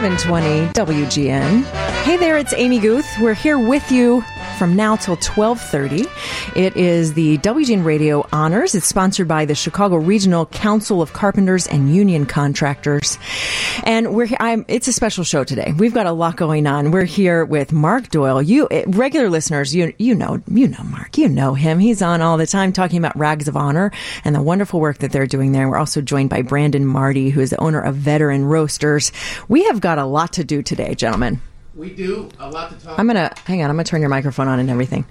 720 WGN. Hey there, it's Amy Guth. We're here with you from now till 12:30. It is the WGN Radio Honors. It's sponsored by the Chicago Regional Council of Carpenters and Union Contractors. And we're I'm, it's a special show today. We've got a lot going on. We're here with Mark Doyle. You eh, regular listeners, you you know, you know Mark. You know him. He's on all the time talking about Rags of Honor and the wonderful work that they're doing there. We're also joined by Brandon Marty, who is the owner of Veteran Roasters. We have got a lot to do today, gentlemen. We do a lot to talk. I'm gonna hang on. I'm gonna turn your microphone on and everything.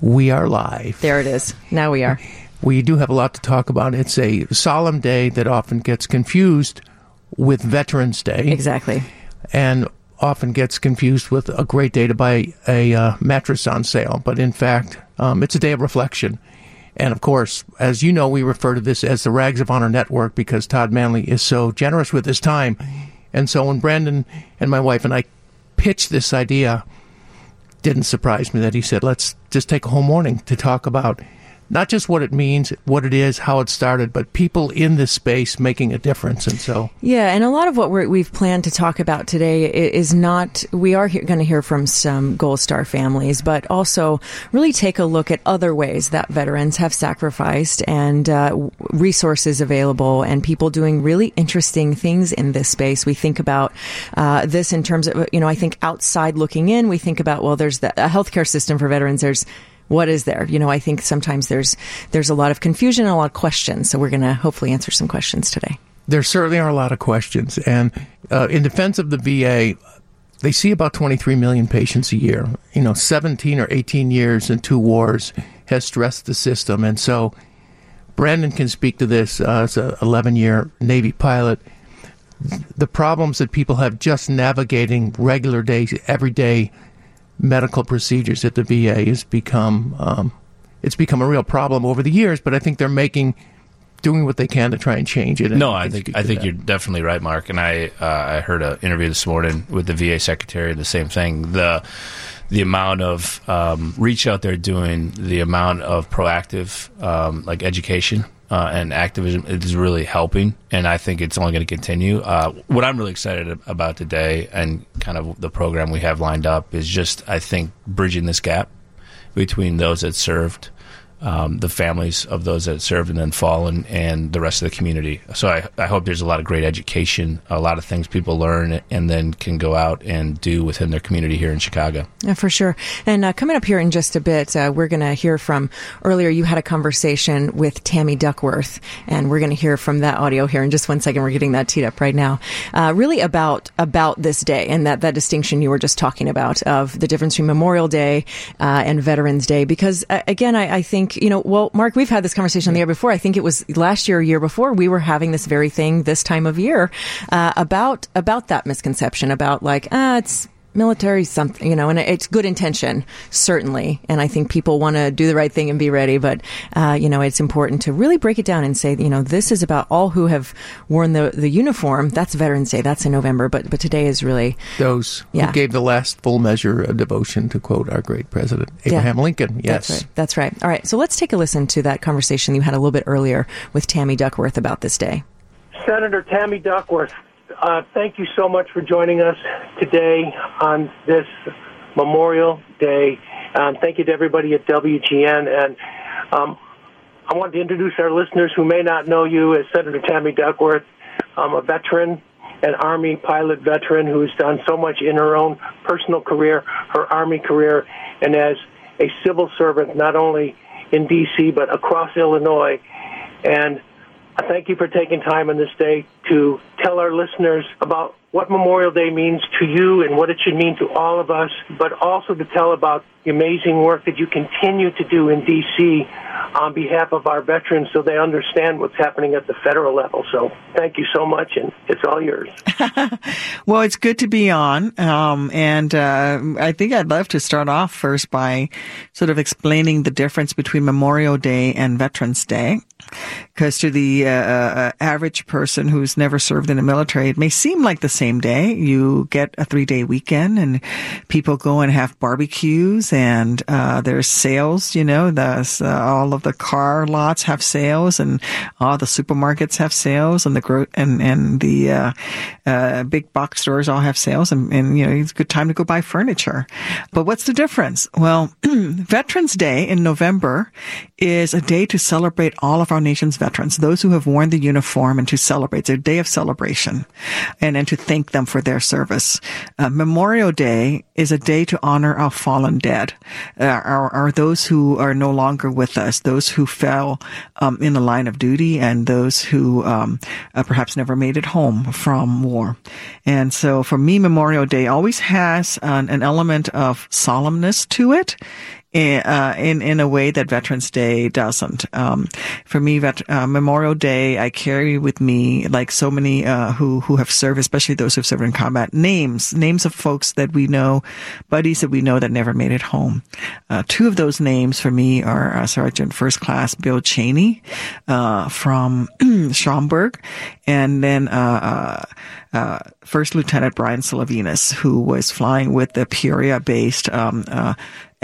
We are live. There it is. Now we are. We do have a lot to talk about. It's a solemn day that often gets confused with Veterans Day. Exactly. And often gets confused with a great day to buy a uh, mattress on sale. But in fact, um, it's a day of reflection. And of course, as you know, we refer to this as the Rags of Honor Network because Todd Manley is so generous with his time. And so when Brandon and my wife and I pitched this idea, didn't surprise me that he said, let's just take a whole morning to talk about not just what it means, what it is, how it started, but people in this space making a difference. And so, yeah, and a lot of what we have planned to talk about today is not. We are going to hear from some Gold Star families, but also really take a look at other ways that veterans have sacrificed and uh, resources available, and people doing really interesting things in this space. We think about uh, this in terms of, you know, I think outside looking in, we think about well, there's the, a healthcare system for veterans. There's what is there? You know, I think sometimes there's there's a lot of confusion and a lot of questions. So we're going to hopefully answer some questions today. There certainly are a lot of questions, and uh, in defense of the VA, they see about 23 million patients a year. You know, 17 or 18 years and two wars has stressed the system, and so Brandon can speak to this uh, as an 11 year Navy pilot. The problems that people have just navigating regular days, everyday medical procedures at the VA has become um, it's become a real problem over the years. But I think they're making doing what they can to try and change it. No, I think I think that. you're definitely right, Mark. And I uh, I heard an interview this morning with the VA secretary. The same thing. The the amount of um, reach out there doing, the amount of proactive um, like education uh, and activism is really helping, and I think it's only going to continue. Uh, what I'm really excited about today, and kind of the program we have lined up, is just I think bridging this gap between those that served um, the families of those that served and then fallen and the rest of the community. So I, I hope there's a lot of great education, a lot of things people learn and then can go out and do within their community here in Chicago. Yeah, for sure. And uh, coming up here in just a bit, uh, we're going to hear from earlier you had a conversation with Tammy Duckworth, and we're going to hear from that audio here in just one second. We're getting that teed up right now. Uh, really about about this day and that, that distinction you were just talking about of the difference between Memorial Day uh, and Veterans Day. Because uh, again, I, I think you know, well, Mark, we've had this conversation on the air before. I think it was last year, or year before, we were having this very thing this time of year uh, about about that misconception about like, ah, it's military something, you know, and it's good intention, certainly. And I think people want to do the right thing and be ready. But, uh, you know, it's important to really break it down and say, you know, this is about all who have worn the, the uniform. That's Veterans Day. That's in November. But, but today is really those yeah. who gave the last full measure of devotion to quote our great president, Abraham yeah. Lincoln. Yes. That's right. That's right. All right. So let's take a listen to that conversation you had a little bit earlier with Tammy Duckworth about this day. Senator Tammy Duckworth, uh, thank you so much for joining us today on this Memorial Day. Um, thank you to everybody at WGN. And um, I want to introduce our listeners who may not know you as Senator Tammy Duckworth, um, a veteran, an Army pilot veteran who's done so much in her own personal career, her Army career, and as a civil servant, not only in D.C., but across Illinois. And thank you for taking time on this day to tell our listeners about what Memorial Day means to you and what it should mean to all of us, but also to tell about the amazing work that you continue to do in D.C. on behalf of our veterans so they understand what's happening at the federal level. So thank you so much, and it's all yours. well, it's good to be on. Um, and uh, I think I'd love to start off first by sort of explaining the difference between Memorial Day and Veterans Day. Because to the uh, uh, average person who's never served in the military, it may seem like the same day. You get a three day weekend and people go and have barbecues and uh, there's sales, you know, that's uh, all of the car lots have sales and all the supermarkets have sales and the gro- and and the uh, uh, big box stores all have sales and, and you know it's a good time to go buy furniture. But what's the difference? Well, Veterans Day in November is a day to celebrate all of our nation's veterans, those who have worn the uniform, and to celebrate. It's a day of celebration, and and to thank them for their service. Uh, Memorial Day is a day to honor our fallen dead, uh, those who are no longer with us, those who fell um, in the line of duty, and those who um, uh, perhaps never made it home from war. And so, for me, Memorial Day always has an, an element of solemnness to it in, uh, in, in a way that Veterans Day doesn't. Um, for me, vet, uh, Memorial Day, I carry with me, like so many uh, who who have served, especially those who've served in combat, names names of folks that we know, buddies that we know that never made it home. Uh, two of those names for me are uh, Sergeant First Class Bill Chaney uh, from Schaumburg, and then. Uh, First Lieutenant Brian Slavenas, who was flying with the Peoria-based um, uh,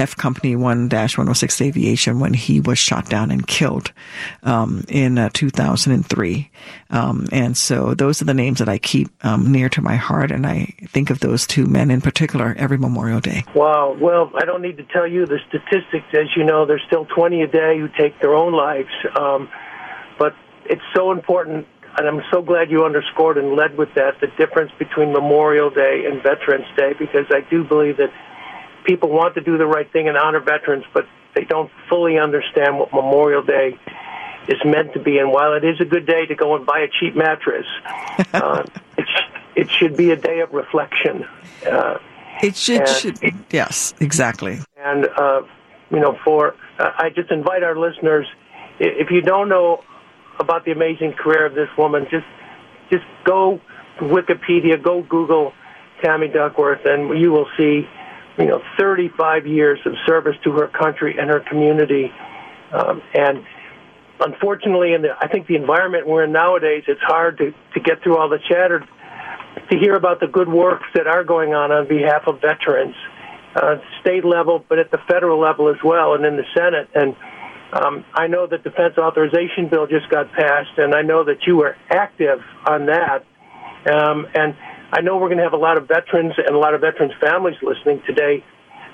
F Company 1-106 Aviation when he was shot down and killed um, in uh, 2003. Um, and so those are the names that I keep um, near to my heart, and I think of those two men in particular every Memorial Day. Wow. Well, I don't need to tell you the statistics. As you know, there's still 20 a day who take their own lives. Um, but it's so important and I'm so glad you underscored and led with that the difference between Memorial Day and Veterans Day because I do believe that people want to do the right thing and honor veterans, but they don't fully understand what Memorial Day is meant to be. And while it is a good day to go and buy a cheap mattress, uh, it, sh- it should be a day of reflection. Uh, it should, should yes, exactly. And, uh, you know, for, uh, I just invite our listeners, if you don't know about the amazing career of this woman, just, just go to Wikipedia, go Google Tammy Duckworth, and you will see you know, 35 years of service to her country and her community. Um, and unfortunately, in the, I think the environment we're in nowadays, it's hard to, to get through all the chatter to hear about the good works that are going on on behalf of veterans, uh, state level, but at the federal level as well, and in the Senate. And um, I know the defense authorization bill just got passed, and I know that you were active on that. Um, and I know we're going to have a lot of veterans and a lot of veterans families listening today.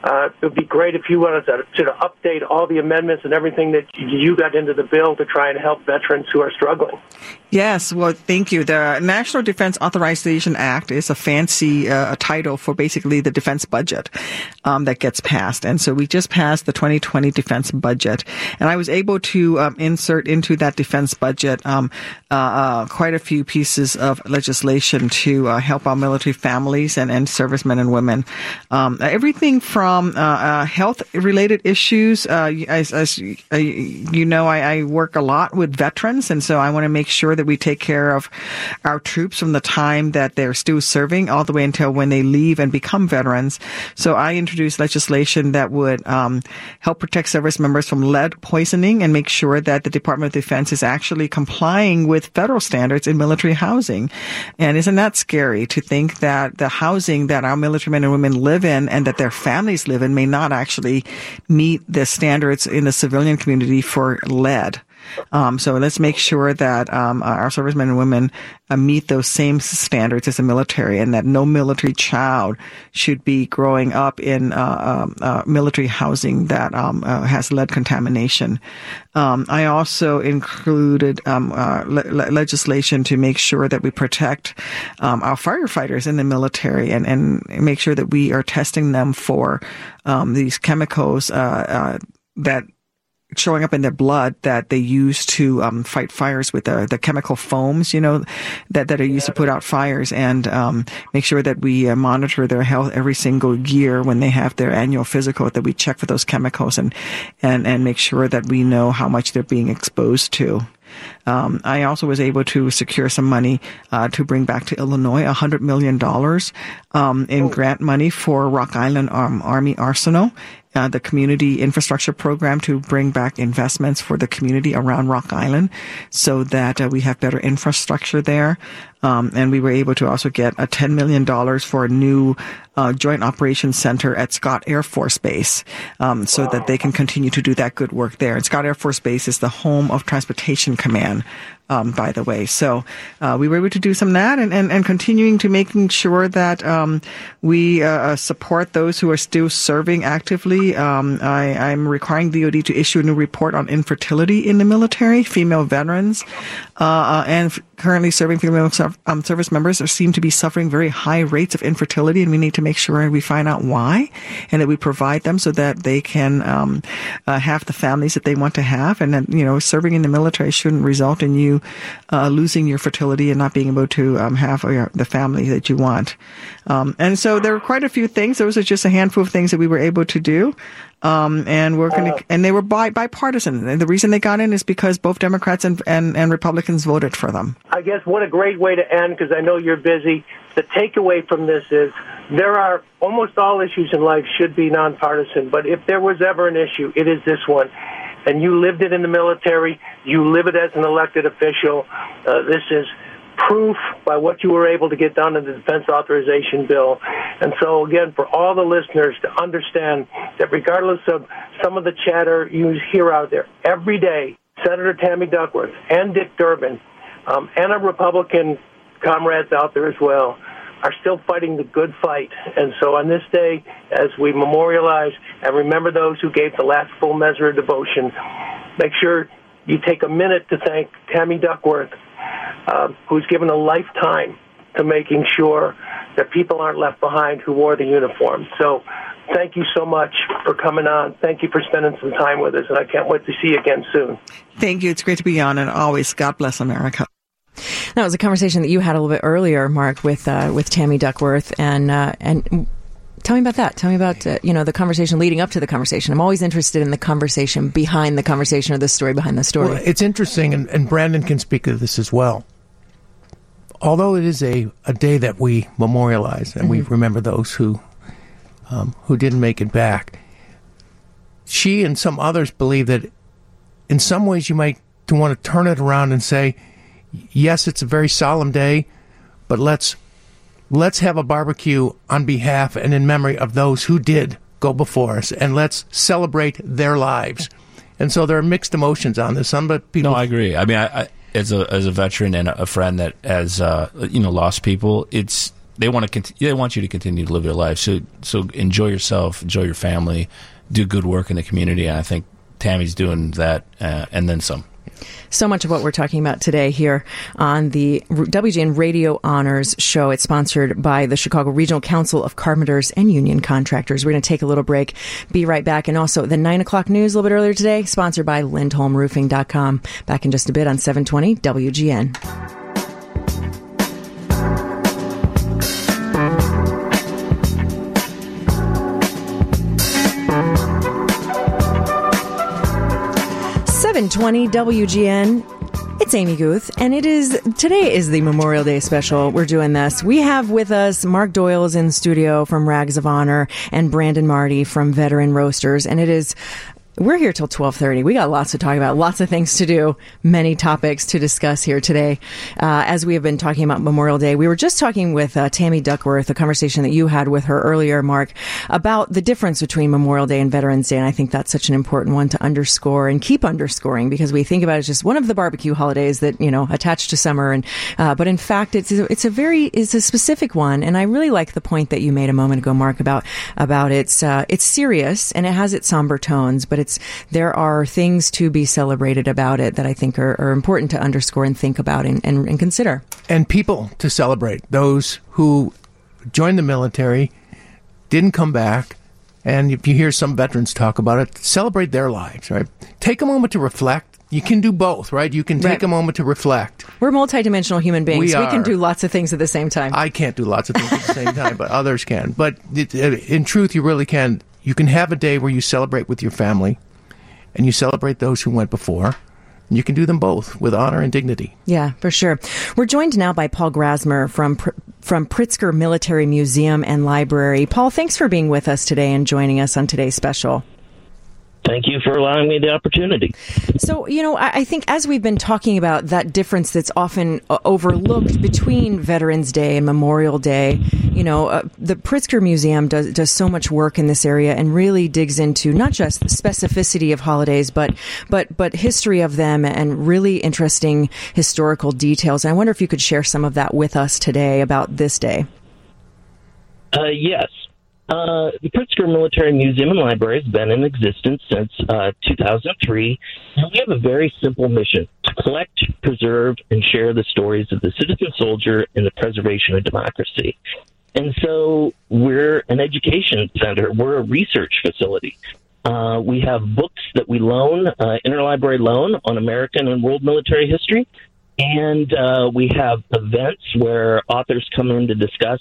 Uh, it would be great if you wanted to, to update all the amendments and everything that you got into the bill to try and help veterans who are struggling. Yes, well, thank you. The National Defense Authorization Act is a fancy uh, title for basically the defense budget um, that gets passed. And so we just passed the 2020 defense budget. And I was able to um, insert into that defense budget um, uh, uh, quite a few pieces of legislation to uh, help our military families and, and servicemen and women. Um, everything from uh, uh, health related issues. as, as you know, I, I work a lot with veterans. And so I want to make sure that we take care of our troops from the time that they're still serving all the way until when they leave and become veterans. So I introduced legislation that would um, help protect service members from lead poisoning and make sure that the Department of Defense is actually complying with federal standards in military housing. And isn't that scary to think that the housing that our military men and women live in and that their families live in may not actually meet the standards in the civilian community for lead? Um, so let's make sure that um, our servicemen and women uh, meet those same standards as the military, and that no military child should be growing up in uh, um, uh, military housing that um, uh, has lead contamination. Um, I also included um, uh, le- legislation to make sure that we protect our firefighters in the military and, and make sure that we are testing them for these chemicals uh, that showing up in their blood that they use to um, fight fires with the, the chemical foams, you know, that, that are used yeah. to put out fires and um, make sure that we uh, monitor their health every single year when they have their annual physical, that we check for those chemicals and, and, and make sure that we know how much they're being exposed to. Um, I also was able to secure some money uh, to bring back to Illinois, $100 million um, in grant money for Rock Island um, Army Arsenal uh, the community infrastructure program to bring back investments for the community around Rock Island so that uh, we have better infrastructure there. Um, and we were able to also get a $10 million for a new uh, joint operations center at Scott Air Force Base um, so that they can continue to do that good work there. And Scott Air Force Base is the home of Transportation Command, time um, by the way. So uh, we were able to do some of that and, and, and continuing to making sure that um, we uh, uh support those who are still serving actively. Um, I, I'm requiring DoD to issue a new report on infertility in the military, female veterans, uh, uh and f- currently serving female um, service members are, seem to be suffering very high rates of infertility, and we need to make sure we find out why and that we provide them so that they can um, uh, have the families that they want to have. And you know, serving in the military shouldn't result in you uh, losing your fertility and not being able to um, have uh, the family that you want. Um, and so there were quite a few things. Those are just a handful of things that we were able to do. Um, and we're going to, and they were bi- bipartisan. And the reason they got in is because both Democrats and, and, and Republicans voted for them. I guess what a great way to end because I know you're busy. The takeaway from this is there are almost all issues in life should be nonpartisan, but if there was ever an issue, it is this one. And you lived it in the military, you live it as an elected official. Uh, this is proof by what you were able to get done in the defense authorization bill. And so, again, for all the listeners to understand that regardless of some of the chatter you hear out there, every day, Senator Tammy Duckworth and Dick Durbin um, and our Republican comrades out there as well are still fighting the good fight. And so on this day, as we memorialize and remember those who gave the last full measure of devotion, make sure you take a minute to thank Tammy Duckworth uh, who's given a lifetime to making sure that people aren't left behind who wore the uniform. So thank you so much for coming on. Thank you for spending some time with us, and I can't wait to see you again soon. Thank you. It's great to be on, and always God bless America. That was a conversation that you had a little bit earlier, Mark, with uh, with Tammy Duckworth, and uh, and tell me about that. Tell me about uh, you know the conversation leading up to the conversation. I'm always interested in the conversation behind the conversation or the story behind the story. Well, it's interesting, and, and Brandon can speak to this as well although it is a, a day that we memorialize and mm-hmm. we remember those who um, who didn't make it back, she and some others believe that in some ways you might want to turn it around and say, yes, it's a very solemn day, but let's let's have a barbecue on behalf and in memory of those who did go before us, and let's celebrate their lives. And so there are mixed emotions on this. Some but people. No, I agree. I mean, I, I as a as a veteran and a friend that has uh, you know lost people, it's they want to they want you to continue to live your life. So so enjoy yourself, enjoy your family, do good work in the community. And I think Tammy's doing that, uh, and then some. So much of what we're talking about today here on the WGN Radio Honors show. It's sponsored by the Chicago Regional Council of Carpenters and Union Contractors. We're going to take a little break, be right back. And also the 9 o'clock news a little bit earlier today, sponsored by LindholmRoofing.com. Back in just a bit on 720 WGN. 720 WGN. It's Amy Guth, and it is today is the Memorial Day special. We're doing this. We have with us Mark Doyle is in studio from Rags of Honor and Brandon Marty from Veteran Roasters, and it is we're here till 12:30. We got lots to talk about, lots of things to do, many topics to discuss here today. Uh, as we have been talking about Memorial Day, we were just talking with uh, Tammy Duckworth, a conversation that you had with her earlier, Mark, about the difference between Memorial Day and Veterans Day, and I think that's such an important one to underscore and keep underscoring because we think about it as just one of the barbecue holidays that you know attached to summer, and uh, but in fact, it's it's a very it's a specific one, and I really like the point that you made a moment ago, Mark, about about it's uh, it's serious and it has its somber tones, but it's there are things to be celebrated about it that I think are, are important to underscore and think about and, and, and consider. And people to celebrate those who joined the military, didn't come back, and if you hear some veterans talk about it, celebrate their lives, right? Take a moment to reflect. You can do both, right? You can take right. a moment to reflect. We're multidimensional human beings. We, we, can do lots of things at the same time. I can't do lots of things at the same time, but others can. But in truth, you really can. You can have a day where you celebrate with your family and you celebrate those who went before, You can do them both with honor and dignity. Yeah, for sure. We're joined now by Paul Grasmehr from from Pritzker Military Museum and Library. Paul, thanks for being with us today and joining us on today's special. Thank you for allowing me the opportunity. So, you know, I, think as we've been talking about that difference that's often uh, overlooked between Veterans Day and Memorial Day, you know, uh, the Pritzker Museum does, does so much work in this area and really digs into not just the specificity of holidays, but, but, but history of them and really interesting historical details. And I wonder if you could share some of that with us today about this day. Uh, yes. Uh, the Pritzker Military Museum and Library has been in existence since uh, 2003, and we have a very simple mission to collect, preserve, and share the stories of the citizen soldier in the preservation of democracy. And so we're an education center, we're a research facility. Uh, we have books that we loan, uh, interlibrary loan on American and world military history. And uh, we have events where authors come in to discuss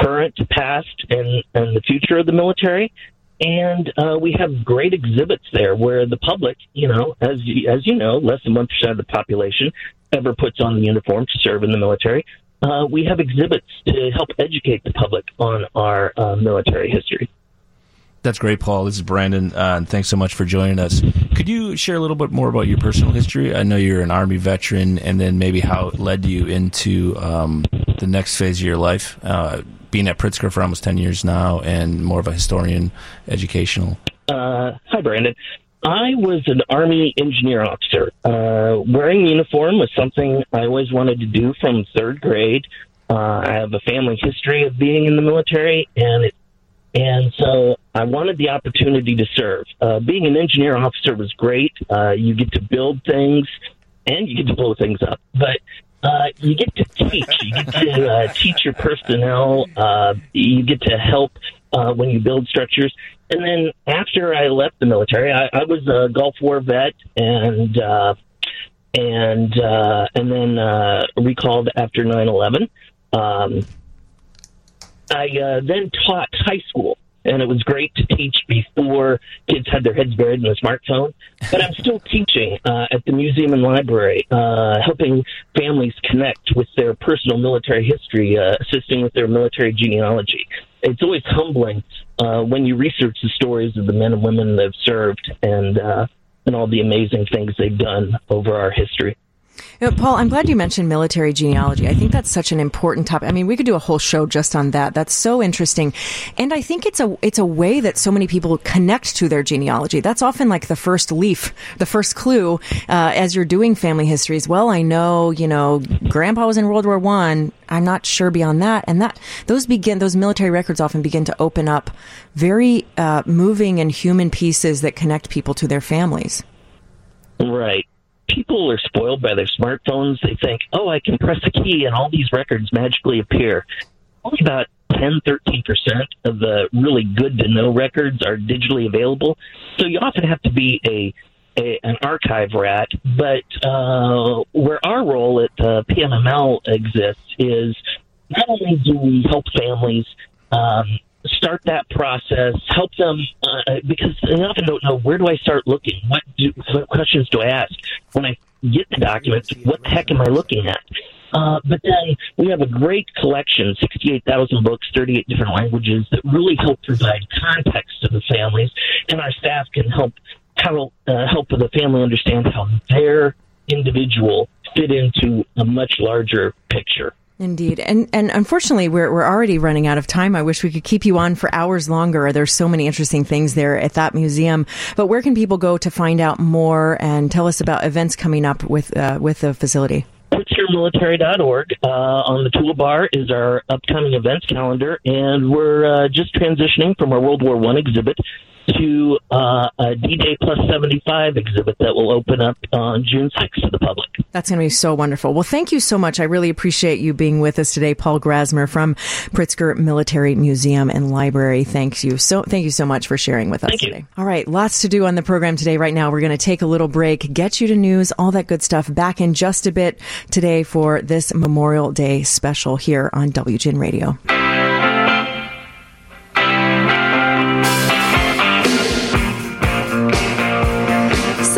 current, past, and, and the future of the military. And uh, we have great exhibits there where the public, you know, as you, as you know, less than one percent of the population ever puts on the uniform to serve in the military. Uh, we have exhibits to help educate the public on our uh, military history. That's great, Paul. This is Brandon, uh, and thanks so much for joining us. Could you share a little bit more about your personal history? I know you're an Army veteran, and then maybe how it led you into um, the next phase of your life. Being at Pritzker for almost 10 years now and more of a historian, educational? Uh, hi, Brandon. I was an Army engineer officer. Uh, wearing uniform was something I always wanted to do from third grade. Uh, I have a family history of being in the military, and it, and so I wanted the opportunity to serve. Uh, being an engineer officer was great. Uh, you get to build things, and you get to blow things up. But uh, you get to teach. You get to uh, teach your personnel. Uh, you get to help uh, when you build structures. And then after I left the military, I, I was a Gulf War vet and uh, and uh, and then uh, recalled after 9/11. Um, I uh, then taught high school and it was great to teach before kids had their heads buried in a smartphone. But I'm still teaching uh, at the museum and library, uh, helping families connect with their personal military history, uh, assisting with their military genealogy. It's always humbling uh, when you research the stories of the men and women that have served and uh, and all the amazing things they've done over our history. You know, Paul, I'm glad you mentioned military genealogy. I think that's such an important topic. I mean, we could do a whole show just on that. That's so interesting, and I think it's a it's a way that so many people connect to their genealogy. That's often like the first leaf, the first clue uh, as you're doing family histories. Well, I know, you know, Grandpa was in World War One. I'm not sure beyond that, and that those begin those military records often begin to open up very uh, moving and human pieces that connect people to their families. Right people are spoiled by their smartphones. They think, oh, I can press a key and all these records magically appear. Only about 10, 13% of the really good to know records are digitally available. So you often have to be a, a an archive rat. But uh, where our role at uh, PMML exists is not only do we help families um, start that process, help them uh, because they often don't know where do I start looking, what, do, what questions do I ask when I get the documents, what the heck am I looking at? Uh, but then we have a great collection, 68,000 books, 38 different languages that really help provide context to the families, and our staff can help how, uh, help the family understand how their individual fit into a much larger picture. Indeed. And and unfortunately we're we're already running out of time. I wish we could keep you on for hours longer. There's so many interesting things there at that museum. But where can people go to find out more and tell us about events coming up with uh, with the facility? PritzkerMilitary.org. Uh, on the toolbar is our upcoming events calendar, and we're uh, just transitioning from our World War One exhibit to uh, a D-Day Plus 75 exhibit that will open up on June 6th to the public. That's going to be so wonderful. Well, thank you so much. I really appreciate you being with us today, Paul Grasmehr from Pritzker Military Museum and Library. Thanks you so thank you so much for sharing with us thank today. You. All right, lots to do on the program today. Right now, we're going to take a little break, get you to news, all that good stuff. Back in just a bit today for this Memorial Day special here on WGN Radio.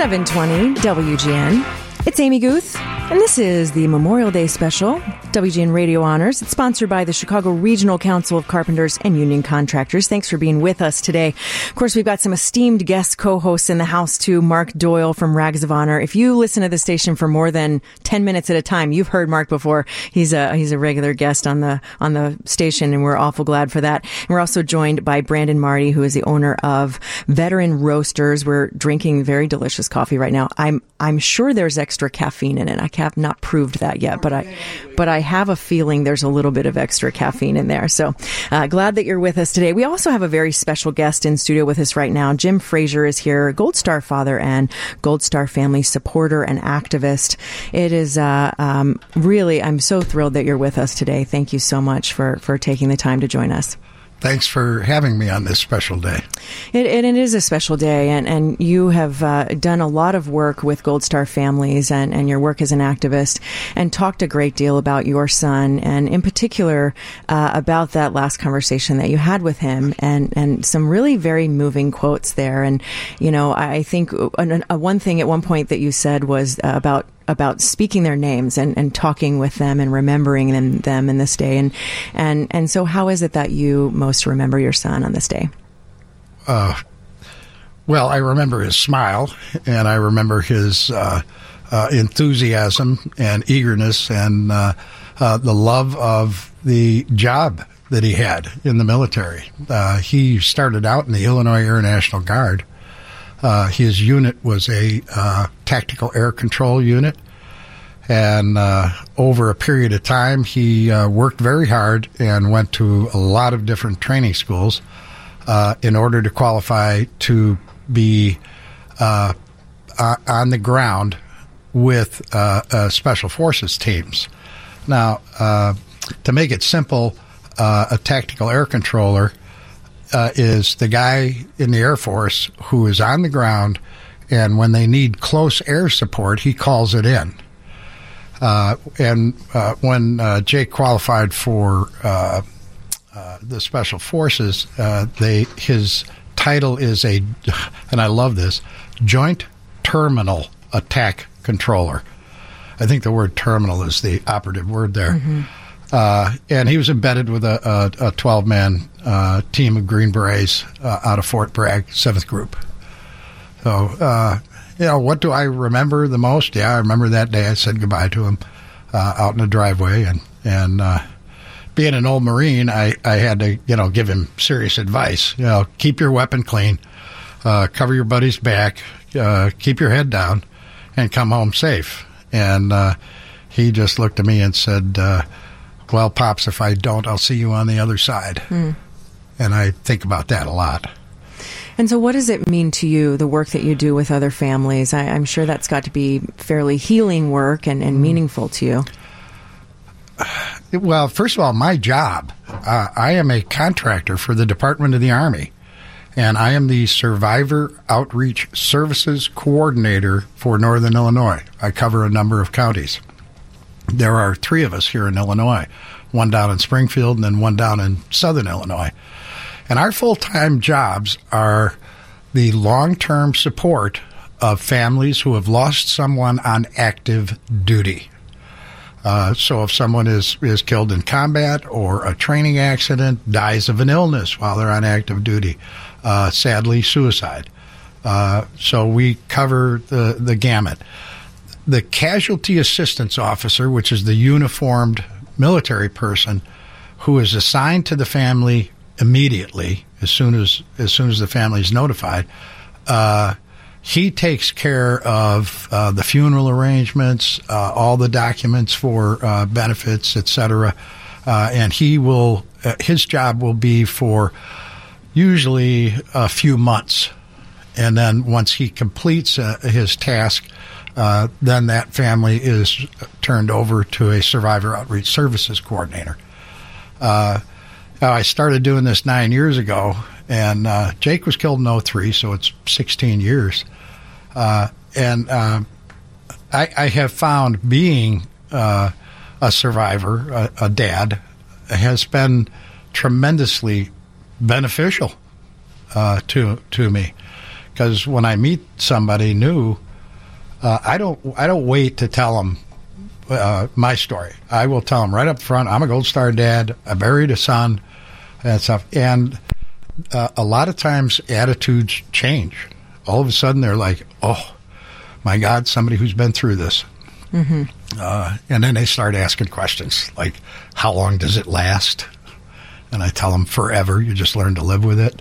720 WGN. It's Amy Guth, and this is the Memorial Day special, WGN Radio Honors. It's sponsored by the Chicago Regional Council of Carpenters and Union Contractors. Thanks for being with us today. Of course, we've got some esteemed guest co-hosts in the house too. Mark Doyle from Rags of Honor. If you listen to the station for more than 10 minutes at a time, you've heard Mark before. He's a, he's a regular guest on the, on the station, and we're awful glad for that. And we're also joined by Brandon Marty, who is the owner of Veteran Roasters. We're drinking very delicious coffee right now. I'm, I'm sure there's extra caffeine in it. I have not proved that yet, but I, but I have a feeling there's a little bit of extra caffeine in there. So, uh, glad that you're with us today. We also have a very special guest in studio with us right now. Jim Frazier is here, Gold Star father and Gold Star family supporter and activist. It is, uh, um, really, I'm so thrilled that you're with us today. Thank you so much for, for taking the time to join us. Thanks for having me on this special day. It, it, it is a special day, and, and you have uh, done a lot of work with Gold Star families and, and your work as an activist, and talked a great deal about your son, and in particular uh, about that last conversation that you had with him, and, and some really very moving quotes there. And, you know, I think one thing at one point that you said was about about speaking their names and, and talking with them and remembering them, them in this day. And, and, and so how is it that you most remember your son on this day? Uh, well, I remember his smile and I remember his, uh, uh, enthusiasm and eagerness and, uh, uh, the love of the job that he had in the military. Uh, he started out in the Illinois Air National Guard. Uh, his unit was a uh, tactical air control unit. And uh, over a period of time, he uh, worked very hard and went to a lot of different training schools uh, in order to qualify to be uh, on the ground with special forces teams. Now, to make it simple, a tactical air controller uh, is the guy in the Air Force who is on the ground, and when they need close air support, he calls it in. Uh, and uh, when uh, Jake qualified for uh, uh, the Special Forces, they his title is a, and I love this, Joint Terminal Attack Controller. I think the word terminal is the operative word there. Mm-hmm. Uh, and he was embedded with a, a, a 12 man uh, team of Green Berets uh, out of Fort Bragg, 7th Group. So, uh, you know, what do I remember the most? Yeah, I remember that day I said goodbye to him uh, out in the driveway. And, and uh, being an old Marine, I, I had to, you know, give him serious advice. You know, keep your weapon clean, cover your buddy's back, keep your head down, and come home safe. And he just looked at me and said, well, Pops, if I don't, I'll see you on the other side. Mm. And I think about that a lot. And so, what does it mean to you, the work that you do with other families? I, am sure that's got to be fairly healing work and, and meaningful to you. Well, first of all, my job, uh, I am a contractor for the Department of the Army, and I am the Survivor Outreach Services Coordinator for Northern Illinois. I cover a number of counties there are three of us here in Illinois, one down in Springfield and then one down in Southern Illinois. And our full time jobs are the long term support of families who have lost someone on active duty. Uh, so if someone is, is killed in combat or a training accident, dies of an illness while they're on active duty, uh, sadly, suicide. Uh, so we cover the, the gamut the casualty assistance officer, which is the uniformed military person who is assigned to the family immediately as soon as as soon as the family is notified. Uh, he takes care of uh, the funeral arrangements, uh, all the documents for uh, benefits, etc. Uh, and he will uh, his job will be for usually a few months, and then once he completes his task, uh, then that family is turned over to a survivor outreach services coordinator. Uh, I started doing this nine years ago, and uh, Jake was killed in 03, so it's 16 years. Uh, and uh, I, I, have found being uh, a survivor, a, a, dad, has been tremendously beneficial to to me because when I meet somebody new uh, I don't I don't wait to tell them uh, my story. I will tell them right up front. I'm a Gold Star dad. I buried a son and stuff. And uh, a lot of times attitudes change. All of a sudden they're like, "Oh, my God, somebody who's been through this." Mm-hmm. Uh, and then they start asking questions like, "How long does it last?" And I tell them, "Forever. You just learn to live with it."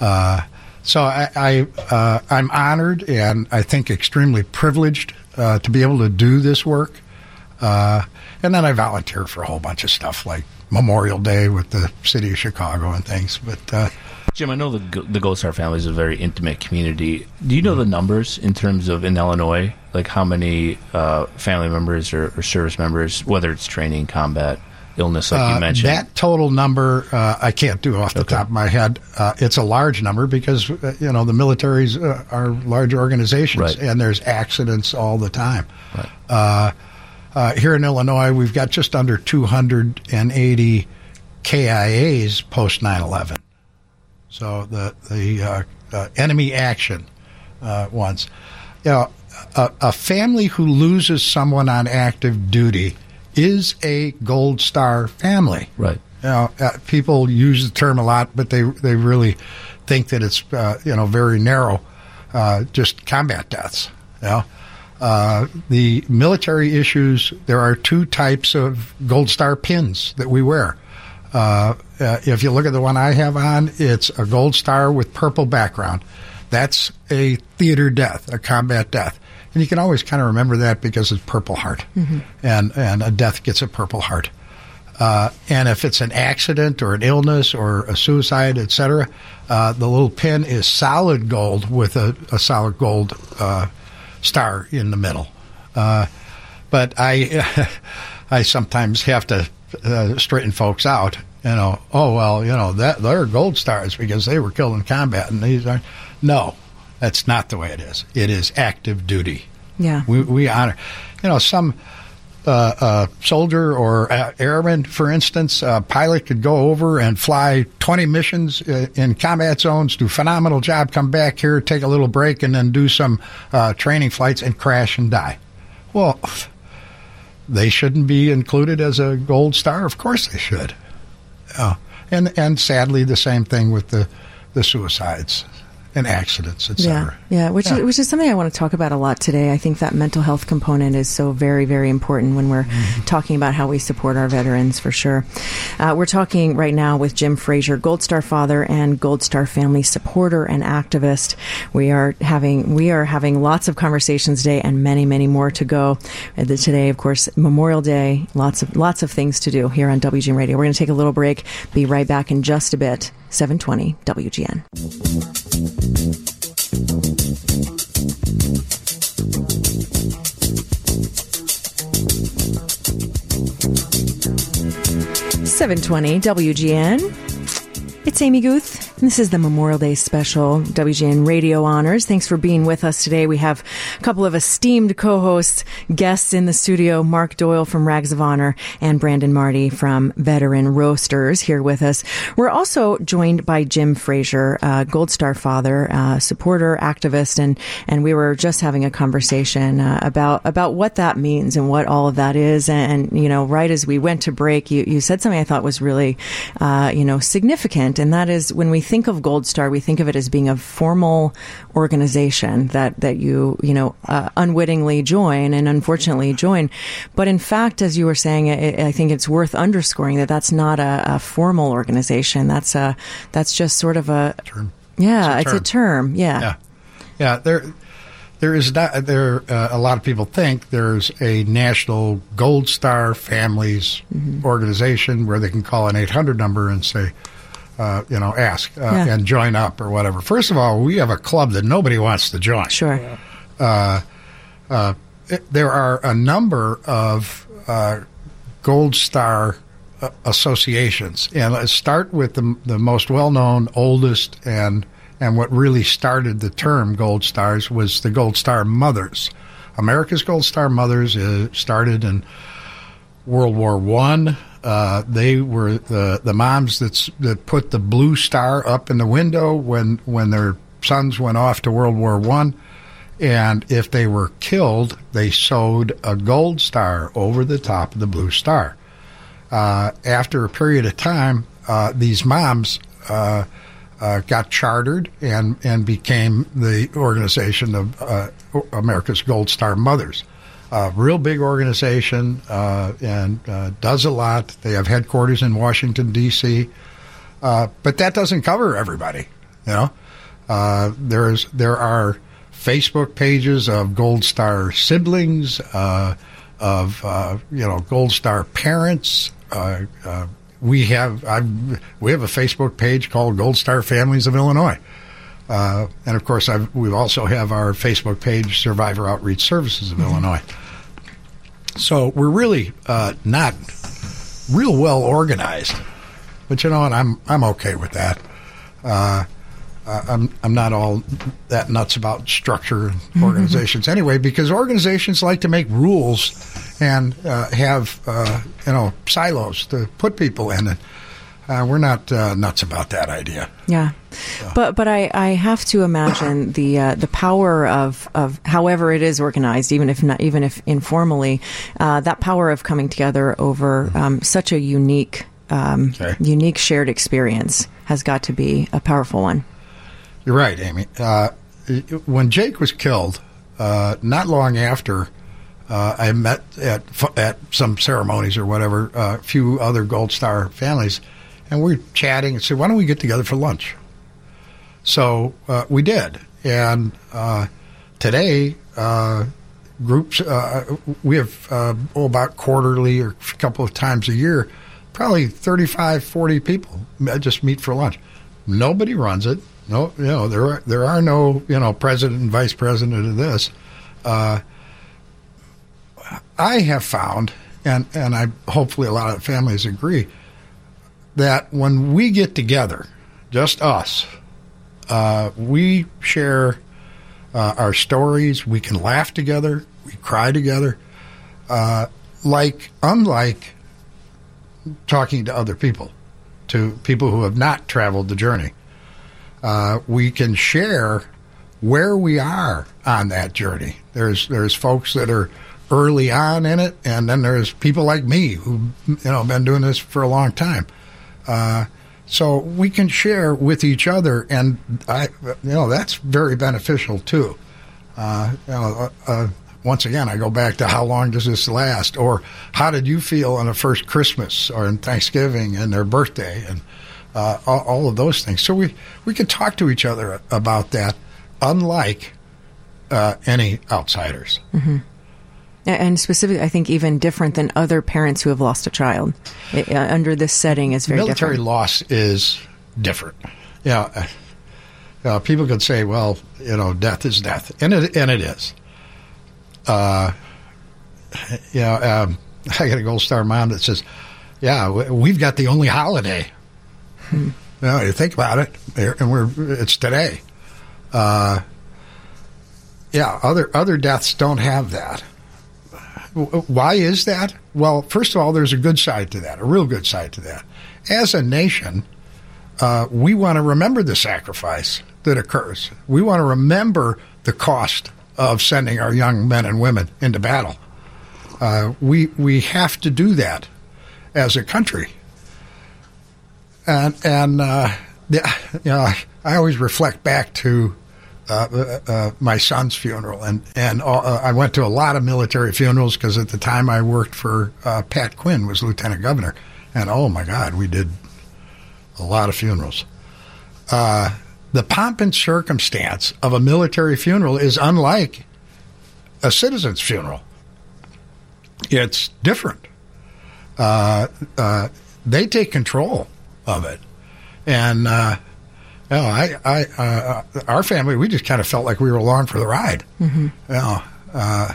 Uh, so I, I uh, I'm honored and I think extremely privileged uh, to be able to do this work. Uh, and then I volunteer for a whole bunch of stuff like Memorial Day with the city of Chicago and things. But uh, Jim, I know the the Gold Star family is a very intimate community. Do you know the numbers in terms of in Illinois, like how many uh, family members or, or, service members, whether it's training, combat, illness, like you uh, mentioned? that total number uh, I can't do off the Okay. top of my head. Uh, it's a large number because uh, you know the militaries uh, are large organizations Right. and there's accidents all the time. Right. Uh, here in Illinois, we've got just under 280 KIAs post 9/11. So the the uh, uh, enemy action uh, ones. You know, a, a family who loses someone on active duty is a Gold Star family. right. You know, uh, people use the term a lot, but they they really think that it's uh, you know very narrow, uh, just combat deaths. You know, uh, the military issues. There are two types of Gold Star pins that we wear. Uh, uh, if you look at the one I have on, it's a gold star with purple background. That's a theater death, a combat death. And you can always kind of remember that because it's Purple Heart. And, and a death gets a Purple Heart. Uh, and if it's an accident or an illness or a suicide, etc., uh, the little pin is solid gold with a, a solid gold uh, star in the middle. Uh, but I, I sometimes have to uh, straighten folks out. You know, oh well, you know that they're gold stars because they were killed in combat, and these are no, that's not the way it is. It is active duty. Yeah. We, we honor, you know, some uh, uh, soldier or uh, airman, for instance, a pilot could go over and fly 20 missions uh, in combat zones, do a phenomenal job, come back here, take a little break, and then do some uh, training flights and crash and die. Well, they shouldn't be included as a gold star. Of course they should. Uh, and and sadly, the same thing with the the suicides and accidents, Yeah, etc. yeah, which Yeah. Is, which is something I want to talk about a lot today. I think that mental health component is so very, very important when we're Mm-hmm. talking about how we support our veterans, for sure. Uh, we're talking right now with Jim Frazier, Gold Star father and Gold Star family supporter and activist. We are having we are having lots of conversations today, and many, many more to go. Today, of course, Memorial Day. Lots of lots of things to do here on WGN Radio. We're going to take a little break. Be right back in just a bit. 720 WGN. Seven twenty WGN. It's Amy Guth. and This is the Memorial Day special WGN Radio Honors. Thanks for being with us today. We have a couple of esteemed co-hosts, guests in the studio, Mark Doyle from Rags of Honor and Brandon Marty from Veteran Roasters here with us. We're also joined by Jim Frazier, uh, Gold Star father, supporter, activist, and and we were just having a conversation uh, about about what that means and what all of that is. And, you know, right as we went to break, you you said something I thought was really, uh, you know, significant, and that is when we think of Gold Star, we think of it as being a formal organization that that you you know uh, unwittingly join and unfortunately join. But in fact, as you were saying, I, I think it's worth underscoring that that's not a, a formal organization. That's a that's just sort of a Term. yeah, It's a it's a term. Yeah. Yeah, yeah. There, there is not. There, uh, a lot of people think there's a national Gold Star Families Mm-hmm. organization where they can call an 800 number and say, uh, you know, ask uh, Yeah. and join up or whatever. First of all, we have a club that nobody wants to join. Sure. It- there are a number of uh, Gold Star uh, associations, and let's start with the the most well known, oldest, and and what really started the term Gold Stars was the Gold Star Mothers. America's Gold Star Mothers uh, started in World War One. Uh, they were the the moms that's, that put the blue star up in the window when when their sons went off to World War One, And if they were killed, they sewed a gold star over the top of the blue star. Uh, after a period of time, uh, these moms uh, uh got chartered and, and became the organization of America's Gold Star Mothers. A real big organization uh, and does a lot. They have headquarters in Washington, D.C., but that doesn't cover everybody. You know, there's there are Facebook pages of Gold Star siblings, uh, of uh, you know Gold Star parents. Uh, uh, we have I've, we have a Facebook page called Gold Star Families of Illinois, uh, and of course I've, we also have our Facebook page Survivor Outreach Services of mm-hmm. Illinois. So we're really uh, not real well organized, but you know what? I'm I'm okay with that. Uh, I'm I'm not all that nuts about structure and mm-hmm. organizations anyway, because organizations like to make rules and uh, have uh, you know silos to put people in, uh, we're not uh, nuts about that idea. Yeah, so. but but I, I have to imagine the uh, the power of, of however it is organized, even if not even if informally, that power of coming together over mm-hmm. um, such a unique um, okay. unique shared experience has got to be a powerful one. You're right, Amy. Uh, when Jake was killed, uh, not long after, uh, I met at at some ceremonies or whatever uh, a few other Gold Star families, and we are chatting and said, "Why don't we get together for lunch?" So uh, we did, and uh, today groups we have oh, about quarterly or a couple of times a year, probably 35, 40 people just meet for lunch. Nobody runs it no, you know, there are there are no you know president and vice president of this. Uh, I have found, and and I hopefully a lot of families agree, that when we get together, just us, uh, we share uh, our stories. We can laugh together. We cry together. Uh, like unlike talking to other people, to people who have not traveled the journey uh, we can share where we are on that journey. There's there's folks that are early on in it, and then there's people like me who you know been doing this for a long time. Uh, so we can share with each other, and I, you know, that's very beneficial too. Uh, you know, uh, uh, once again, I go back to how long does this last, or how did you feel on the first Christmas or in Thanksgiving and their birthday, and uh, all, all, of those things. So we, we can talk to each other about that, unlike uh, any outsiders. Mm-hmm. And specifically, I think even different than other parents who have lost a child it, uh, under this setting is very military different. loss is different. Yeah, you uh, people could say, "Well, you know, death is death," and it and it is. Uh, you know, um, I got a Gold Star mom that says, "Yeah, we've got the only holiday." You know, you think about it, and we're it's today. Uh, yeah, other other deaths don't have that. Why is that? Well, first of all, there's a good side to that, a real good side to that. As a nation, uh, we want to remember the sacrifice that occurs. We want to remember the cost of sending our young men and women into battle. Uh, we we have to do that as a country and and uh, you know, I always reflect back to uh, uh, uh my son's funeral, and and all, uh, I went to a lot of military funerals because at the time I worked for uh, Pat Quinn was lieutenant governor, and oh my God, we did a lot of funerals. the pomp and circumstance of a military funeral is unlike a citizen's funeral. It's different. they take control of it. And, uh, you know, I, I, uh, our family, we just kind of felt like we were along for the ride. Mm-hmm. Uh,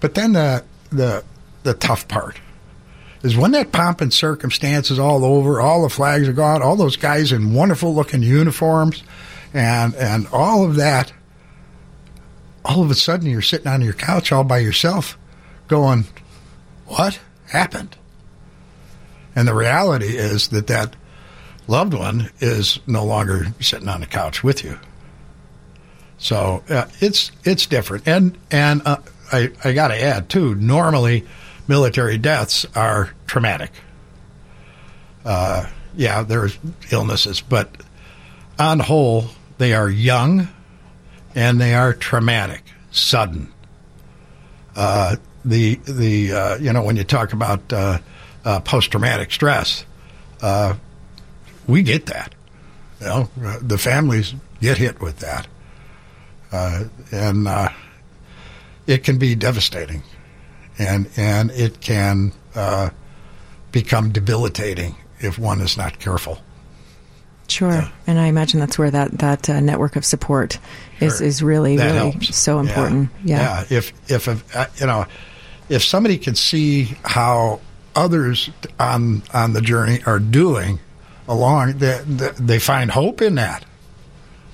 but then the, the, the tough part is when that pomp and circumstance is all over, all the flags are gone, all those guys in wonderful looking uniforms, and and all of that. All of a sudden, you're sitting on your couch all by yourself, going, "What happened?" And the reality is that that loved one is no longer sitting on the couch with you. So uh, it's it's different, and and uh, I I got to add too. Normally, military deaths are traumatic. Uh, yeah, there's illnesses, but on whole, they are young, and they are traumatic, sudden. Uh, the the uh, you know when you talk about uh, post traumatic stress, we get that. You know, uh, the families get hit with that, uh, and uh, it can be devastating, and and it can uh, become debilitating if one is not careful. Sure, and I imagine that's where that that uh, network of support is Sure. is really That really helps. so Yeah. important. Yeah. yeah. If if uh, you know, if somebody can see how others on on the journey are doing along, they, they, find hope in that.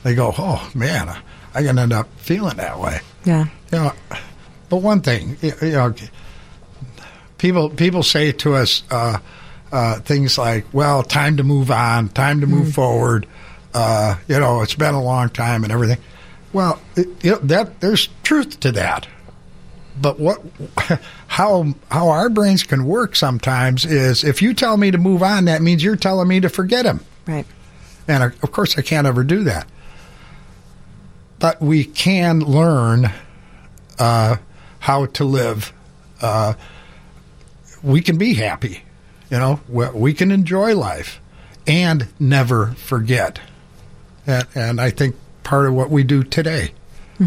They go, oh man, I can end up feeling that way. yeah. You know, but one thing, you know, people people say to us uh, uh, things like, "Well, time to move on, time to move forward." Uh, you know, it's been a long time and everything. Well, it, you know, that there's truth to that. But what, how how our brains can work sometimes is if you tell me to move on, that means you're telling me to forget him. Right. And uh, of course, I can't ever do that. But we can learn uh, how to live. Uh, we can be happy, you know. We, we can enjoy life and never forget. And, and I think part of what we do today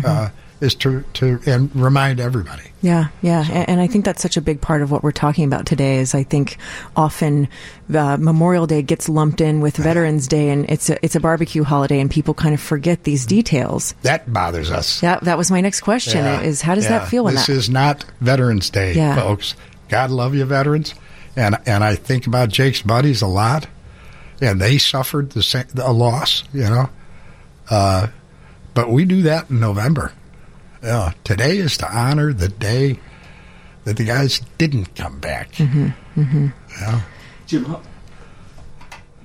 uh, is to to and remind everybody. Yeah, yeah, and, and I think that's such a big part of what we're talking about today. Is I think often uh, Memorial Day gets lumped in with Veterans Day, and it's a it's a barbecue holiday, and people kind of forget these details. That bothers us. Yeah, that was my next question: Yeah. is how does Yeah. that feel this that? is not Veterans Day, Yeah. folks. God love you, veterans, and and I think about Jake's buddies a lot, and they suffered the same a loss, you know. Uh, but we do that in November. Yeah, today is to honor the day that the guys didn't come back. Mm-hmm. Yeah. Jim, how,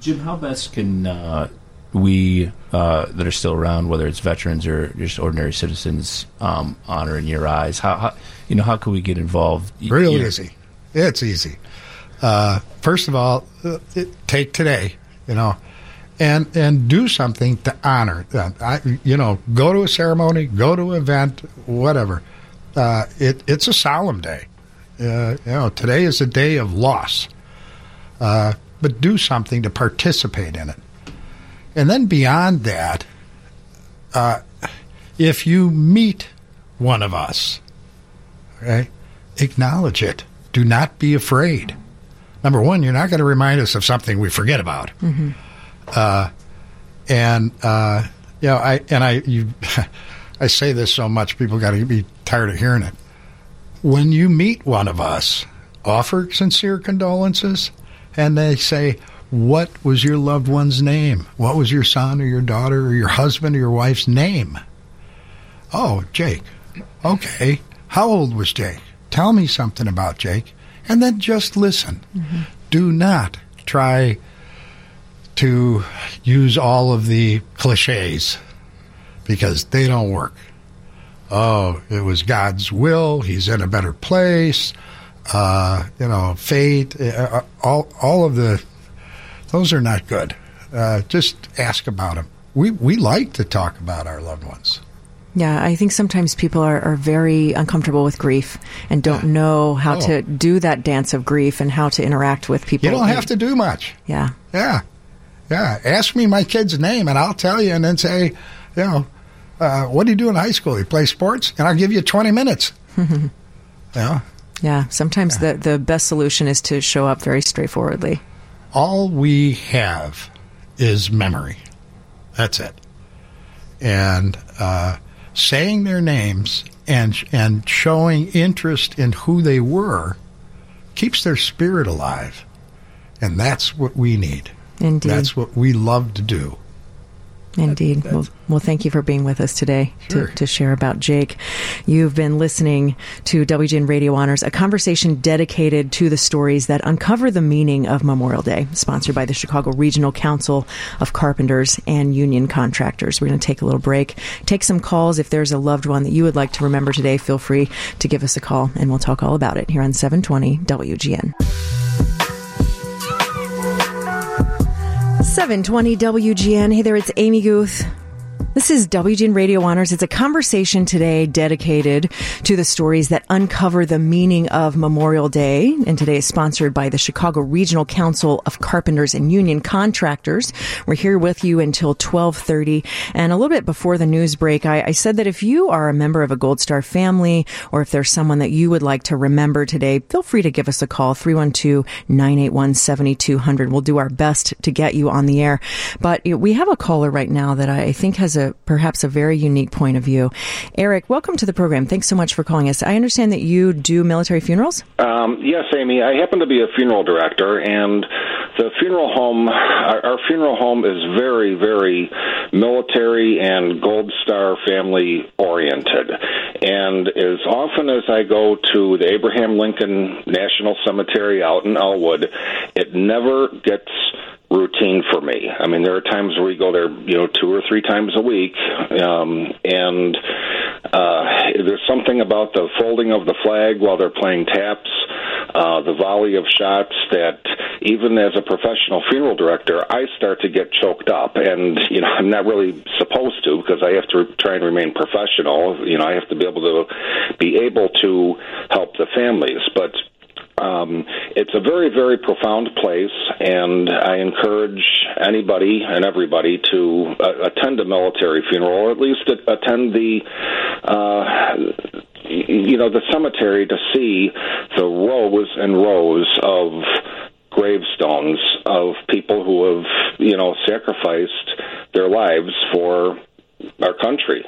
Jim, how best can uh, we uh, that are still around, whether it's veterans or just ordinary citizens, um, honor in your eyes? How, how you know how can we get involved? Y- Real you know- easy. It's easy. Uh, first of all, uh, it, take today, you know, and and do something to honor them. I, you know, go to a ceremony, go to an event, whatever. Uh, it it's a solemn day. Uh, you know, today is a day of loss. Uh, but do something to participate in it. And then beyond that, uh, if you meet one of us, okay, acknowledge it. Do not be afraid. Number one, you're not going to remind us of something we forget about. Uh, and uh, you know, I and I you, I say this so much, people got to be tired of hearing it. When you meet one of us, offer sincere condolences, and they say, "What was your loved one's name? What was your son or your daughter or your husband or your wife's name?" Oh, Jake. Okay. How old was Jake? Tell me something about Jake. And then just listen. Do not try to use all of the cliches because they don't work. Oh, it was God's will. He's in a better place. Uh, you know, fate. Uh, all, all of the, those are not good. Uh, just ask about them. We, we like to talk about our loved ones. Yeah, I think sometimes people are, are very uncomfortable with grief and don't know how Oh. to do that dance of grief and how to interact with people. You don't have to do much. Yeah. Yeah. Yeah. Ask me my kid's name and I'll tell you and then say, you know, uh, what do you do in high school? You play sports? And I'll give you 20 minutes. yeah. Yeah. Sometimes the, the best solution is to show up very straightforwardly. All we have is memory. That's it. And uh, saying their names and and showing interest in who they were keeps their spirit alive. And that's what we need. Indeed. That's what we love to do. Indeed. Well, well, thank you for being with us today Sure. to, to share about Jake. You've been listening to WGN Radio Honors, a conversation dedicated to the stories that uncover the meaning of Memorial Day, sponsored by the Chicago Regional Council of Carpenters and Union Contractors. We're going to take a little break, take some calls. If there's a loved one that you would like to remember today, feel free to give us a call, and we'll talk all about it here on 720 WGN. 720 WGN. Hey there, it's Amy Guth. This is WGN Radio Honors. It's a conversation today dedicated to the stories that uncover the meaning of Memorial Day. And today is sponsored by the Chicago Regional Council of Carpenters and Union Contractors. We're here with you until 1230. And a little bit before the news break, I, I said that if you are a member of a Gold Star family or if there's someone that you would like to remember today, feel free to give us a call, 312-981-7200. We'll do our best to get you on the air. But we have a caller right now that I think has a perhaps a very unique point of view. Eric, welcome to the program. Thanks so much for calling us. I understand that you do military funerals. Um, yes, Amy. I happen to be a funeral director, and the funeral home, our, our funeral home, is very, very military and Gold Star family oriented. And as often as I go to the Abraham Lincoln National Cemetery out in Elwood, it never gets routine for me. I mean, there are times where we go there, you know, two or three times a week, um, and uh, there's something about the folding of the flag while they're playing taps, uh, the volley of shots that even as a professional funeral director, I start to get choked up, and you know, I'm not really supposed to because I have to try and remain professional. You know, I have to be able to be able to help the families, but um, it's a very, very profound place, and I encourage anybody and everybody to uh, attend a military funeral, or at least attend the, uh, you know, the cemetery to see the rows and rows of gravestones of people who have, you know, sacrificed their lives for our country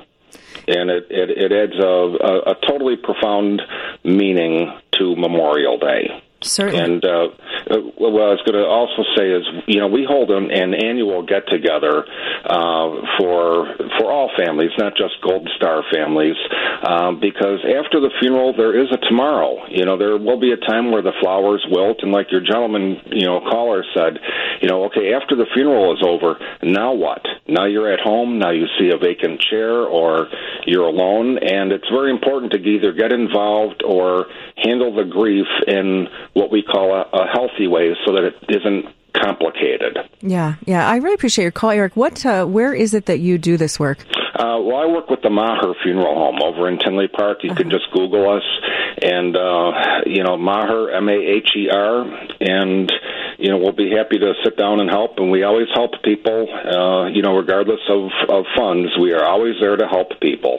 and it, it, it adds a, a, a totally profound meaning to Memorial Day. Certainly. And uh, uh, what I was going to also say is, you know, we hold an, an annual get together uh, for for all families, not just Gold Star families, um, because after the funeral there is a tomorrow. You know, there will be a time where the flowers wilt, and like your gentleman, you know, caller said, you know, okay, after the funeral is over, now what? Now you're at home. Now you see a vacant chair, or you're alone, and it's very important to either get involved or handle the grief in what we call a, a healthy way, so that it isn't complicated. Yeah, yeah. I really appreciate your call, Eric. What, uh, where is it that you do this work? Uh, well, I work with the Maher Funeral Home over in Tinley Park. You can just Google us, and uh, you know Maher M A H E R, and you know we'll be happy to sit down and help. And we always help people, uh, you know, regardless of of funds. We are always there to help people,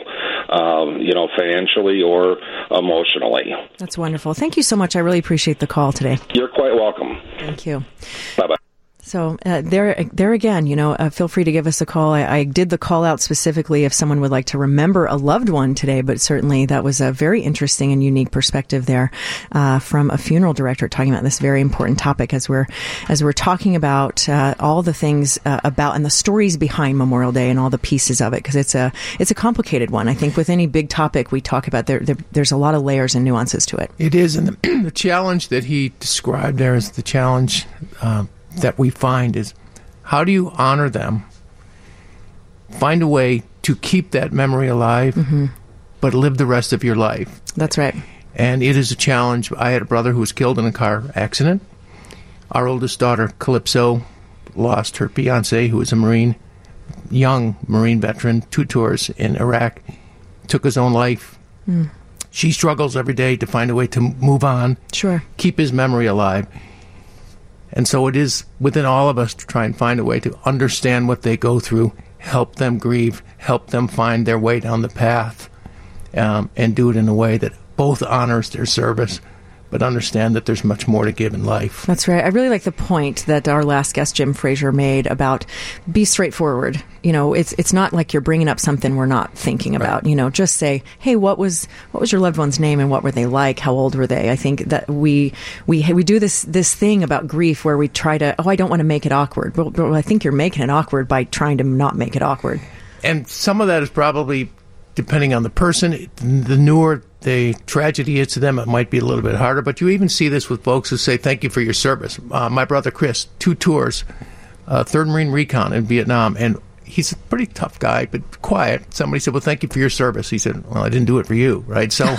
um, you know, financially or emotionally. That's wonderful. Thank you so much. I really appreciate the call today. You're quite welcome. Thank you. Bye bye. So uh, there, there again, you know, uh, feel free to give us a call. I, I did the call out specifically if someone would like to remember a loved one today, but certainly that was a very interesting and unique perspective there uh, from a funeral director talking about this very important topic as we're as we're talking about uh, all the things uh, about and the stories behind Memorial Day and all the pieces of it because it's a it's a complicated one. I think with any big topic we talk about, there, there there's a lot of layers and nuances to it. It is, and the, the challenge that he described there is the challenge uh, that we find is how do you honor them, find a way to keep that memory alive, mm-hmm. but live the rest of your life. That's right. And it is a challenge. I had a brother who was killed in a car accident. Our oldest daughter, Calypso, lost her fiance, who was a Marine, young Marine veteran, two tours in Iraq, took his own life. Mm. She struggles every day to find a way to move on Sure. keep his memory alive. And so it is within all of us to try and find a way to understand what they go through, help them grieve, help them find their way down the path, um, and do it in a way that both honors their service, but understand that there's much more to give in life. That's right. I really like the point that our last guest, Jim Frazier, made about be straightforward. You know, it's it's not like you're bringing up something we're not thinking about. Right. You know, just say, "Hey, what was what was your loved one's name and what were they like? How old were they?" I think that we we we do this this thing about grief where we try to, "Oh, I don't want to make it awkward." But, but I think you're making it awkward by trying to not make it awkward. And some of that is probably depending on the person. The newer the tragedy is to them, it might be a little bit harder. But you even see this with folks who say, "Thank you for your service." Uh, my brother Chris, two tours, uh, Third Marine Recon in Vietnam, and he's a pretty tough guy, but quiet. Somebody said, "Well, thank you for your service." He said, "Well, I didn't do it for you, right?" So, um,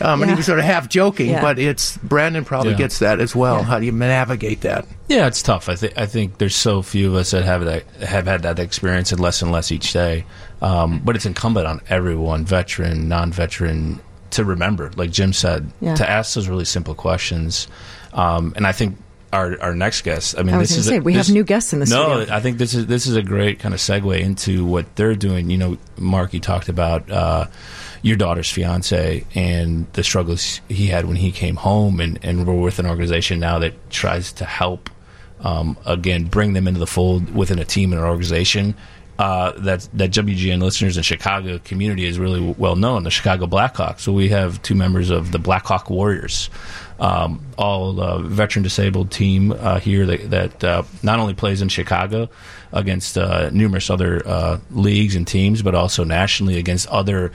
yeah. and he was sort of half joking, yeah. but it's Brandon probably yeah. gets that as well. How do you navigate that? Yeah, it's tough. I think I think there's so few of us that have that have had that experience, and less and less each day. Um, but it's incumbent on everyone, veteran, non-veteran, to remember, like Jim said, yeah. to ask those really simple questions. Um, and I think our our next guest. I mean, I this is say, a, we this, have new guests in the studio. no, studio. I think this is this is a great kind of segue into what they're doing. You know, Mark, you talked about uh, your daughter's fiance and the struggles he had when he came home, and and we're with an organization now that tries to help. Um, again, bring them into the fold within a team and an organization uh, that that WGN listeners in Chicago community is really well known, the Chicago Blackhawks. So we have two members of the Blackhawk Warriors, um, all uh, veteran disabled team uh, here that, that uh, not only plays in Chicago against uh, numerous other uh, leagues and teams, but also nationally against other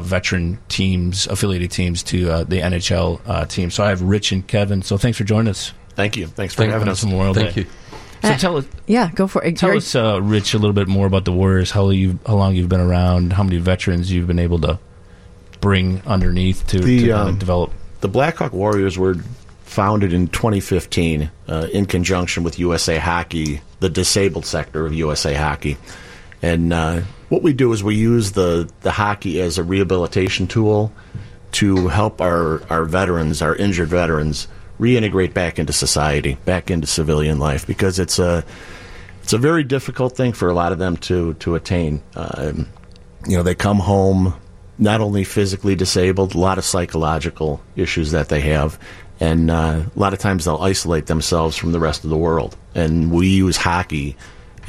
veteran teams, affiliated teams to the NHL team. So I have Rich and Kevin. So thanks for joining us. Thank you. Thanks for Thank having us. Memorial Thank Day. you. So uh, tell us, yeah, go for it. Tell You're, us, uh, Rich, a little bit more about the Warriors. How you how long you've been around? How many veterans you've been able to bring underneath to, the, to um, develop? The Blackhawk Warriors were founded in 2015 uh, in conjunction with USA Hockey, the disabled sector of USA Hockey, and uh, what we do is we use the the hockey as a rehabilitation tool to help our our veterans, our injured veterans reintegrate back into society, back into civilian life, because it's a it's a very difficult thing for a lot of them to to attain. Um, you know, they come home not only physically disabled, a lot of psychological issues that they have, and uh, a lot of times they'll isolate themselves from the rest of the world. And we use hockey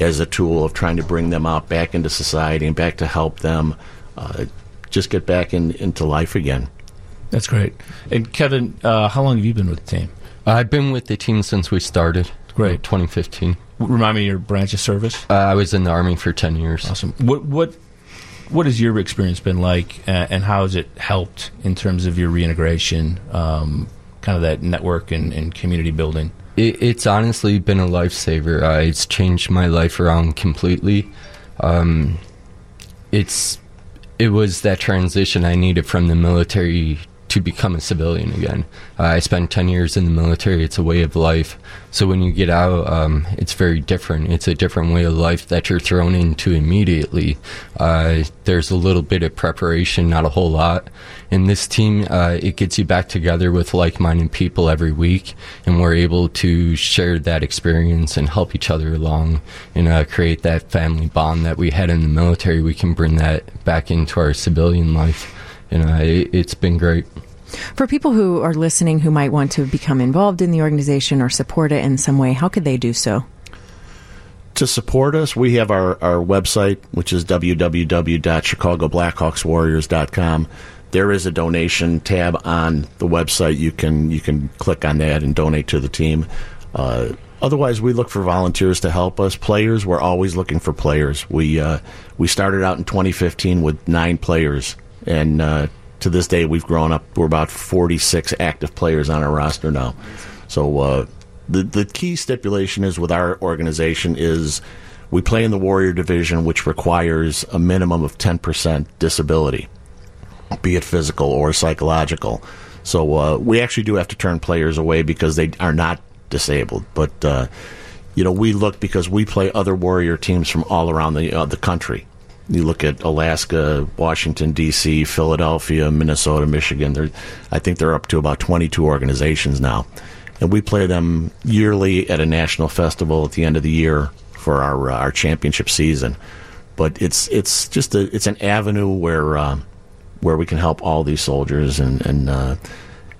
as a tool of trying to bring them out back into society and back to help them uh, just get back in, into life again. That's great. And Kevin, uh, how long have you been with the team? I've been with the team since we started. Great, 2015. Remind me your branch of service. Uh, I was in the army for 10 years. Awesome. What what what has your experience been like, uh, and how has it helped in terms of your reintegration, um, kind of that network and, and community building? It, it's honestly been a lifesaver. Uh, it's changed my life around completely. Um, it's it was that transition I needed from the military to become a civilian again. Uh, I spent 10 years in the military. It's a way of life. So when you get out, um, it's very different. It's a different way of life that you're thrown into immediately. Uh, there's a little bit of preparation, not a whole lot. In this team, uh, it gets you back together with like-minded people every week, and we're able to share that experience and help each other along and uh, create that family bond that we had in the military. We can bring that back into our civilian life you know, it, it's been great. For people who are listening who might want to become involved in the organization or support it in some way, how could they do so? To support us, we have our, our website, which is www.chicagoblackhawkswarriors.com. There is a donation tab on the website. You can you can click on that and donate to the team. Uh, otherwise, we look for volunteers to help us. Players, we're always looking for players. We uh, we started out in 2015 with nine players and uh, to this day we've grown up. We're about 46 active players on our roster now. So uh, the the key stipulation is with our organization is we play in the Warrior division, which requires a minimum of 10% disability, be it physical or psychological. So uh, we actually do have to turn players away because they are not disabled, but. Uh, you know, we look because we play other Warrior teams from all around the uh, the country. You look at Alaska, Washington D.C., Philadelphia, Minnesota, Michigan. I think they're up to about 22 organizations now, and we play them yearly at a national festival at the end of the year for our uh, our championship season. But it's it's just a it's an avenue where uh, where we can help all these soldiers and and uh,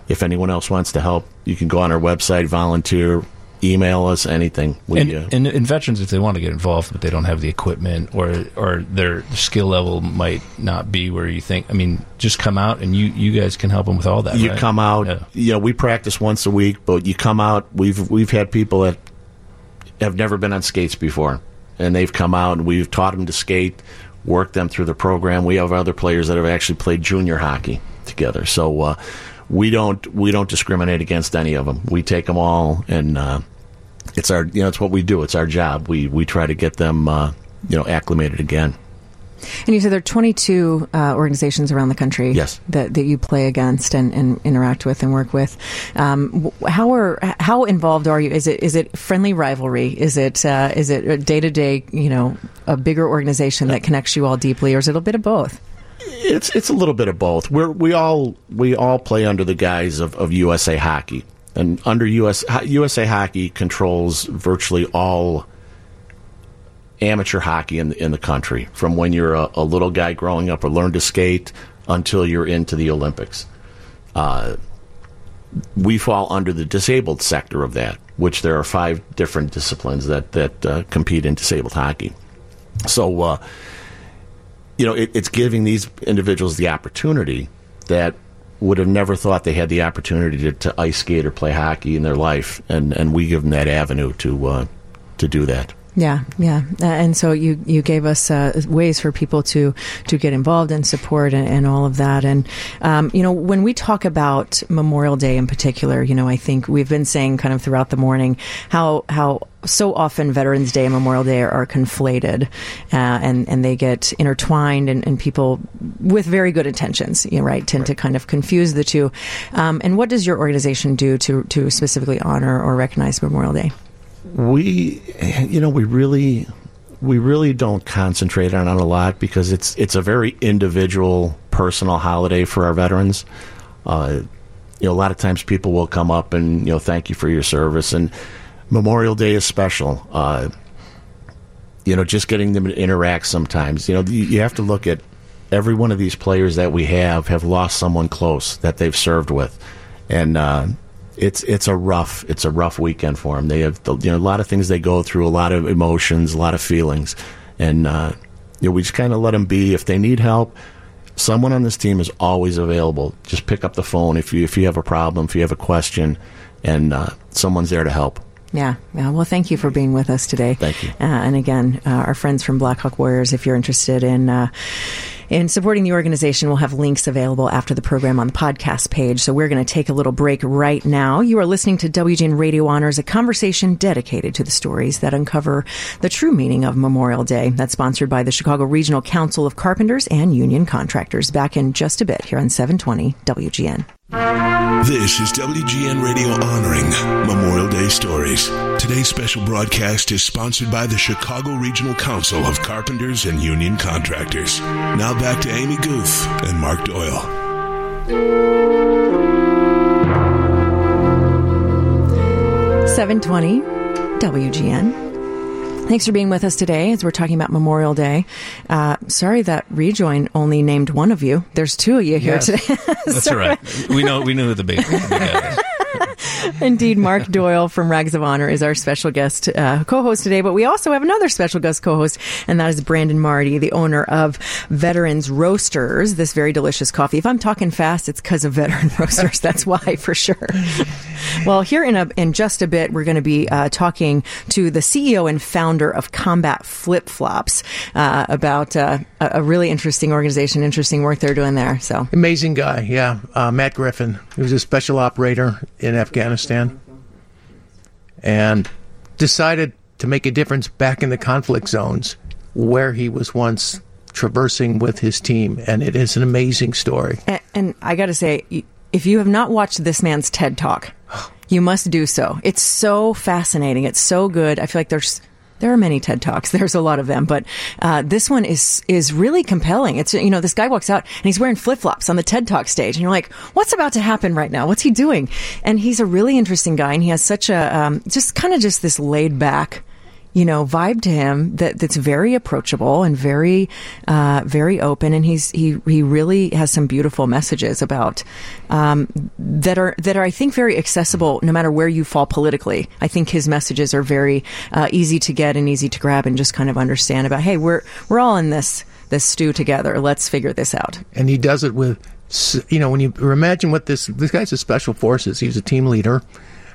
if anyone else wants to help, you can go on our website, volunteer, email us, anything. We, and, uh, and, and veterans, if they want to get involved, but they don't have the equipment or or their skill level might not be where you think. I mean, just come out and you you guys can help them with all that. you right? come out. Yeah. Know, we practice once a week, but you come out. We've we've had people that have never been on skates before, and they've come out and we've taught them to skate, worked them through the program. We have other players that have actually played junior hockey together, so uh, we don't we don't discriminate against any of them. We take them all, and uh, it's our you know it's what we do. It's our job. We we try to get them uh, you know acclimated again. And you said there are 22 uh, organizations around the country Yes. that, that you play against and, and interact with and work with. Um, how are how involved are you? Is it is it friendly rivalry? Is it uh, is it day to day? You know, a bigger organization that connects you all deeply, or is it a bit of both? It's it's a little bit of both. We're we all we all play under the guise of, of USA Hockey, and under US USA Hockey controls virtually all amateur hockey in the, in the country, from when you're a, a little guy growing up or learn to skate until you're into the Olympics. Uh, we fall under the disabled sector of that, which there are five different disciplines that that uh, compete in disabled hockey. So. Uh, you know, it, it's giving these individuals the opportunity that would have never thought they had the opportunity to, to ice skate or play hockey in their life, and, and we give them that avenue to uh, to do that. Yeah, yeah, uh, and so you you gave us uh, ways for people to to get involved and support and, and all of that. And um, you know, when we talk about Memorial Day in particular, you know, I think we've been saying kind of throughout the morning how how so often Veterans Day and Memorial Day are, are conflated, uh, and and they get intertwined, and, and people with very good intentions, you know, right, tend to kind of confuse the two. Um, and what does your organization do to to specifically honor or recognize Memorial Day? We, you know, we really we really don't concentrate on it a lot because it's it's a very individual, personal holiday for our veterans. Uh, you know, a lot of times people will come up and you know thank you for your service, and Memorial Day is special. Uh, you know, just getting them to interact sometimes. You know, you, have to look at every one of these players that we have have lost someone close that they've served with, and uh, it's it's a rough it's a rough weekend for them. They have the, you know a lot of things they go through, a lot of emotions, a lot of feelings, and uh, you know we just kind of let them be. If they need help, someone on this team is always available. Just pick up the phone if you if you have a problem, if you have a question, and uh, someone's there to help. Yeah, yeah. Well, thank you for being with us today. Thank you. Uh, and again, uh, our friends from Blackhawk Warriors, if you're interested in in supporting the organization, we'll have links available after the program on the podcast page. So we're going to take a little break right now. You are listening to WGN Radio Honors, a conversation dedicated to the stories that uncover the true meaning of Memorial Day. That's sponsored by the Chicago Regional Council of Carpenters and Union Contractors. Back in just a bit here on 720 WGN. This is WGN Radio honoring Memorial Day stories. Today's special broadcast is sponsored by the Chicago Regional Council of Carpenters and Union Contractors. Now back to Amy Guth and Mark Doyle. 720 WGN. Thanks for being with us today as we're talking about Memorial Day. Uh, sorry that Rejoin only named one of you. There's two of you here Yes. today. That's all right. We know we knew the big, the big guys. Indeed, Mark Doyle from Rags of Honor is our special guest uh, co-host today, but we also have another special guest co-host, and that is Brandon Marty, the owner of Veterans Roasters, this very delicious coffee. If I'm talking fast, it's because of Veteran Roasters. That's why, for sure. well, here in a in just a bit, we're going to be uh, talking to the CEO and founder of Combat Flip Flops uh, about uh, a a really interesting organization, interesting work they're doing there. So. Amazing guy, yeah. Uh, Matt Griffin. He was a special operator in Afghanistan and decided to make a difference back in the conflict zones where he was once traversing with his team. And it is an amazing story. And, and I got to say, if you have not watched this man's TED Talk, you must do so. It's so fascinating. It's so good. I feel like there's there are many TED Talks. There's a lot of them, but uh, this one is is really compelling. It's you know this guy walks out and he's wearing flip flops on the TED Talk stage, and you're like, what's about to happen right now? What's he doing? And he's a really interesting guy, and he has such a um, just kind of just this laid back you know, vibe to him that that's very approachable and very, uh, very open. And he's he he really has some beautiful messages about um, that are that are I think very accessible no matter where you fall politically. I think his messages are very uh, easy to get and easy to grab and just kind of understand about. Hey, we're we're all in this this stew together. Let's figure this out. And he does it with, you know, when you imagine what this this guy's a special forces. He was a team leader,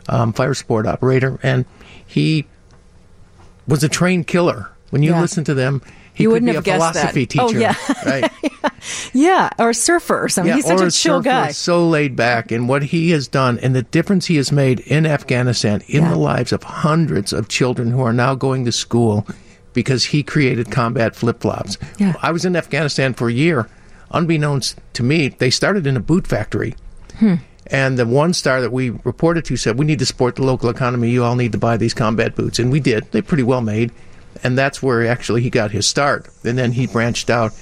um, fire support operator, and he was a trained killer. When you Yeah. listen to them, he You wouldn't be have a guessed philosophy that. Oh, teacher, yeah. right? Yeah, or a surfer or something. He's such or a chill guy. So laid back, and what he has done, and the difference he has made in Afghanistan, in Yeah. the lives of hundreds of children who are now going to school, because he created combat flip flops. Yeah. I was in Afghanistan for a year. Unbeknownst to me, they started in a boot factory. Hmm. And the one star that we reported to said, "We need to support the local economy. You all need to buy these combat boots," and we did. They're pretty well made, and that's where actually he got his start. And then he branched out.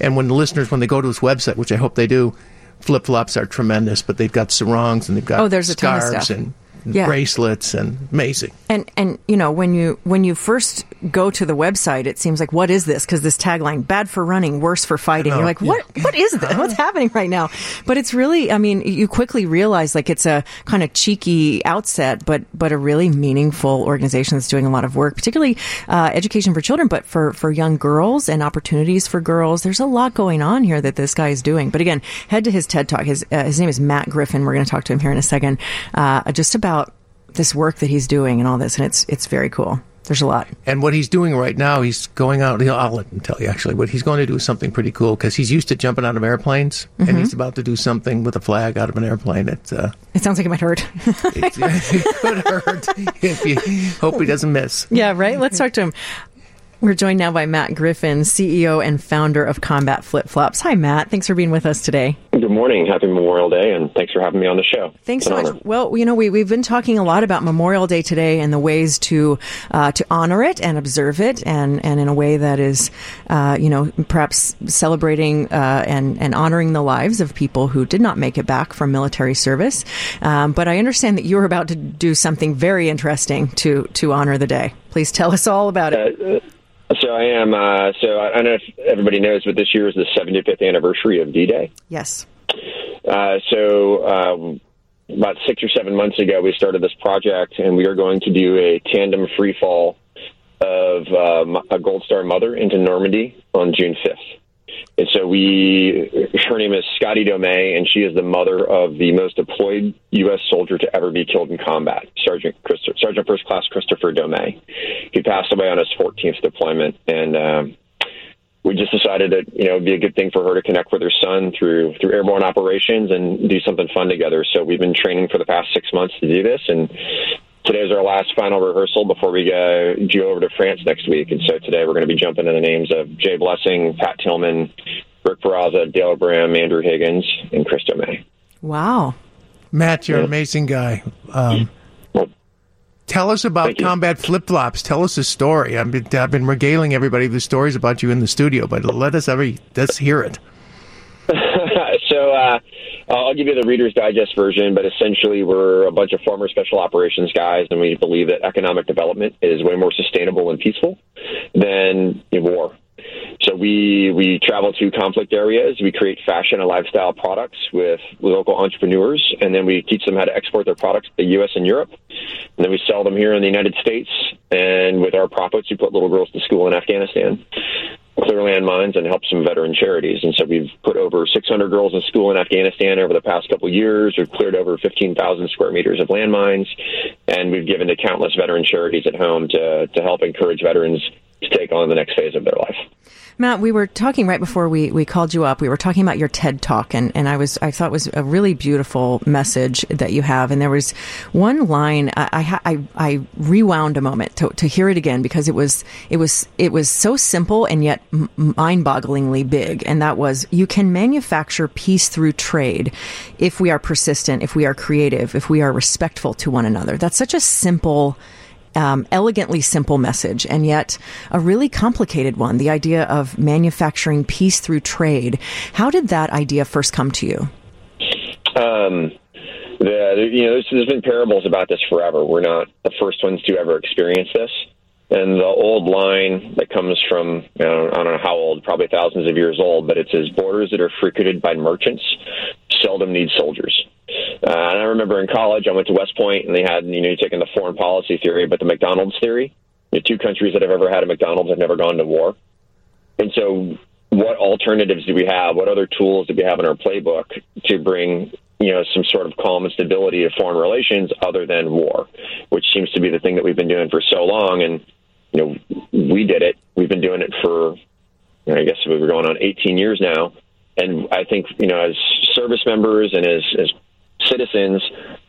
And when the listeners, when they go to his website, which I hope they do, flip flops are tremendous. But they've got sarongs and they've got Oh, there's a ton of stuff. and Yeah. bracelets and amazing. And and you know when you when you first go to the website, it seems like what is this? Because this tagline: "Bad for running, worse for fighting." You're like, what what is this? What's happening right now? But it's really, I mean, you quickly realize like it's a kind of cheeky outset, but but a really meaningful organization that's doing a lot of work, particularly uh, education for children, but for for young girls and opportunities for girls. There's a lot going on here that this guy is doing. But again, head to his TED Talk. His uh, his name is Matt Griffin. We're going to talk to him here in a second, uh, just about this work that he's doing and all this, and it's it's very cool. There's a lot. And what he's doing right now, he's going out. I'll let him tell you actually. What he's going to do is something pretty cool because he's used to jumping out of airplanes, Mm-hmm. and he's about to do something with a flag out of an airplane. It's uh, It sounds like it might hurt. it, it could hurt if you hope he doesn't miss. yeah, right. Let's talk to him. We're joined now by Matt Griffin, CEO and founder of Combat Flip Flops. Hi, Matt. Thanks for being with us today. Good morning. Happy Memorial Day, and thanks for having me on the show. Thanks so much. Well, you know, we, we've been talking a lot about Memorial Day today and the ways to uh, to honor it and observe it, and, and in a way that is, uh, you know, perhaps celebrating uh, and and honoring the lives of people who did not make it back from military service. Um, but I understand that you're about to do something very interesting to to honor the day. Please tell us all about it. So I am. Uh, so I I don't know if everybody knows, but this year is the 75th anniversary of D-Day. Yes. Uh, so um, about six or seven months ago, we started this project, and we are going to do a tandem free fall of um, a Gold Star mother into Normandy on June 5th. And so we, her name is Scotty Domeij, and she is the mother of the most deployed U.S. soldier to ever be killed in combat, Sergeant Christo- Sergeant First Class Kristoffer Domeij. He passed away on his 14th deployment, and um, we just decided that you know it'd be a good thing for her to connect with her son through through airborne operations and do something fun together. So we've been training for the past six months to do this, and today is our last final rehearsal before we go go over to France next week. And so today we're going to be jumping in the names of Jay Blessing, Pat Tillman, Rick Peraza, Dale Graham, Andrew Higgins, and Christo May. Wow. Matt, you're an amazing guy. Um, tell us about combat flip flops. Tell us a story. I've been, I've been regaling everybody with stories about you in the studio, but let us every let's hear it. so uh, Uh, I'll give you the Reader's Digest version, but essentially we're a bunch of former special operations guys, and we believe that economic development is way more sustainable and peaceful than war. So we we travel to conflict areas. We create fashion and lifestyle products with local entrepreneurs, and then we teach them how to export their products to the U.S. and Europe. And then we sell them here in the United States. And with our profits, we put little girls to school in Afghanistan, clear landmines, and help some veteran charities. And so we've put over 600 girls in school in Afghanistan over the past couple years. We've cleared over 15,000 square meters of landmines, and we've given to countless veteran charities at home to to help encourage veterans to take on the next phase of their life. Matt, we were talking right before we, we called you up. We were talking about your TED talk, and, and I was I thought was a really beautiful message that you have. And there was one line I I, I, I rewound a moment to, to hear it again because it was it was it was so simple and yet mind-bogglingly big. And that was you can manufacture peace through trade if we are persistent, if we are creative, if we are respectful to one another. That's such a simple um, elegantly simple message, and yet a really complicated one. The idea of manufacturing peace through trade. How did that idea first come to you? Um, the, you know, there's, there's been parables about this forever. We're not the first ones to ever experience this. And the old line that comes from, you know, I don't know how old, probably thousands of years old, but it says borders that are frequented by merchants seldom need soldiers. Uh, and I remember in college, I went to West Point and they had, you know, you're taking the foreign policy theory, but the McDonald's theory. The two countries that have ever had a McDonald's have never gone to war. And so, what alternatives do we have? What other tools do we have in our playbook to bring you know some sort of calm and stability to foreign relations other than war, which seems to be the thing that we've been doing for so long. And you know, we did it. We've been doing it for you know, I guess we were going on 18 years now. And I think you know, as service members and as as citizens,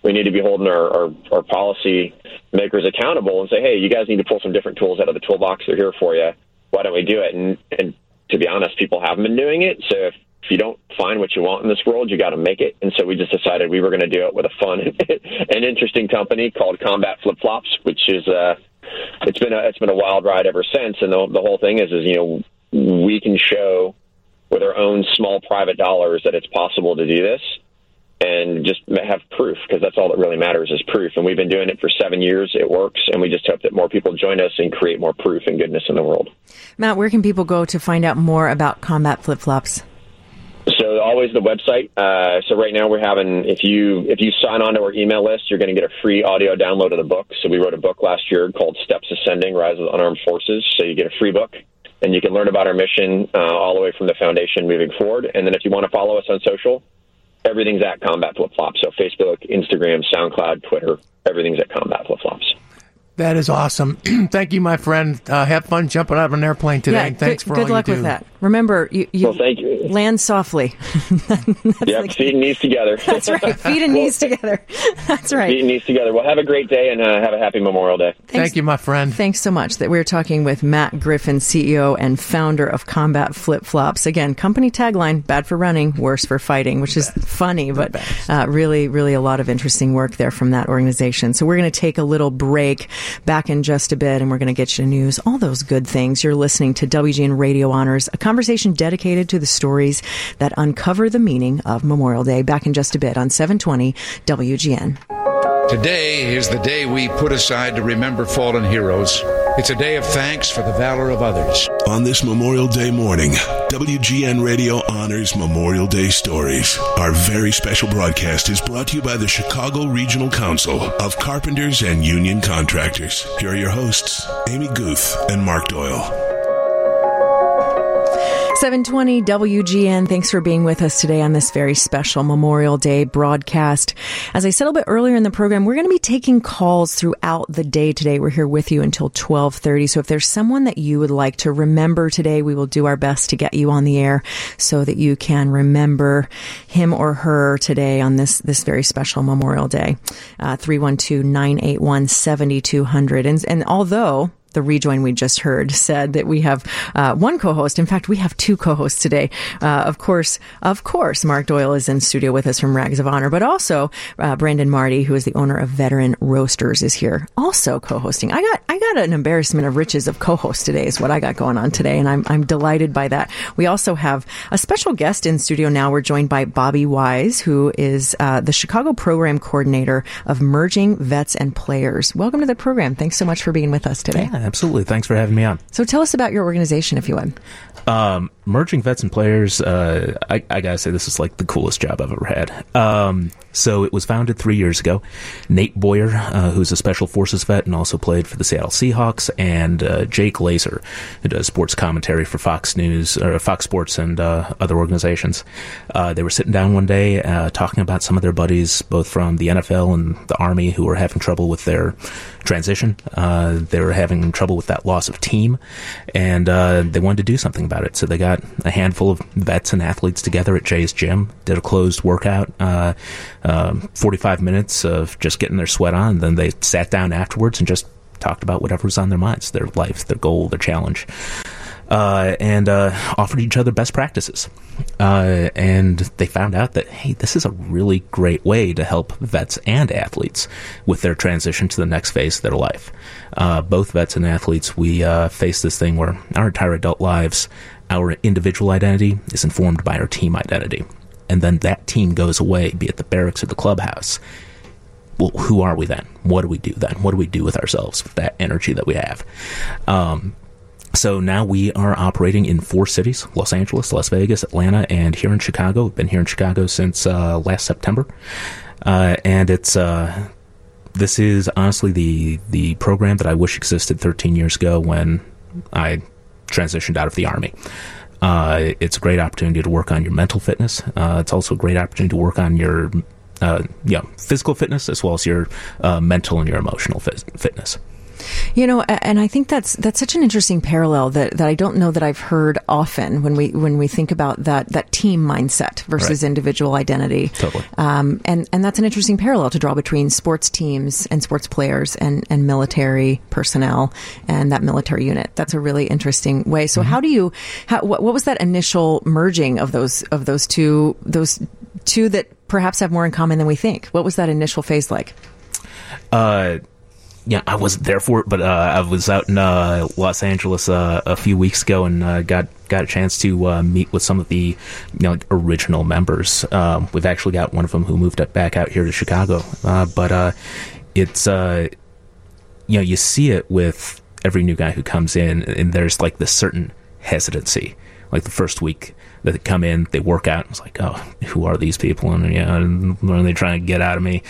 we need to be holding our, our, our policy makers accountable and say, hey, you guys need to pull some different tools out of the toolbox. They're here for you. Why don't we do it? And, and to be honest, people haven't been doing it. So if, if you don't find what you want in this world, you got to make it. And so we just decided we were going to do it with a fun and interesting company called Combat Flip Flops, which is uh, it's been a it's been a wild ride ever since. And the, the whole thing is is you know we can show with our own small private dollars that it's possible to do this and just have proof because that's all that really matters is proof. And we've been doing it for seven years. It works, and we just hope that more people join us and create more proof and goodness in the world. Matt, where can people go to find out more about combat flip flops? So always the website. Uh, so right now we're having if you if you sign on to our email list, you're going to get a free audio download of the book. So we wrote a book last year called Steps Ascending: Rise of the Unarmed Forces. So you get a free book, and you can learn about our mission uh, all the way from the foundation moving forward. And then if you want to follow us on social, everything's at Combat Flip Flops. So Facebook, Instagram, SoundCloud, Twitter, everything's at Combat Flip Flops. That is awesome. Thank you, my friend. Uh, have fun jumping out of an airplane today. Yeah, Thanks good, for good all luck you do. with that. Remember, you, you, well, thank you. land softly. yep, feet and knees together. That's right. Feet and knees together. That's right. Feet and knees together. Well, have a great day and uh, have a happy Memorial Day. Thanks. Thank you, my friend. Thanks so much. That we're talking with Matt Griffin, CEO and founder of Combat Flip Flops. Again, company tagline: "Bad for running, worse for fighting," which is funny, but uh, really, really a lot of interesting work there from that organization. So we're going to take a little break. Back in just a bit, and we're going to get you news, all those good things. You're listening to WGN Radio Honors, a conversation dedicated to the stories that uncover the meaning of Memorial Day. Back in just a bit on 720 WGN. Today is the day we put aside to remember fallen heroes. It's a day of thanks for the valor of others. On this Memorial Day morning, WGN Radio honors Memorial Day stories. Our very special broadcast is brought to you by the Chicago Regional Council of Carpenters and Union Contractors. Here are your hosts, Amy Guth and Mark Doyle. 720 WGN. Thanks for being with us today on this very special Memorial Day broadcast. As I said a little bit earlier in the program, we're going to be taking calls throughout the day today. We're here with you until 1230. So if there's someone that you would like to remember today, we will do our best to get you on the air so that you can remember him or her today on this, this very special Memorial Day. Uh, 312-981-7200. And, and although the rejoin we just heard said that we have uh, one co-host. In fact, we have two co-hosts today. Uh, of course, of course, Mark Doyle is in studio with us from Rags of Honor, but also uh, Brandon Marty, who is the owner of Veteran Roasters, is here also co-hosting. I got I got an embarrassment of riches of co-hosts today is what I got going on today, and I'm I'm delighted by that. We also have a special guest in studio now. We're joined by Bobby Wise, who is uh, the Chicago program coordinator of Merging Vets and Players. Welcome to the program. Thanks so much for being with us today. Yeah, absolutely. Thanks for having me on. So tell us about your organization, if you would. Um, merging vets and players, uh, I, I, gotta say, this is like the coolest job I've ever had. Um, so it was founded three years ago. Nate Boyer, uh, who's a special forces vet and also played for the Seattle Seahawks, and uh, Jay Glazer, who does sports commentary for Fox News or Fox Sports and uh, other organizations. Uh, they were sitting down one day uh, talking about some of their buddies, both from the NFL and the Army, who were having trouble with their transition. they were having trouble with that loss of team, and they wanted to do something about it. So they got a handful of vets and athletes together at Jay's gym, did a closed workout, uh, uh, 45 minutes of just getting their sweat on. Then they sat down afterwards and just talked about whatever was on their minds, their life, their goal, their challenge. Uh, and uh, offered each other best practices. Uh, and they found out that, hey, this is a really great way to help vets and athletes with their transition to the next phase of their life. Uh, both vets and athletes, we uh, face this thing where our entire adult lives, our individual identity is informed by our team identity. And then that team goes away, be it the barracks or the clubhouse well, who are we then? What do we do then? What do we do with ourselves with that energy that we have? Um, so now we are operating in four cities Los Angeles, Las Vegas, Atlanta, and here in Chicago. We've been here in Chicago since uh, last September. Uh, and it's. Uh, this is honestly the the program that I wish existed 13 years ago when I transitioned out of the army. Uh, it's a great opportunity to work on your mental fitness. Uh, it's also a great opportunity to work on your uh, yeah physical fitness as well as your uh, mental and your emotional fit- fitness. You know, and I think that's that's such an interesting parallel that, that I don't know that I've heard often when we when we think about that that team mindset versus right. individual identity. Totally. Um, and and that's an interesting parallel to draw between sports teams and sports players and and military personnel and that military unit. That's a really interesting way. So mm-hmm. how do you how, what, what was that initial merging of those of those two those two that perhaps have more in common than we think? What was that initial phase like? Uh yeah, I wasn't there for it, but uh, I was out in uh, Los Angeles uh, a few weeks ago and uh, got got a chance to uh, meet with some of the you know like original members. Um, we've actually got one of them who moved back out here to Chicago, uh, but it's you know you see it with every new guy who comes in, and there's like this certain hesitancy. Like the first week, that come in, they work out. It's like, oh, who are these people? And yeah, what are they trying to get out of me?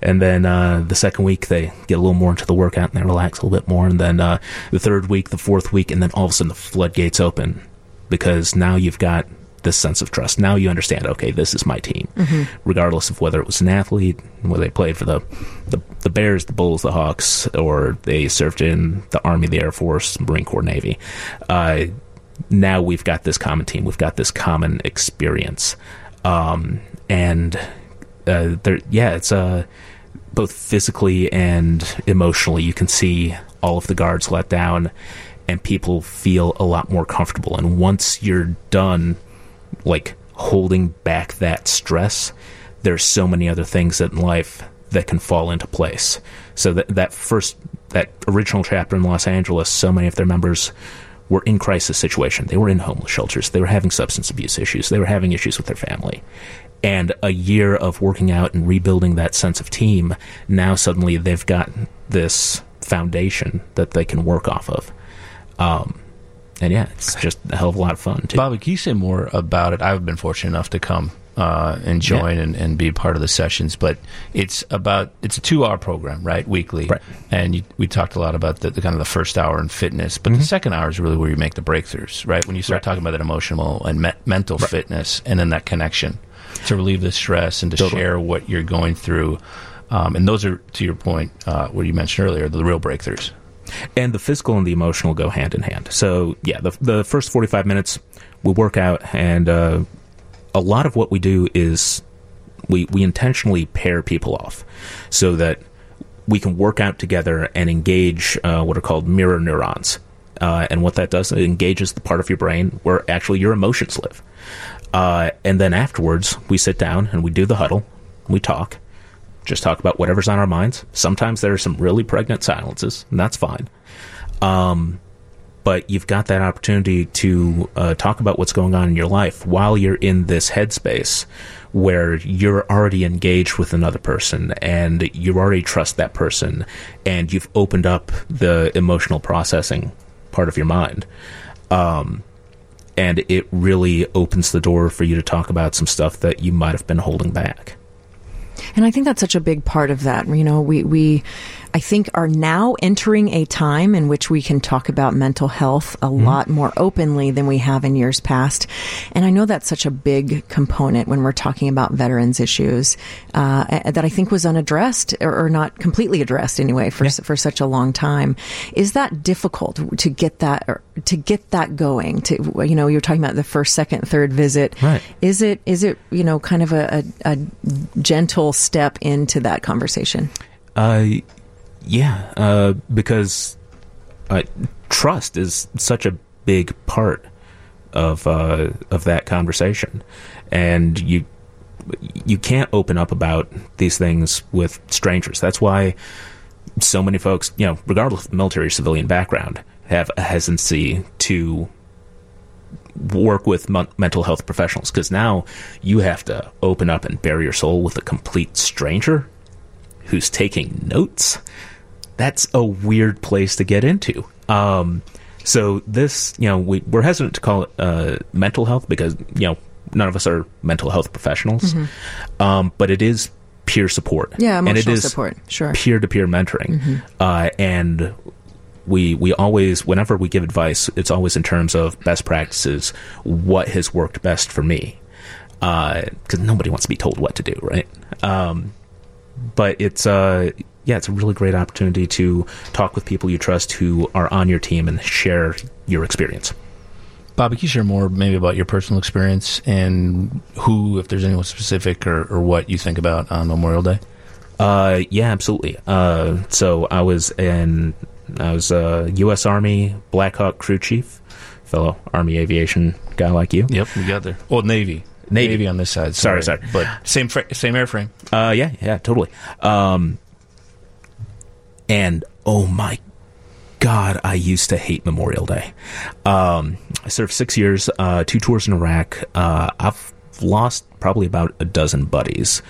And then uh, the second week, they get a little more into the workout and they relax a little bit more. And then uh, the third week, the fourth week, and then all of a sudden the floodgates open because now you've got this sense of trust. Now you understand, okay, this is my team, mm-hmm. regardless of whether it was an athlete, whether they played for the, the, the Bears, the Bulls, the Hawks, or they served in the Army, the Air Force, Marine Corps, Navy. Uh, now we've got this common team, we've got this common experience, um, and uh, there, yeah, it's uh, both physically and emotionally. You can see all of the guards let down, and people feel a lot more comfortable. And once you're done, like holding back that stress, there's so many other things in life that can fall into place. So that that first that original chapter in Los Angeles, so many of their members were in crisis situation. They were in homeless shelters. They were having substance abuse issues. They were having issues with their family. And a year of working out and rebuilding that sense of team, now suddenly they've got this foundation that they can work off of. Um, and yeah, it's just a hell of a lot of fun too. Bobby, can you say more about it? I've been fortunate enough to come uh, and join yeah. and, and, be part of the sessions. But it's about it's a two hour program, right, weekly. Right. And you, we talked a lot about the, the, kind of the first hour in fitness, but mm-hmm. the second hour is really where you make the breakthroughs, right? When you start right. talking about that emotional and me- mental right. fitness, and then that connection to relieve the stress and to totally. share what you're going through. Um, and those are, to your point, uh, what you mentioned earlier, the real breakthroughs. And the physical and the emotional go hand in hand. So, yeah, the, the first 45 minutes, we work out and uh, a lot of what we do is we we intentionally pair people off so that we can work out together and engage uh, what are called mirror neurons. Uh, and what that does, it engages the part of your brain where actually your emotions live. Uh, and then afterwards, we sit down and we do the huddle. We talk, just talk about whatever's on our minds. Sometimes there are some really pregnant silences, and that's fine. Um, but you've got that opportunity to uh, talk about what's going on in your life while you're in this headspace where you're already engaged with another person and you already trust that person and you've opened up the emotional processing part of your mind. Um, and it really opens the door for you to talk about some stuff that you might have been holding back. And I think that's such a big part of that. You know, we, we, I think are now entering a time in which we can talk about mental health a mm-hmm. lot more openly than we have in years past. And I know that's such a big component when we're talking about veterans issues, uh, that I think was unaddressed or, or not completely addressed anyway for, yeah. for such a long time. Is that difficult to get that, to get that going to, you know, you're talking about the first, second, third visit. Right. Is it, is it, you know, kind of a, a, a gentle step into that conversation? Uh, yeah, uh, because uh, trust is such a big part of uh, of that conversation, and you you can't open up about these things with strangers. That's why so many folks, you know, regardless of military or civilian background, have a hesitancy to work with m- mental health professionals. Because now you have to open up and bare your soul with a complete stranger who's taking notes, that's a weird place to get into. Um, so this, you know, we, we're hesitant to call it uh, mental health because you know none of us are mental health professionals, Mhm. um, but it is peer support. Yeah, and it emotional is support, sure. peer to peer mentoring, Mhm. uh, and we we always whenever we give advice, it's always in terms of best practices, what has worked best for me, because nobody wants to be told what to do, right? Um, but it's uh yeah, it's a really great opportunity to talk with people you trust who are on your team and share your experience. Bobby, can you share more maybe about your personal experience and who, if there's anyone specific or, or what you think about on Memorial Day? Uh, yeah, absolutely. Uh, so I was in, I was a U.S. Army Black Hawk crew chief, fellow Army aviation guy like you. Yep, we got there. Well, Navy, Navy, on this side. Sorry, sorry, but same fra- same airframe. Uh, yeah, yeah, totally. Um, and oh my God, I used to hate Memorial Day. Um, I served six years, uh, two tours in Iraq. Uh, I've lost probably about a dozen buddies,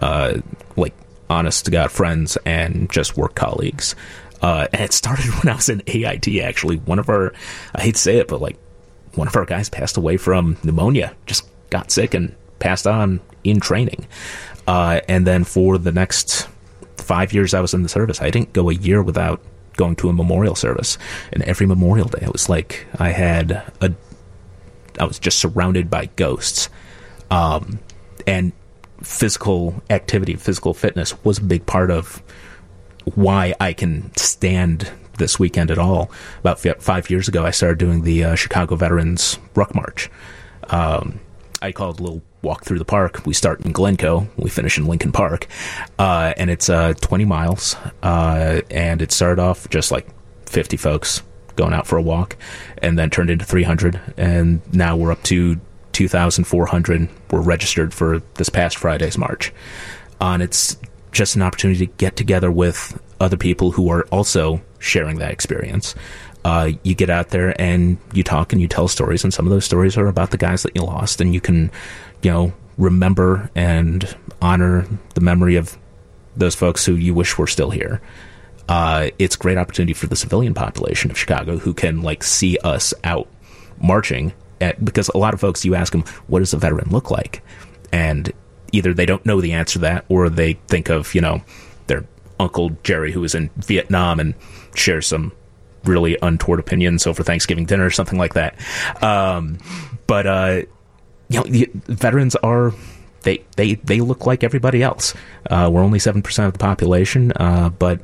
uh, like honest to God friends and just work colleagues. Uh, and it started when I was in AIT, actually. One of our, I hate to say it, but like one of our guys passed away from pneumonia, just got sick and passed on in training. Uh, and then for the next five years I was in the service, I didn't go a year without going to a memorial service. And every Memorial Day, it was like I had a, I was just surrounded by ghosts. Um, and physical activity, physical fitness was a big part of why I can stand this weekend at all. About f- five years ago, I started doing the uh, Chicago Veterans Ruck March. Um, I call it a little walk through the park. We start in Glencoe, we finish in Lincoln Park, uh, and it's uh, 20 miles. Uh, and it started off just like 50 folks going out for a walk, and then turned into 300, and now we're up to 2,400. We're registered for this past Friday's march, uh, and it's just an opportunity to get together with other people who are also sharing that experience. Uh, you get out there and you talk and you tell stories, and some of those stories are about the guys that you lost, and you can, you know, remember and honor the memory of those folks who you wish were still here. Uh, it's great opportunity for the civilian population of Chicago who can like see us out marching at, because a lot of folks you ask them what does a veteran look like and either they don't know the answer to that or they think of you know their uncle Jerry who was in Vietnam and shares some really untoward opinions for Thanksgiving dinner or something like that. Um, but uh, you know, veterans are they they they look like everybody else. Uh, we're only seven percent of the population, uh, but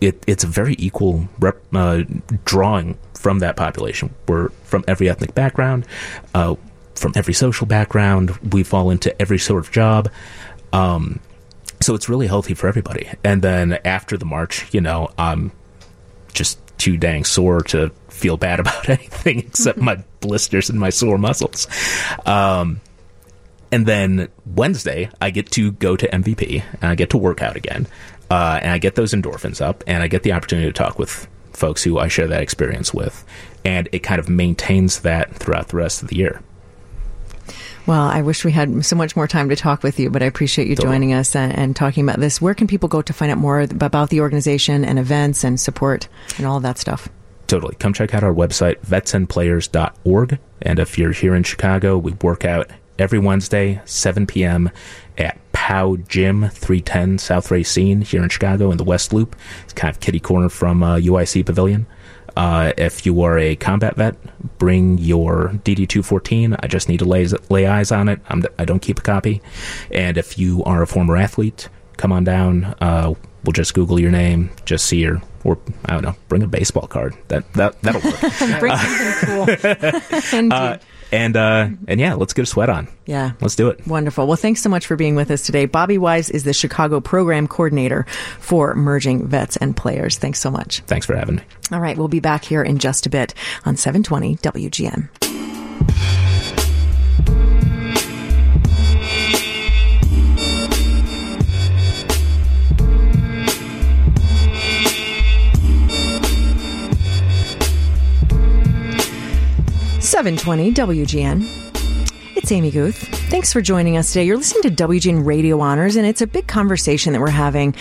it, it's a very equal rep, uh, drawing from that population. We're from every ethnic background, uh, from every social background. We fall into every sort of job. Um, so it's really healthy for everybody. And then after the march, you know, I'm just too dang sore to feel bad about anything except my blisters and my sore muscles. Um, and then Wednesday, I get to go to MVP and I get to work out again. Uh, and I get those endorphins up and I get the opportunity to talk with folks who I share that experience with. And it kind of maintains that throughout the rest of the year. Well, I wish we had so much more time to talk with you, but I appreciate you Totally. joining us and, and talking about this. Where can people go to find out more about the organization and events and support and all that stuff? Totally. Come check out our website, vetsandplayers.org. And if you're here in Chicago, we work out every Wednesday, 7 p.m. at POW Gym, 310 South Racine here in Chicago in the West Loop. It's kind of kitty corner from uh, UIC Pavilion. Uh, if you are a combat vet, bring your DD214. I just need to lay, lay eyes on it. I'm, I don't keep a copy. And if you are a former athlete, come on down. Uh, we'll just Google your name, just see your, or I don't know, bring a baseball card. That that that'll work. Bring something cool. Indeed. Uh, and uh, and yeah, let's get a sweat on. Yeah. Let's do it. Wonderful. Well, thanks so much for being with us today. Bobby Wise is the Chicago program coordinator for Merging Vets and Players. Thanks so much. Thanks for having me. All right, we'll be back here in just a bit on 720 WGN. Seven twenty WGN. It's Amy Guth Thanks for joining us today. You're listening to WGN Radio Honors, and it's a big conversation that we're having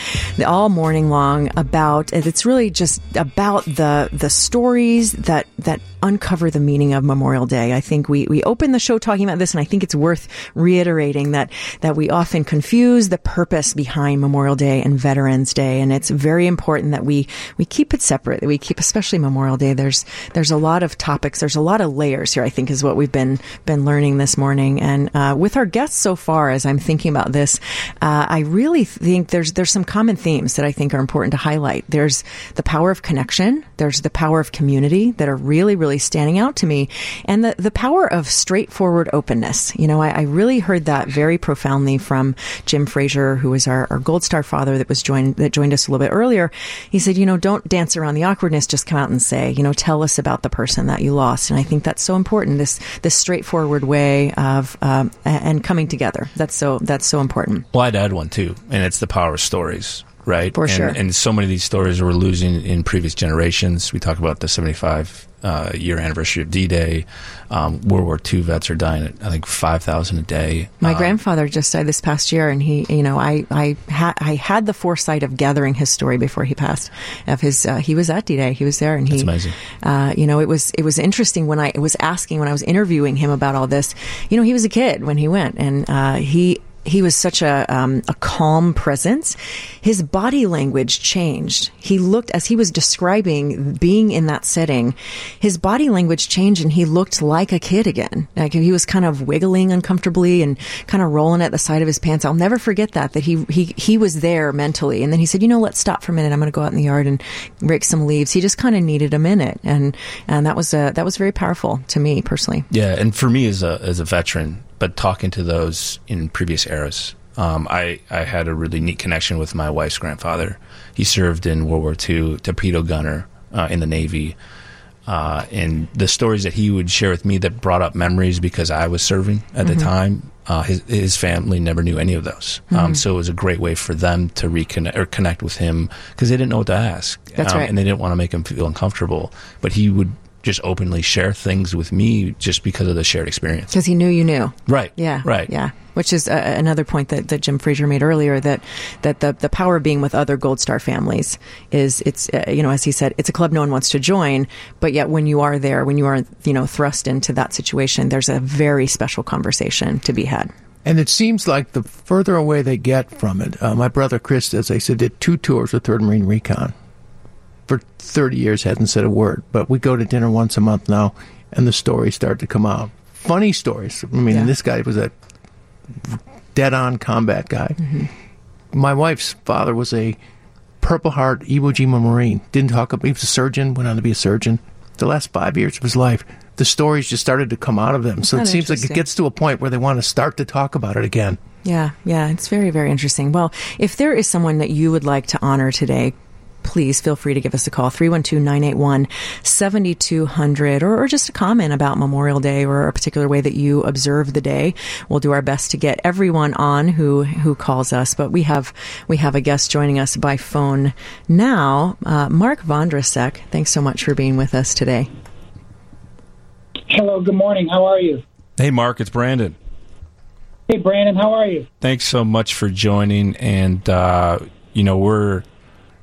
all morning long about. It's really just about the the stories that that uncover the meaning of Memorial Day. I think we, we opened the show talking about this, and I think it's worth reiterating that, that we often confuse the purpose behind Memorial Day and Veterans Day. And it's very important that we, we keep it separate, that we keep, especially Memorial Day. There's, there's a lot of topics. There's a lot of layers here, I think is what we've been, been learning this morning. And, uh, with our guests so far, as I'm thinking about this, uh, I really think there's, there's some common themes that I think are important to highlight. There's the power of connection. There's the power of community that are really, really really standing out to me. And the, the power of straightforward openness. You know, I, I really heard that very profoundly from Jim Frazier, who was our, our Gold Star father that was joined, that joined us a little bit earlier. He said, you know, don't dance around the awkwardness, just come out and say, you know, tell us about the person that you lost. And I think that's so important. This, this straightforward way of, um, and coming together. That's so, that's so important. Well, I'd add one too, and it's the power of stories right? For and, sure. And so many of these stories we're losing in previous generations. We talk about the 75 uh, year anniversary of D-Day. Um, World War II vets are dying at I think five thousand a day. My um, grandfather just died this past year, and he, you know, I I, ha- I had the foresight of gathering his story before he passed. Of his, uh, he was at D-Day, he was there, and he, amazing. Uh, you know, it was it was interesting when I was asking when I was interviewing him about all this. You know, he was a kid when he went, and uh, he he was such a um, a calm presence. His body language changed. He looked as he was describing being in that setting. His body language changed, and he looked like a kid again. Like he was kind of wiggling uncomfortably and kind of rolling at the side of his pants. I'll never forget that. That he he he was there mentally, and then he said, "You know, let's stop for a minute. I'm going to go out in the yard and rake some leaves." He just kind of needed a minute, and and that was a, that was very powerful to me personally. Yeah, and for me as a as a veteran, but talking to those in previous eras, um, I I had a really neat connection with my wife's grandfather. He served in World War II, torpedo gunner uh, in the Navy. Uh, and the stories that he would share with me that brought up memories because I was serving at the Mhm. time. Uh, his his family never knew any of those, um, Mhm. so it was a great way for them to reconnect or connect with him because they didn't know what to ask, That's um, right. and they didn't want to make him feel uncomfortable. But he would just openly share things with me just because of the shared experience. Because he knew you knew. Right. Yeah. Right. Yeah. Which is uh, another point that, that Jim Frazier made earlier that that the, the power of being with other Gold Star families is it's uh, you know as he said it's a club no one wants to join but yet when you are there when you are you know thrust into that situation there's a very special conversation to be had. And it seems like the further away they get from it. Uh, my brother Chris, as I said, did two tours with Third Marine Recon. For 30 years, hasn't said a word. But we go to dinner once a month now, and the stories start to come out. Funny stories. I mean, Yeah. this guy was a dead-on combat guy. Mm-hmm. My wife's father was a Purple Heart Iwo Jima Marine. Didn't talk about. He was a surgeon. Went on to be a surgeon. The last five years of his life, the stories just started to come out of them. So it seems like it gets to a point where they want to start to talk about it again. Yeah, yeah, it's very, very interesting. Well, if there is someone that you would like to honor today, please feel free to give us a call 312-981-7200 or, or just a comment about Memorial Day or a particular way that you observe the day. We'll do our best to get everyone on who who calls us, but we have we have a guest joining us by phone now, uh, Mark Vondrasek. Thanks so much for being with us today. Hello, good morning. How are you? Hey, Mark, it's Brandon. Hey, Brandon, how are you? Thanks so much for joining. And uh, you know, we're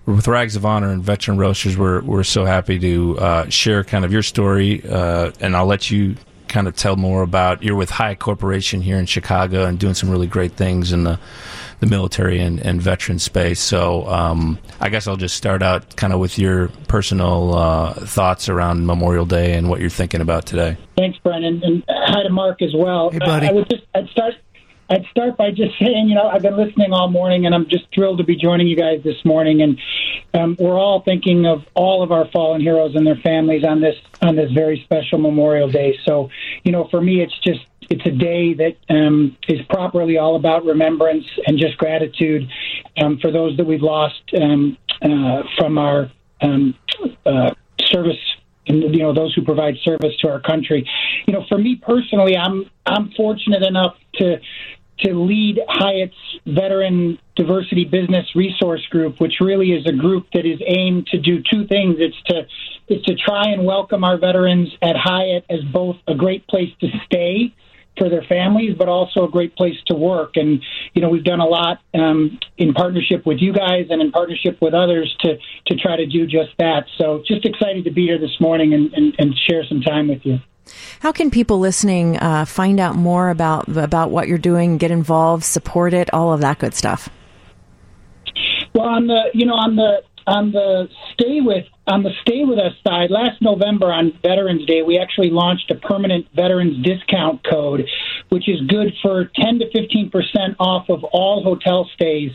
with Rags of Honor and Veteran Roasters. We're we're so happy to uh, share kind of your story, uh, and I'll let you kind of tell more about. You're with Hyatt Corporation here in Chicago and doing some really great things in the the military and, and veteran space. So um, I guess I'll just start out kind of with your personal uh, thoughts around Memorial Day and what you're thinking about today. Thanks, Brandon, and hi to Mark as well. Hey, buddy. I, I would just I'd start I'd start by just saying, you know, I've been listening all morning, and I'm just thrilled to be joining you guys this morning. And um, we're all thinking of all of our fallen heroes and their families on this on this very special Memorial Day. So, you know, for me, it's just it's a day that um, is properly all about remembrance and just gratitude um, for those that we've lost um, uh, from our um, uh, service and you know those who provide service to our country. You know, for me personally, I'm I'm fortunate enough to to lead Hyatt's Veteran Diversity Business Resource Group, which really is a group that is aimed to do two things. It's to it's to try and welcome our veterans at Hyatt as both a great place to stay for their families, but also a great place to work. And you know, we've done a lot um, in partnership with you guys and in partnership with others to to try to do just that. So, just excited to be here this morning and, and, and share some time with you. How can people listening uh, find out more about about what you're doing, get involved, support it, all of that good stuff? Well, on the you know on the on the stay with on the stay with us side, last November on Veterans Day, we actually launched a permanent veterans discount code, which is good for 10 to 15 percent off of all hotel stays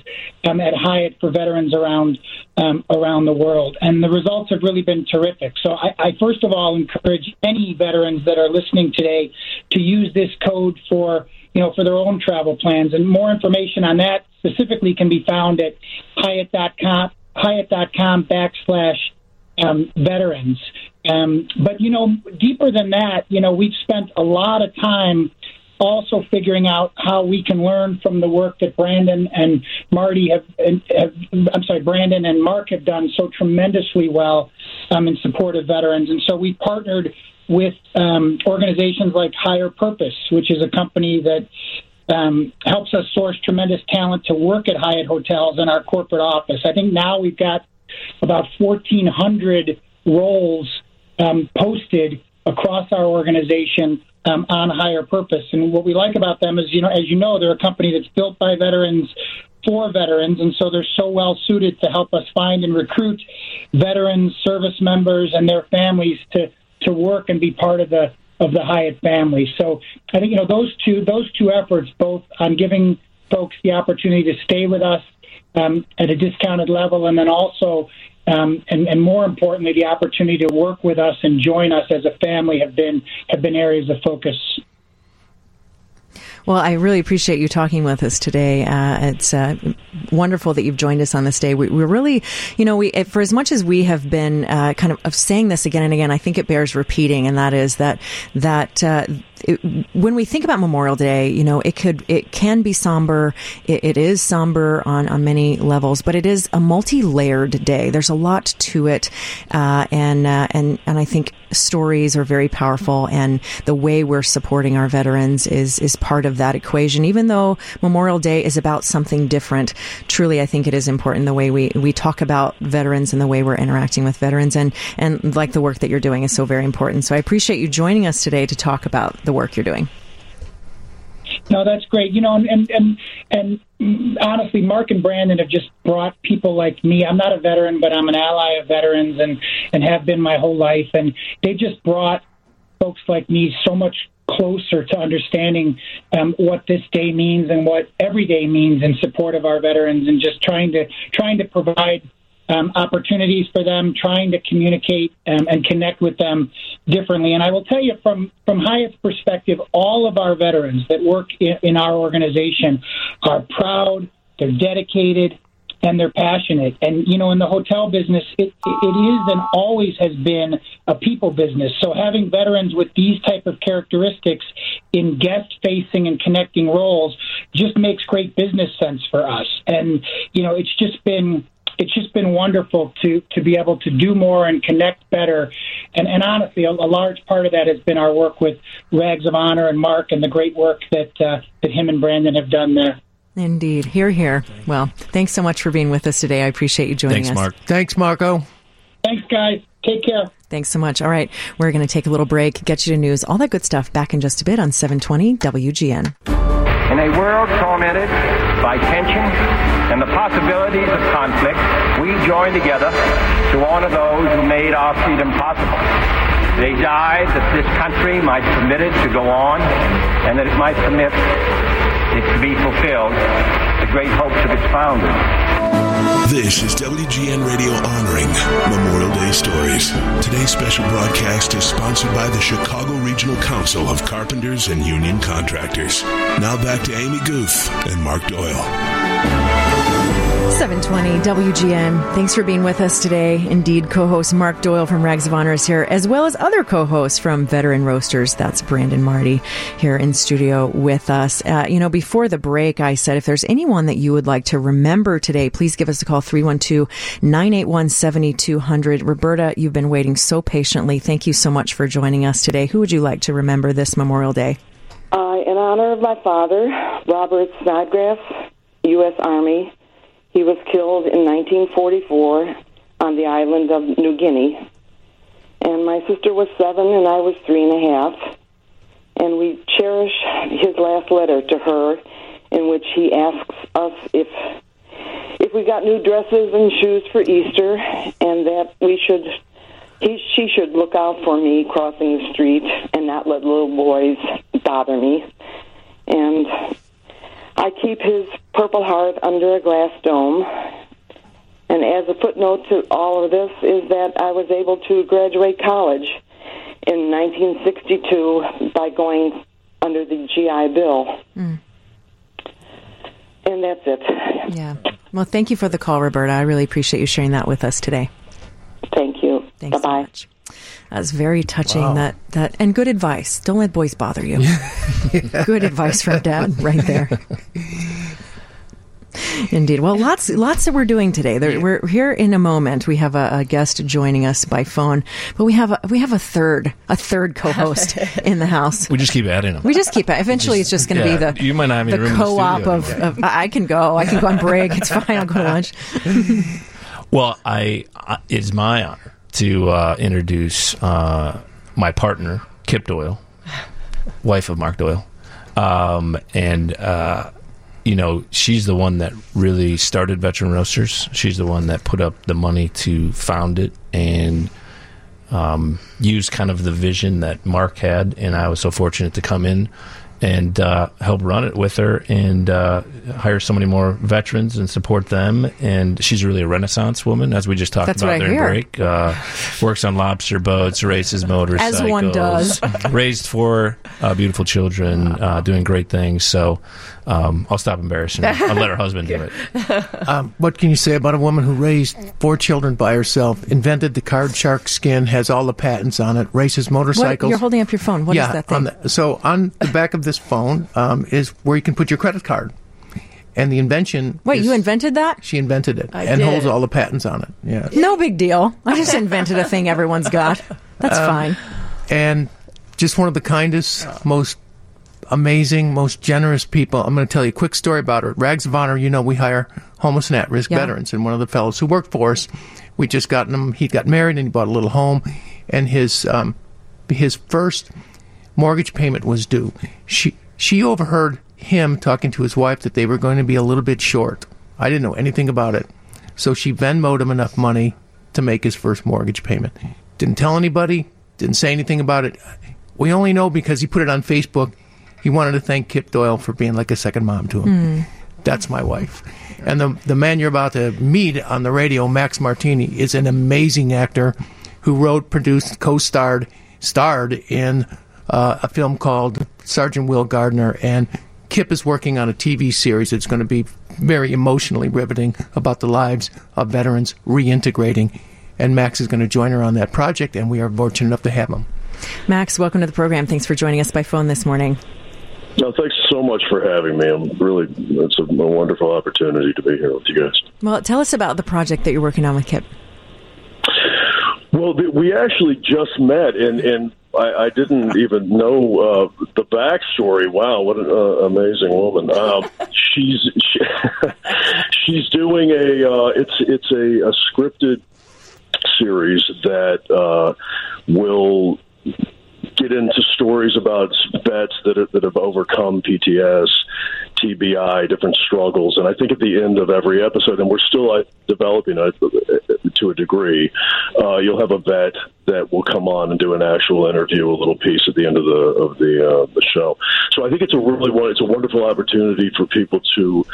um, at Hyatt for veterans around um, around the world. And the results have really been terrific. So I, I first of all encourage any veterans that are listening today to use this code for you know for their own travel plans. And more information on that specifically can be found at Hyatt.com Hyatt.com backslash um, veterans. Um, but you know, deeper than that, you know, we've spent a lot of time also figuring out how we can learn from the work that Brandon and Marty have, have I'm sorry, Brandon and Mark have done so tremendously well um, in support of veterans. And so we partnered with um, organizations like Hirepurpose, which is a company that um, helps us source tremendous talent to work at Hyatt hotels in our corporate office. I think now we've got about 1,400 roles um, posted across our organization um, on Hirepurpose. And what we like about them is, you know, as you know, they're a company that's built by veterans for veterans, and so they're so well suited to help us find and recruit veterans, service members, and their families to to work and be part of the of the Hyatt family. So I think you know those two those two efforts, both on giving folks the opportunity to stay with us um, at a discounted level, and then also um, and, and, more importantly, the opportunity to work with us and join us as a family have been have been areas of focus well, I really appreciate you talking with us today. Uh, it's uh, wonderful that you've joined us on this day. We, are really, you know, we for as much as we have been uh, kind of, of, saying this again and again, I think it bears repeating, and that is that that uh, it, when we think about Memorial Day, you know, it could it can be somber. It, it is somber on on many levels, but it is a multi-layered day. There's a lot to it, uh, and uh, and and I think stories are very powerful, and the way we're supporting our veterans is is part of that equation. Even though Memorial Day is about something different, truly, I think it is important the way we we talk about veterans and the way we're interacting with veterans, and and like the work that you're doing is so very important. So I appreciate you joining us today to talk about the work you're doing. No, that's great. You know, and and and honestly, Mark and Brandon have just brought people like me. I'm not a veteran, but I'm an ally of veterans, and and have been my whole life. And they just brought folks like me so much closer to understanding um, what this day means and what every day means in support of our veterans, and just trying to trying to provide um, opportunities for them, trying to communicate um, and connect with them differently. And I will tell you from, from Hyatt's perspective, all of our veterans that work in, in our organization are proud, they're dedicated, and they're passionate. And, you know, in the hotel business, it, it is and always has been a people business. So having veterans with these type of characteristics in guest facing and connecting roles just makes great business sense for us. And, you know, it's just been it's just been wonderful to to be able to do more and connect better. And, and honestly, a, a large part of that has been our work with Rags of Honor and Mark and the great work that uh, that him and Brandon have done there. Indeed. Here, here. Well, thanks so much for being with us today. I appreciate you joining thanks, us. Thanks, Mark. Thanks, Marco. Thanks, guys. Take care. Thanks so much. All right. We're going to take a little break, get you to news, all that good stuff back in just a bit on 720 WGN. In a world tormented by tension and the possibilities of conflict, we join together to honor those who made our freedom possible. They died that this country might permit it to go on and that it might permit it to be fulfilled, the great hopes of its founders. This is WGN Radio honoring Memorial Day stories. Today's special broadcast is sponsored by the Chicago Regional Council of Carpenters and Union Contractors. Now back to Amy Guth and Mark Doyle. 720 WGN. Thanks for being with us today. Indeed, co host Mark Doyle from Rags of Honor is here, as well as other co hosts from Veteran Roasters. That's Brandon Marty here in studio with us. Uh, you know, before the break, I said if there's anyone that you would like to remember today, please give us a call 312 981 7200. Roberta, you've been waiting so patiently. Thank you so much for joining us today. Who would you like to remember this Memorial Day? Uh, in honor of my father, Robert Snodgrass, U.S. Army, he was killed in 1944 on the island of New Guinea. And my sister was seven and I was three and a half. And we cherish his last letter to her in which he asks us if if we got new dresses and shoes for Easter and that we should he she should look out for me crossing the street and not let little boys bother me. And I keep his Purple Heart under a glass dome. And as a footnote to all of this is that I was able to graduate college in 1962 by going under the GI Bill. Mm. And that's it. Yeah. Well, thank you for the call, Roberta. I really appreciate you sharing that with us today. Thank you. Thanks so much. That's very touching. Wow. That that and good advice. Don't let boys bother you. Good advice from Dad, right there. Indeed. Well, lots lots that we're doing today. There, We're here in a moment. We have a, a guest joining us by phone, but we have a, we have a third a third co-host in the house. We just keep adding them. We just keep it. Eventually, it's just going to yeah, be the you might not have any the room in the co-op studio of, of. I can go. I can go on break. It's fine. I'll go to lunch. Well, I, I it's my honor to uh, introduce uh, my partner, Kip Doyle, wife of Mark Doyle, um, and uh, you know she's the one that really started Veteran Roasters. She's the one that put up the money to found it and um, used kind of the vision that Mark had, and I was so fortunate to come in and uh, help run it with her and uh, hire so many more veterans and support them. And she's really a renaissance woman, as we just talked That's about during break. Uh, works on lobster boats, races motorcycles, As one does. raised four uh, beautiful children, uh, doing great things. So um, I'll stop embarrassing her. I'll let her husband do it. Um, what can you say about a woman who raised four children by herself, invented the card shark skin, has all the patents on it, races What, motorcycles? you're holding up your phone. What is yeah, that thing? On the, so on the back of this phone um, is where you can put your credit card, and the invention. Wait, is- you invented that? She invented it I and did. holds all the patents on it. Yeah. No big deal. I just invented a thing everyone's got. That's Um, fine. And just one of the kindest, most amazing, most generous people. I'm going to tell you a quick story about her. Rags of Honor, you know, we hire homeless and at-risk Yeah. veterans, and one of the fellows who worked for us, we just gotten him. He got married and he bought a little home, and his um, his first mortgage payment was due. She she overheard him talking to his wife that they were going to be a little bit short. I didn't know anything about it, so she Venmoed him enough money to make his first mortgage payment. Didn't tell anybody. Didn't say anything about it. We only know because he put it on Facebook. He wanted to thank Kip Doyle for being like a second mom to him. That's my wife. And the the man you're about to meet on the radio, Max Martini, is an amazing actor who wrote, produced, co-starred, starred in uh, a film called Sergeant Will Gardner. And Kip is working on a TV series that's going to be very emotionally riveting about the lives of veterans reintegrating. And Max is going to join her on that project, and we are fortunate enough to have him. Max, welcome to the program. Thanks for joining us by phone this morning. No, thanks so much for having me. I'm really, it's a, a wonderful opportunity to be here with you guys. Well, tell us about the project that you're working on with Kip. Well, we actually just met, and and I, I didn't even know uh, the backstory. Wow, what an uh, amazing woman! Um, she's she, she's doing a uh, it's it's a, a scripted series that uh, will get into stories about vets that are, that have overcome PTS, TBI, different struggles, and I think at the end of every episode, and we're still uh, developing it uh, to a degree, uh, you'll have a vet that will come on and do an actual interview, a little piece at the end of the of the uh, the show. So I think it's a really it's a wonderful opportunity for people to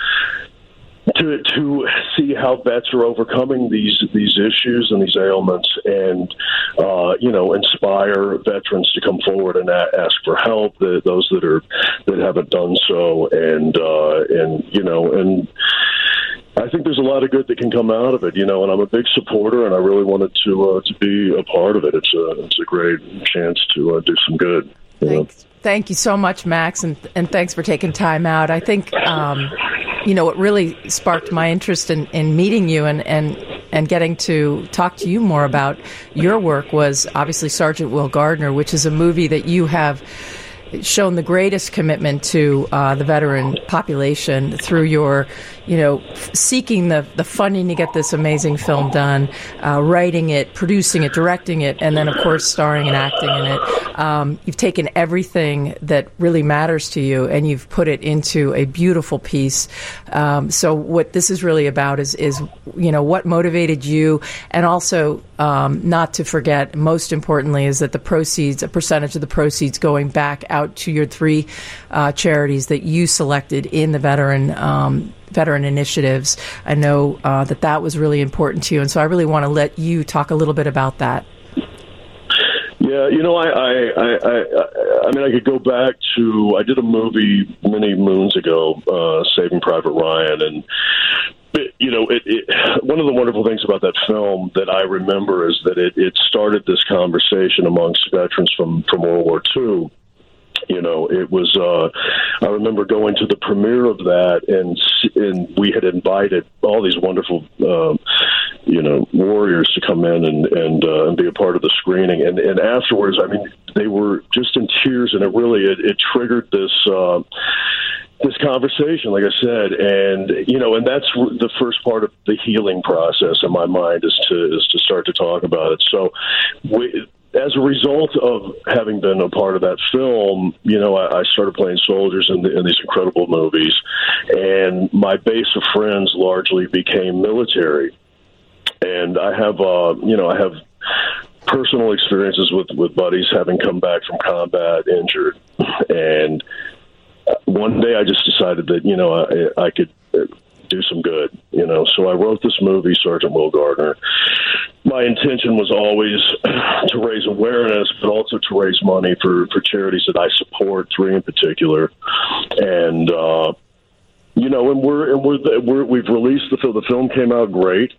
to to see how vets are overcoming these these issues and these ailments, and uh, you know, inspire veterans to come forward and a- ask for help. The, those that are that haven't done so, and uh, and you know, and I think there's a lot of good that can come out of it. You know, and I'm a big supporter, and I really wanted to uh, to be a part of it. It's a it's a great chance to uh, do some good. You know? Thank you so much, Max, and and thanks for taking time out. I think um, you know what really sparked my interest in, in meeting you and, and and getting to talk to you more about your work was obviously Sergeant Will Gardner, which is a movie that you have shown the greatest commitment to uh, the veteran population through your, you know, seeking the, the funding to get this amazing film done, uh, writing it, producing it, directing it, and then, of course, starring and acting in it. Um, you've taken everything that really matters to you and you've put it into a beautiful piece. Um, so, what this is really about is, is, you know, what motivated you, and also um, not to forget, most importantly, is that the proceeds, a percentage of the proceeds going back out to your three uh, charities that you selected in the veteran. Um, veteran initiatives. I know uh, that that was really important to you, and so I really want to let you talk a little bit about that. Yeah, you know, I, I, I, I, I mean, I could go back to I did a movie many moons ago, uh, Saving Private Ryan, and you know, it, it, one of the wonderful things about that film that I remember is that it, it started this conversation amongst veterans from from World War II you know it was uh i remember going to the premiere of that and and we had invited all these wonderful um you know warriors to come in and and uh, and be a part of the screening and and afterwards i mean they were just in tears and it really it, it triggered this uh this conversation, like I said, and you know, and that's the first part of the healing process in my mind is to is to start to talk about it. So, we, as a result of having been a part of that film, you know, I, I started playing soldiers in, the, in these incredible movies, and my base of friends largely became military. And I have, uh, you know, I have personal experiences with with buddies having come back from combat injured, and one day I just decided that you know I, I could do some good, you know. So I wrote this movie, Sergeant Will Gardner. My intention was always to raise awareness, but also to raise money for for charities that I support, three in particular, and. uh you know, and we're and we're, we're we've released the film. The film came out great.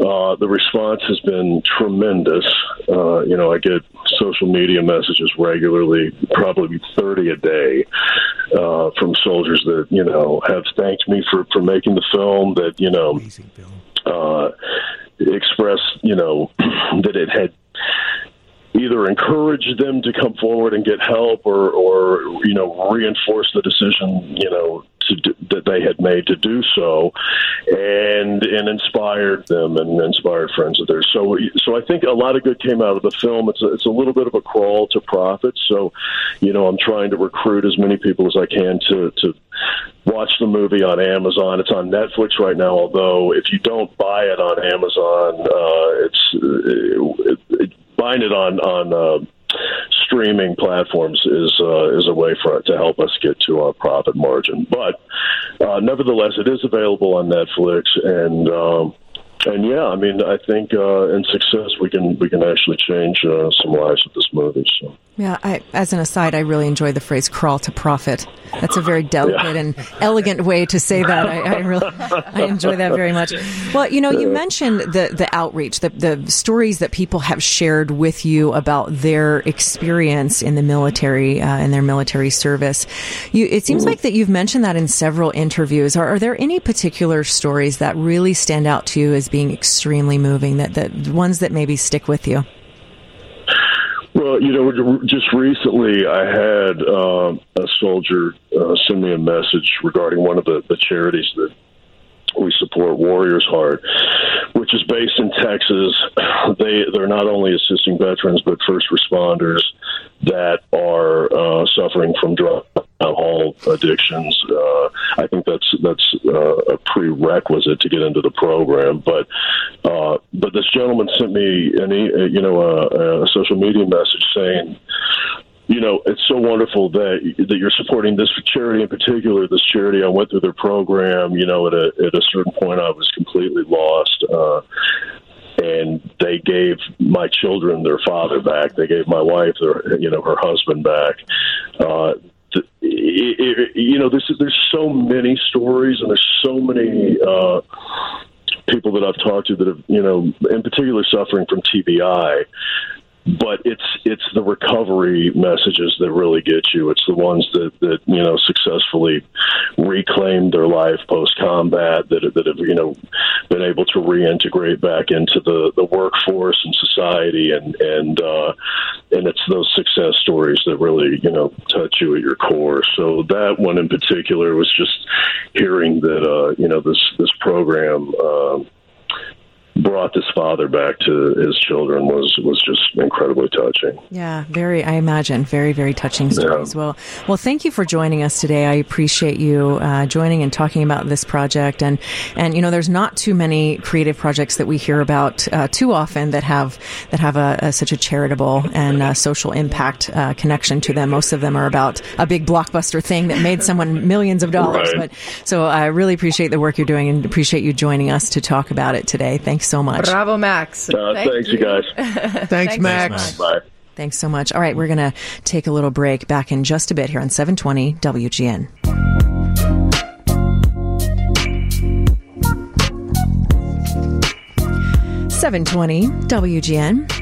Uh, the response has been tremendous. Uh, you know, I get social media messages regularly, probably 30 a day, uh, from soldiers that, you know, have thanked me for, for making the film, that, you know, uh, express, you know, that it had either encouraged them to come forward and get help or, or you know, reinforce the decision, you know, do, that they had made to do so, and and inspired them and inspired friends of theirs. So so I think a lot of good came out of the film. It's a, it's a little bit of a crawl to profit. So, you know, I'm trying to recruit as many people as I can to to watch the movie on Amazon. It's on Netflix right now. Although if you don't buy it on Amazon, uh, it's it, it, buying it on on uh, streaming platforms is uh, is a way for to help us get to our profit margin. But uh, nevertheless, it is available on Netflix, and um, and yeah, I mean, I think uh, in success we can we can actually change uh, some lives with this movie. So. Yeah, I, as an aside, I really enjoy the phrase "crawl to profit." That's a very delicate yeah. and elegant way to say that. I, I really, I enjoy that very much. Well, you know, you mentioned the the outreach, the the stories that people have shared with you about their experience in the military uh, and their military service. You, it seems like that you've mentioned that in several interviews. Are, are there any particular stories that really stand out to you as being extremely moving? That the ones that maybe stick with you? Well, you know, just recently I had uh, a soldier uh, send me a message regarding one of the, the charities that we support, Warriors Heart, which is based in Texas. They they're not only assisting veterans but first responders that are uh, suffering from drug alcohol addictions. Uh, I think that's that's uh, a prerequisite to get into the program. But uh, but this gentleman sent me an e- you know a, a social media message saying you know, it's so wonderful that that you're supporting this charity in particular. This charity, I went through their program. You know, at a at a certain point, I was completely lost. Uh, and they gave my children their father back. They gave my wife their, you know, her husband back. Uh, you know, there's there's so many stories, and there's so many uh, people that I've talked to that have, you know, in particular suffering from TBI but it's it's the recovery messages that really get you. It's the ones that that you know successfully reclaimed their life post combat that that have you know been able to reintegrate back into the, the workforce and society, and and uh, and it's those success stories that really you know touch you at your core. So that one in particular was just hearing that uh, you know this this program. Uh, brought this father back to his children was was just incredibly touching. Yeah, very. I imagine very very touching story as well. Well, thank you for joining us today. I appreciate you uh, joining and talking about this project. And and you know, there's not too many creative projects that we hear about uh, too often that have that have a, a such a charitable and uh, social impact uh, connection to them. Most of them are about a big blockbuster thing that made someone millions of dollars. Right. But so I really appreciate the work you're doing and appreciate you joining us to talk about it today. Thanks so much. Bravo, Max. Uh, Thank thanks, you guys. Thanks, Max. Bye. Thanks so much. All right, we're going to take a little break back in just a bit here on 720 WGN. Seven twenty WGN.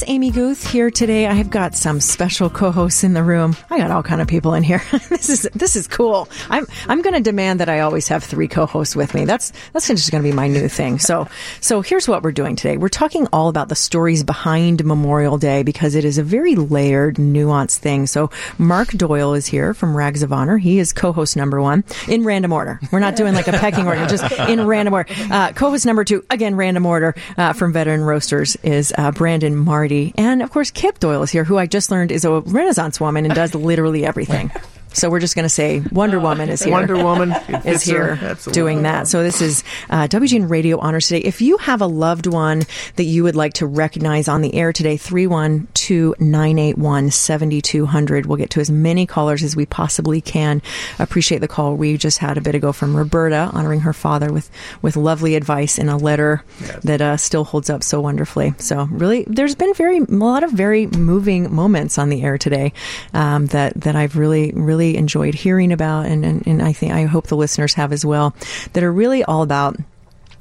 It's Amy Guth here today. I have got some special co-hosts in the room. I got all kind of people in here. this is this is cool. I'm I'm going to demand that I always have three co-hosts with me. That's that's just going to be my new thing. So so here's what we're doing today. We're talking all about the stories behind Memorial Day because it is a very layered, nuanced thing. So Mark Doyle is here from Rags of Honor. He is co-host number one in random order. We're not doing like a pecking order, just in random order. Uh, co-host number two, again random order uh, from Veteran Roasters is uh, Brandon Marty, and of course Kip Doyle is here, who I just learned is a Renaissance woman and does literally everything. So we're just going to say Wonder Woman is here. Wonder Woman is fits her. here Absolutely. doing that. So this is uh, WGN Radio Honors today. If you have a loved one that you would like to recognize on the air today, 312-981-7200. We'll get to as many callers as we possibly can. Appreciate the call we just had a bit ago from Roberta honoring her father with, with lovely advice in a letter that uh, still holds up so wonderfully. So really, there's been very, a lot of very moving moments on the air today um, that, that I've really, really enjoyed hearing about. And, and, and I think, I hope the listeners have as well that are really all about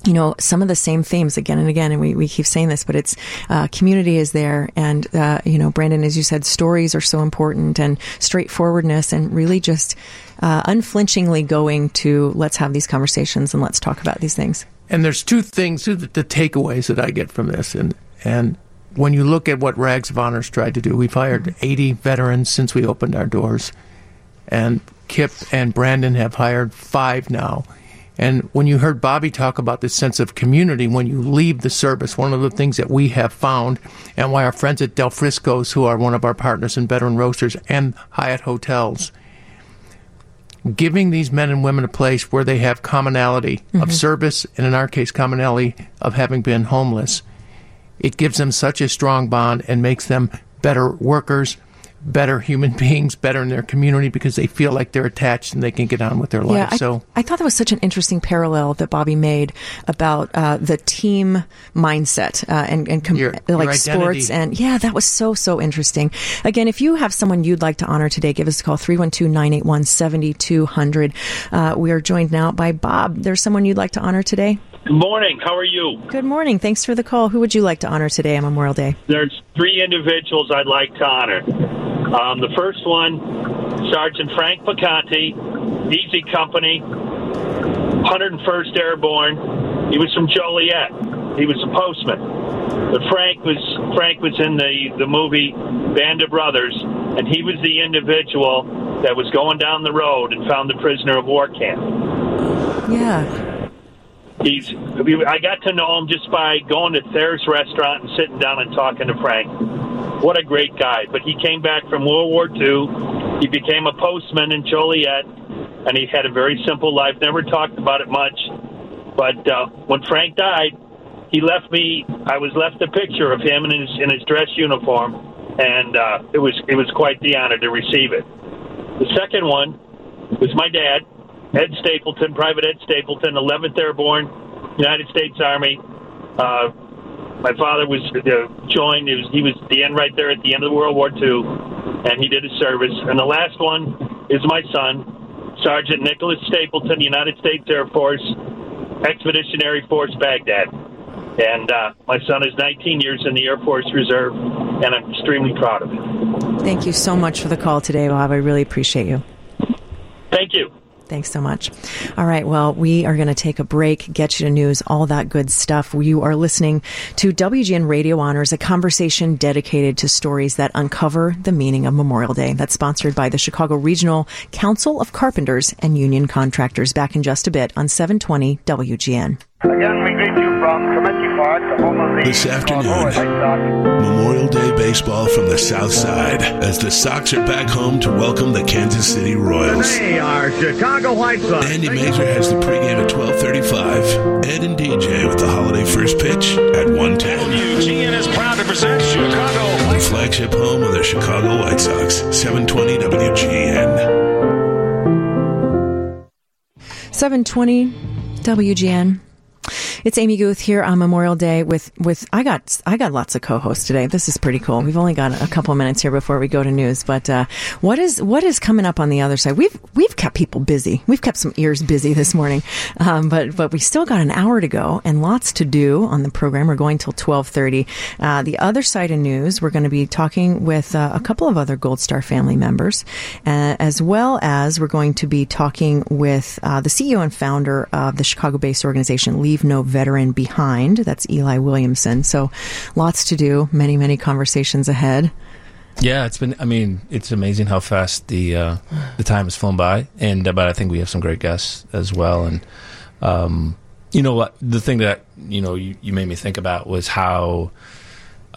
you know some of the same themes again and again. And we, we keep saying this but it's uh, community is there. And uh, you know brandon as you said stories are so important and straightforwardness and really just uh, unflinchingly going to let's have these conversations and let's talk about these things. And there's two things, the, the takeaways that I get from this, and and when you look at what Rags of Honor's tried to do, we've hired 80 veterans since we opened our doors, and Kip and Brandon have hired five now. And when you heard Bobby talk about this sense of community when you leave the service, one of the things that we have found, and why our friends at Del Frisco's, who are one of our partners in Veteran Roasters, and Hyatt Hotels, giving these men and women a place where they have commonality of Mhm. service, and in our case, commonality of having been homeless. It gives them such a strong bond and makes them better workers, better human beings, better in their community because they feel like they're attached and they can get on with their life. Yeah, I, so I thought that was such an interesting parallel that Bobby made about uh, the team mindset uh, and, and com- Your- like your sports. And yeah, that was so, so interesting. Again, if you have someone you'd like to honor today, give us a call 312 981 7200. We are joined now by Bob. There's someone you'd like to honor today? Good morning. How are you? Good morning. Thanks for the call. Who would you like to honor today on Memorial Day? There's three individuals I'd like to honor. Um, the first one, Sergeant Frank Perconte, Easy Company, 101st Airborne. He was from Joliet. He was a postman. But Frank was Frank was in the, the movie Band of Brothers, and he was the individual that was going down the road and found the prisoner of war camp. Yeah. He's. I got to know him just by going to Thayer's restaurant and sitting down and talking to Frank. What a great guy! But he came back from World War II. He became a postman in Joliet, and he had a very simple life. Never talked about it much. But uh, when Frank died, he left me. I was left a picture of him in his in his dress uniform, and uh, it was it was quite the honor to receive it. The second one was my dad, Ed Stapleton, Private Ed Stapleton, 11th Airborne, United States Army. Uh, my father was uh, joined. He was, he was the end right there at the end of World War II, and he did his service. And the last one is my son, Sergeant Nicholas Stapleton, United States Air Force, Expeditionary Force Baghdad. And uh, my son is 19 years in the Air Force Reserve, and I'm extremely proud of him. Thank you so much for the call today, Bob. I really appreciate you. Thank you. Thanks so much. All right. Well, we are going to take a break, get you to news, all that good stuff. You are listening to WGN Radio Honors, a conversation dedicated to stories that uncover the meaning of Memorial Day. That's sponsored by the Chicago Regional Council of Carpenters and Union Contractors. Back in just a bit on 720 WGN. Again, we greet you from Comiskey Park, the home of the This afternoon, Memorial Day baseball from the South Side as the Sox are back home to welcome the Kansas City Royals. They are Chicago White Sox. Andy Masur has the pregame at 12:35. Ed and DJ with the holiday first pitch at 1:10. WGN is proud to present Chicago. The flagship home of the Chicago White Sox, 720 WGN. 720 WGN. It's Amy Guth here on Memorial Day with, with I got I got lots of co-hosts today. This is pretty cool. We've only got a couple minutes here before we go to news, but uh, what is what is coming up on the other side? We've we've kept people busy. We've kept some ears busy this morning, um, but but we still got an hour to go and lots to do on the program. We're going till twelve thirty. Uh, the other side of news, we're going to be talking with uh, a couple of other Gold Star family members, uh, as well as we're going to be talking with uh, the CEO and founder of the Chicago-based organization Leave No veteran behind. That's Eli Williamson. So lots to do, many, many conversations ahead. Yeah, it's been. I mean, it's amazing how fast the uh, the time has flown by, and uh, but I think we have some great guests as well. And um, you know what? The thing that you know you, you made me think about was how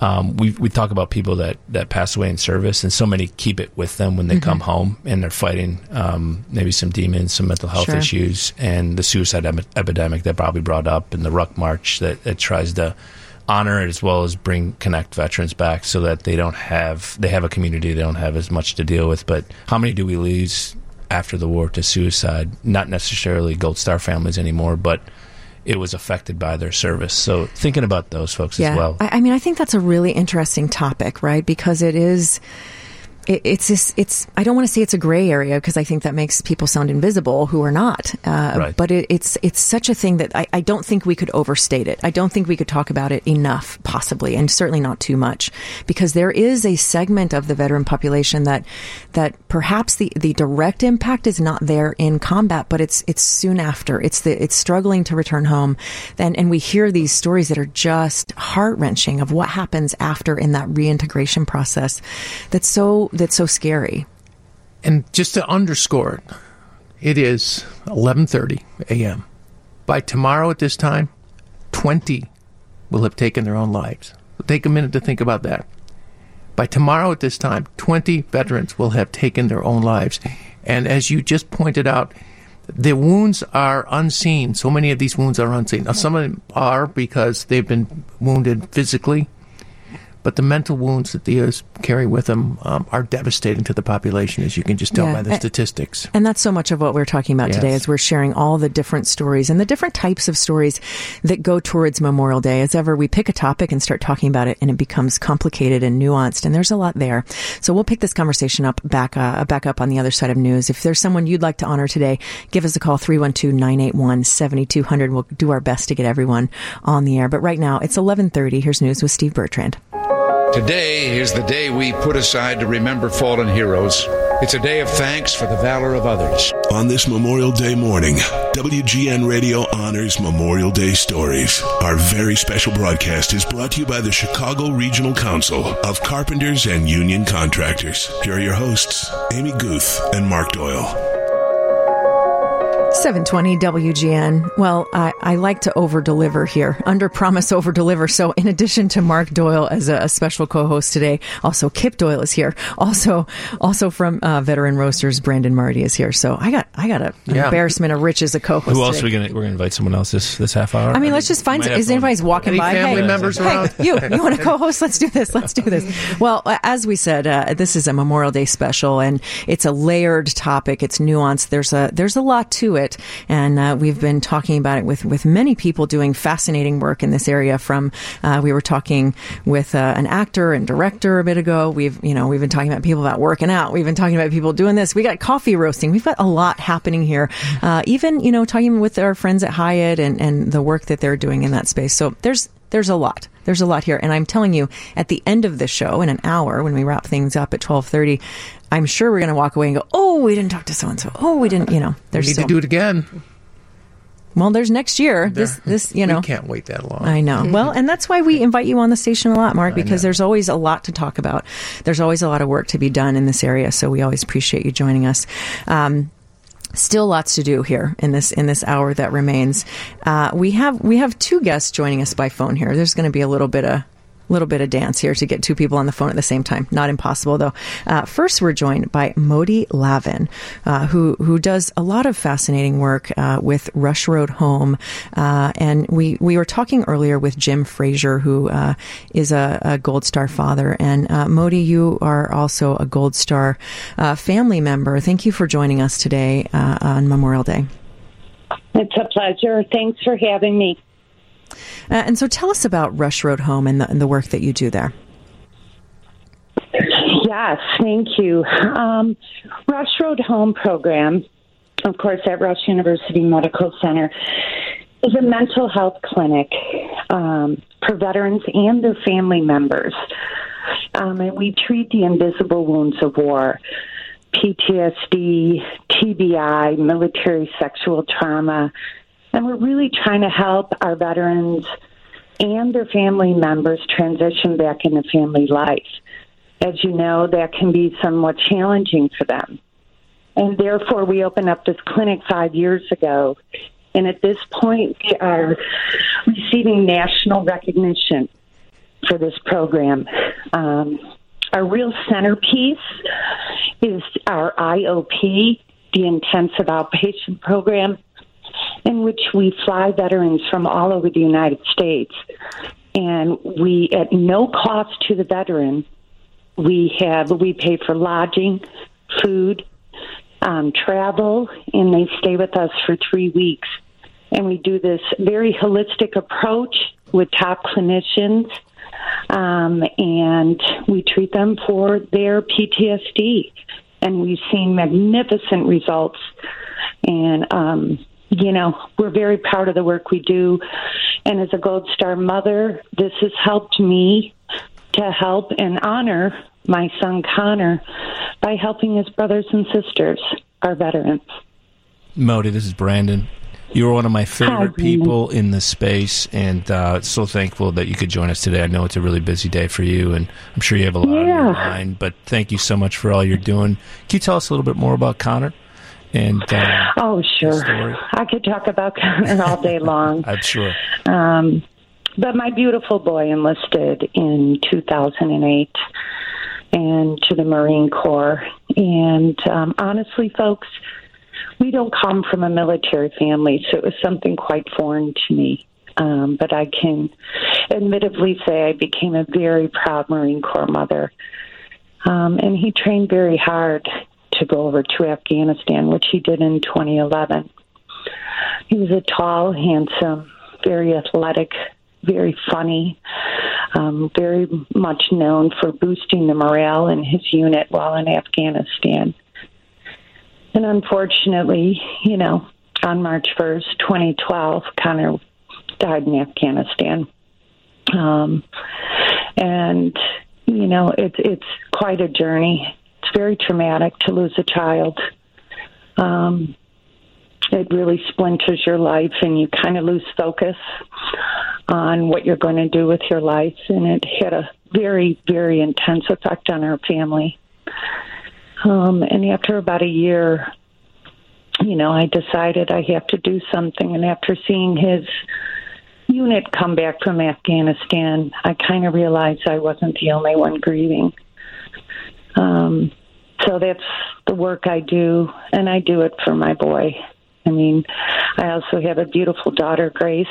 um, we we talk about people that, that pass away in service, and so many keep it with them when they mm-hmm. come home and they're fighting um, maybe some demons, some mental health sure. issues, and the suicide em- epidemic that Bobby brought up, and the Ruck March that, that tries to honor it as well as bring connect veterans back so that they don't have they have a community they don't have as much to deal with. But how many do we lose after the war to suicide? Not necessarily Gold Star families anymore, but it was affected by their service. So thinking about those folks yeah. as well. I, I mean, I think that's a really interesting topic, right? Because it is it, it's just, it's I don't want to say it's a gray area because I think that makes people sound invisible who are not. Uh, right. But it, it's it's such a thing that I, I don't think we could overstate it. I don't think we could talk about it enough, possibly, and certainly not too much, because there is a segment of the veteran population that that perhaps the, the direct impact is not there in combat, but it's it's soon after. It's the it's struggling to return home, and and we hear these stories that are just heart wrenching of what happens after in that reintegration process. That's so that's so scary. And just to underscore it, it is 11:30 a.m. By tomorrow at this time, 20 will have taken their own lives. Take a minute to think about that. By tomorrow at this time, 20 veterans will have taken their own lives. And as you just pointed out, the wounds are unseen. So many of these wounds are unseen. Now, some of them are because they've been wounded physically, but the mental wounds that these carry with them um, are devastating to the population, as you can just tell yeah. by the statistics. And that's so much of what we're talking about yes. today, as we're sharing all the different stories and the different types of stories that go towards Memorial Day. As ever, we pick a topic and start talking about it, and it becomes complicated and nuanced, and there's a lot there. So we'll pick this conversation up back uh, back up on the other side of news. If there's someone you'd like to honor today, give us a call 312-981-7200. We'll do our best to get everyone on the air. But right now, it's 11:30. Here's news with Steve Bertrand. Today is the day we put aside to remember fallen heroes. It's a day of thanks for the valor of others. On this Memorial Day morning, WGN Radio honors Memorial Day stories. Our very special broadcast is brought to you by the Chicago Regional Council of Carpenters and Union Contractors. Here are your hosts, Amy Guth and Mark Doyle. 720 WGN. Well, I, I like to over deliver here, under promise, over deliver. So, in addition to Mark Doyle as a, a special co host today, also Kip Doyle is here. Also, also from uh, Veteran Roasters, Brandon Marty is here. So, I got I got a, an yeah. embarrassment of riches as a co host. Who else today. are we going to we're going to invite someone else this, this half hour? I mean, let's just find is anybody's walking Any by? Family hey, members hey, around? you, you want to co host? Let's do this. Let's do this. Well, as we said, uh, this is a Memorial Day special, and it's a layered topic. It's nuanced. There's a there's a lot to it, and uh, we've been talking about it with, with many people doing fascinating work in this area. From uh, we were talking with uh, an actor and director a bit ago. We've you know we've been talking about people about working out. We've been talking about people doing this. We got coffee roasting. We've got a lot happening here. Uh, even you know talking with our friends at Hyatt and and the work that they're doing in that space. So there's there's a lot. There's a lot here, and I'm telling you, at the end of the show, in an hour, when we wrap things up at 12:30, I'm sure we're going to walk away and go, "Oh, we didn't talk to so and so. Oh, we didn't." You know, We there's need so- to do it again. Well, there's next year. This, this, you know, we can't wait that long. I know. Well, and that's why we invite you on the station a lot, Mark, because there's always a lot to talk about. There's always a lot of work to be done in this area, so we always appreciate you joining us. Um, Still lots to do here in this in this hour that remains. Uh, we have we have two guests joining us by phone here. There's going to be a little bit of little bit of dance here to get two people on the phone at the same time. Not impossible though. Uh, first, we're joined by Modi Lavin, uh, who who does a lot of fascinating work uh, with Rush Road Home, uh, and we we were talking earlier with Jim Frazier, who uh, is a, a Gold Star father, and uh, Modi, you are also a Gold Star family member. Thank you for joining us today on Memorial Day. It's a pleasure. Thanks for having me. Uh, and so, tell us about Rush Road Home and the, and the work that you do there. Yes, thank you. Um, Rush Road Home program, of course, at Rush University Medical Center, is a mental health clinic um, for veterans and their family members. Um, and we treat the invisible wounds of war. PTSD, TBI, military sexual trauma, and we're really trying to help our veterans and their family members transition back into family life. As you know, that can be somewhat challenging for them. And therefore, we opened up this clinic five years ago. And at this point, we are receiving national recognition for this program. Um, our real centerpiece is our IOP, the Intensive Outpatient Program, in which we fly veterans from all over the United States. And we, at no cost to the veteran, we have we pay for lodging, food, um, travel, and they stay with us for three weeks. And we do this very holistic approach with top clinicians, um, and we treat them for their PTSD. And we've seen magnificent results. And um, you know, we're very proud of the work we do. And as a Gold Star mother, this has helped me to help and honor my son Connor by helping his brothers and sisters, our veterans. Modi, this is Brandon. You are one of my favorite Brandon. people in the space, and uh, so thankful that you could join us today. I know it's a really busy day for you, and I'm sure you have a lot on your mind. But thank you so much for all you're doing. Can you tell us a little bit more about Connor? And uh, Oh, sure. I could talk about Connor all day long. I'm sure. Um, but my beautiful boy enlisted in 2008 and to the Marine Corps. And um, honestly, folks, we don't come from a military family, so it was something quite foreign to me. Um, but I can admittedly say I became a very proud Marine Corps mother. Um, and he trained very hard to go over to Afghanistan, which he did in 2011. He was a tall, handsome, very athletic, very funny, um, very much known for boosting the morale in his unit while in Afghanistan. And unfortunately, you know, on March 1st, 2012, Connor died in Afghanistan. Um, and, you know, it's it's quite a journey. Very traumatic to lose a child. Um, it really splinters your life, and you kind of lose focus on what you're going to do with your life. And it had a very, very intense effect on our family. Um, and after about a year, you know, I decided I have to do something. And after seeing his unit come back from Afghanistan, I kind of realized I wasn't the only one grieving. Um, so that's the work I do, and I do it for my boy. I mean, I also have a beautiful daughter, Grace,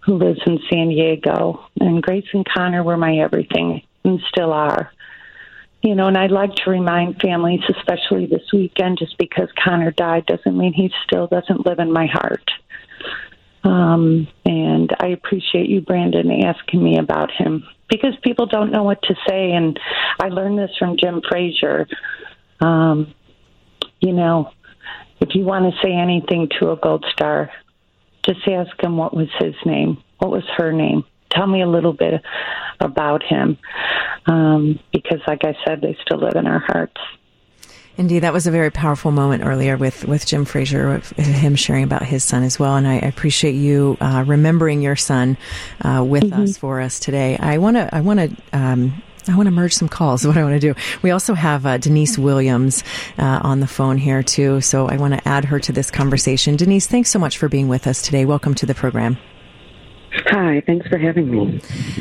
who lives in San Diego, and Grace and Connor were my everything and still are. You know, and I'd like to remind families, especially this weekend, just because Connor died doesn't mean he still doesn't live in my heart. Um, and I appreciate you, Brandon, asking me about him because people don't know what to say. And I learned this from Jim Frazier. Um, you know, if you want to say anything to a gold star, just ask him what was his name, what was her name. tell me a little bit about him, um, because, like I said, they still live in our hearts. Indeed, that was a very powerful moment earlier with, with Jim Frazier, with him sharing about his son as well. And I appreciate you uh, remembering your son uh, with mm-hmm. us for us today. I want to I want to um, I want to merge some calls. Is what I want to do. We also have uh, Denise Williams uh, on the phone here too, so I want to add her to this conversation. Denise, thanks so much for being with us today. Welcome to the program. Hi, thanks for having me.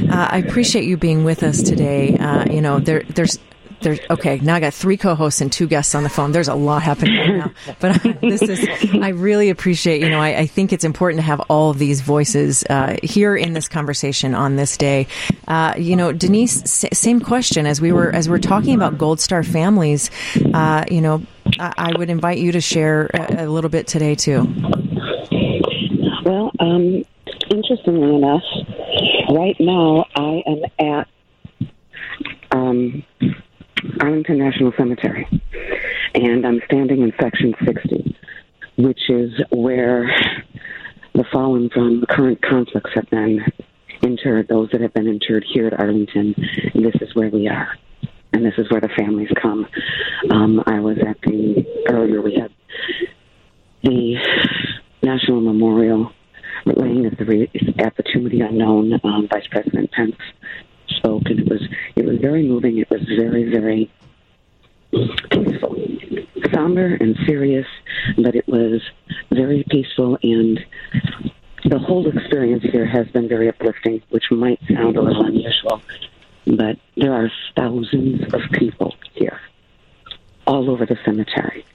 Uh, I appreciate you being with us today. Uh, you know, there, there's there's okay. Now I got three co-hosts and two guests on the phone. There's a lot happening right now, but I, this is. I really appreciate. You know, I, I, think it's important to have all of these voices uh, here in this conversation on this day. Uh, you know, Denise, s- same question as we were as we we're talking about Gold Star families. Uh, you know, I, I, would invite you to share a, a, little bit today too. Well, um, interestingly enough, right now I am at um, Arlington National Cemetery, and I'm standing in Section 60, which is where the fallen from current conflicts have been interred, those that have been interred here at Arlington. This is where we are, and this is where the families come. Um, I was at the, earlier we had the National Memorial laying at the, at the Tomb of the Unknown, um, Vice President Pence spoke, and it was it was very moving. It was very very peaceful, somber and serious, but it was very peaceful and. The whole experience here has been very uplifting, which might sound a little unusual, but there are thousands of people here, all over the cemetery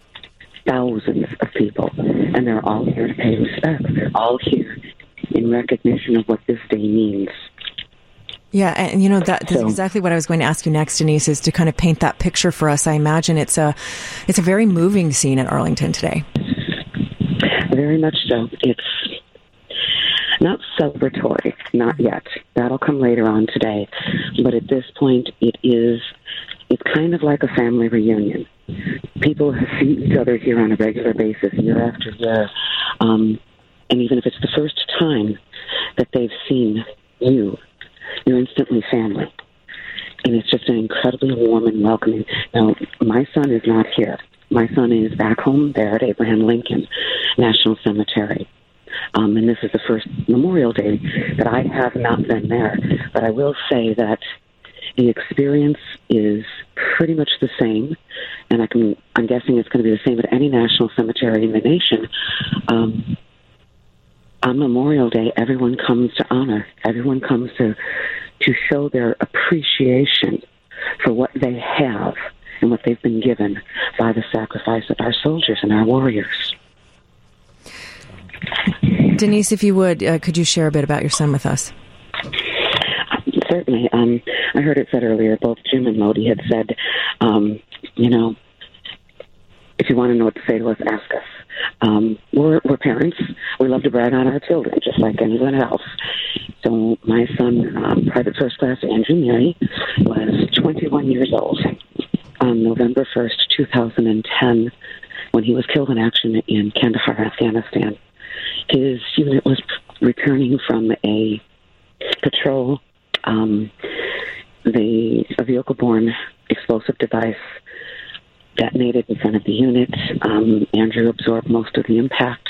thousands of people, and they're all here to pay respect. They're all here in recognition of what this day means. Yeah, and you know that, that's so, exactly what I was going to ask you next, Denise, is to kind of paint that picture for us. I imagine it's a it's a very moving scene at Arlington today. Very much so. It's not celebratory, not yet. That'll come later on today. But at this point, it is. It's kind of like a family reunion. People see each other here on a regular basis, year after year, um, and even if it's the first time that they've seen you you're instantly family. And it's just an incredibly warm and welcoming. Now, my son is not here. My son is back home there at Abraham Lincoln National Cemetery. Um, and this is the first Memorial Day that I have not been there. But I will say that the experience is pretty much the same, and I can, I'm guessing it's going to be the same at any national cemetery in the nation. Um, on Memorial Day, everyone comes to honor. Everyone comes to to show their appreciation for what they have and what they've been given by the sacrifice of our soldiers and our warriors. Denise, if you would, uh, could you share a bit about your son with us? Certainly. Um, I heard it said earlier, both Jim and Modi had said, um, you know, if you want to know what to say to us, ask us. Um, we're, we're parents. We love to brag on our children, just like anyone else. So my son, um, Private First Class Andrew Meari, was 21 years old on November 1st, 2010, when he was killed in action in Kandahar, Afghanistan. His unit was returning from a patrol. Um, the a vehicle-borne explosive device detonated in front of the unit. Um, Andrew absorbed most of the impact,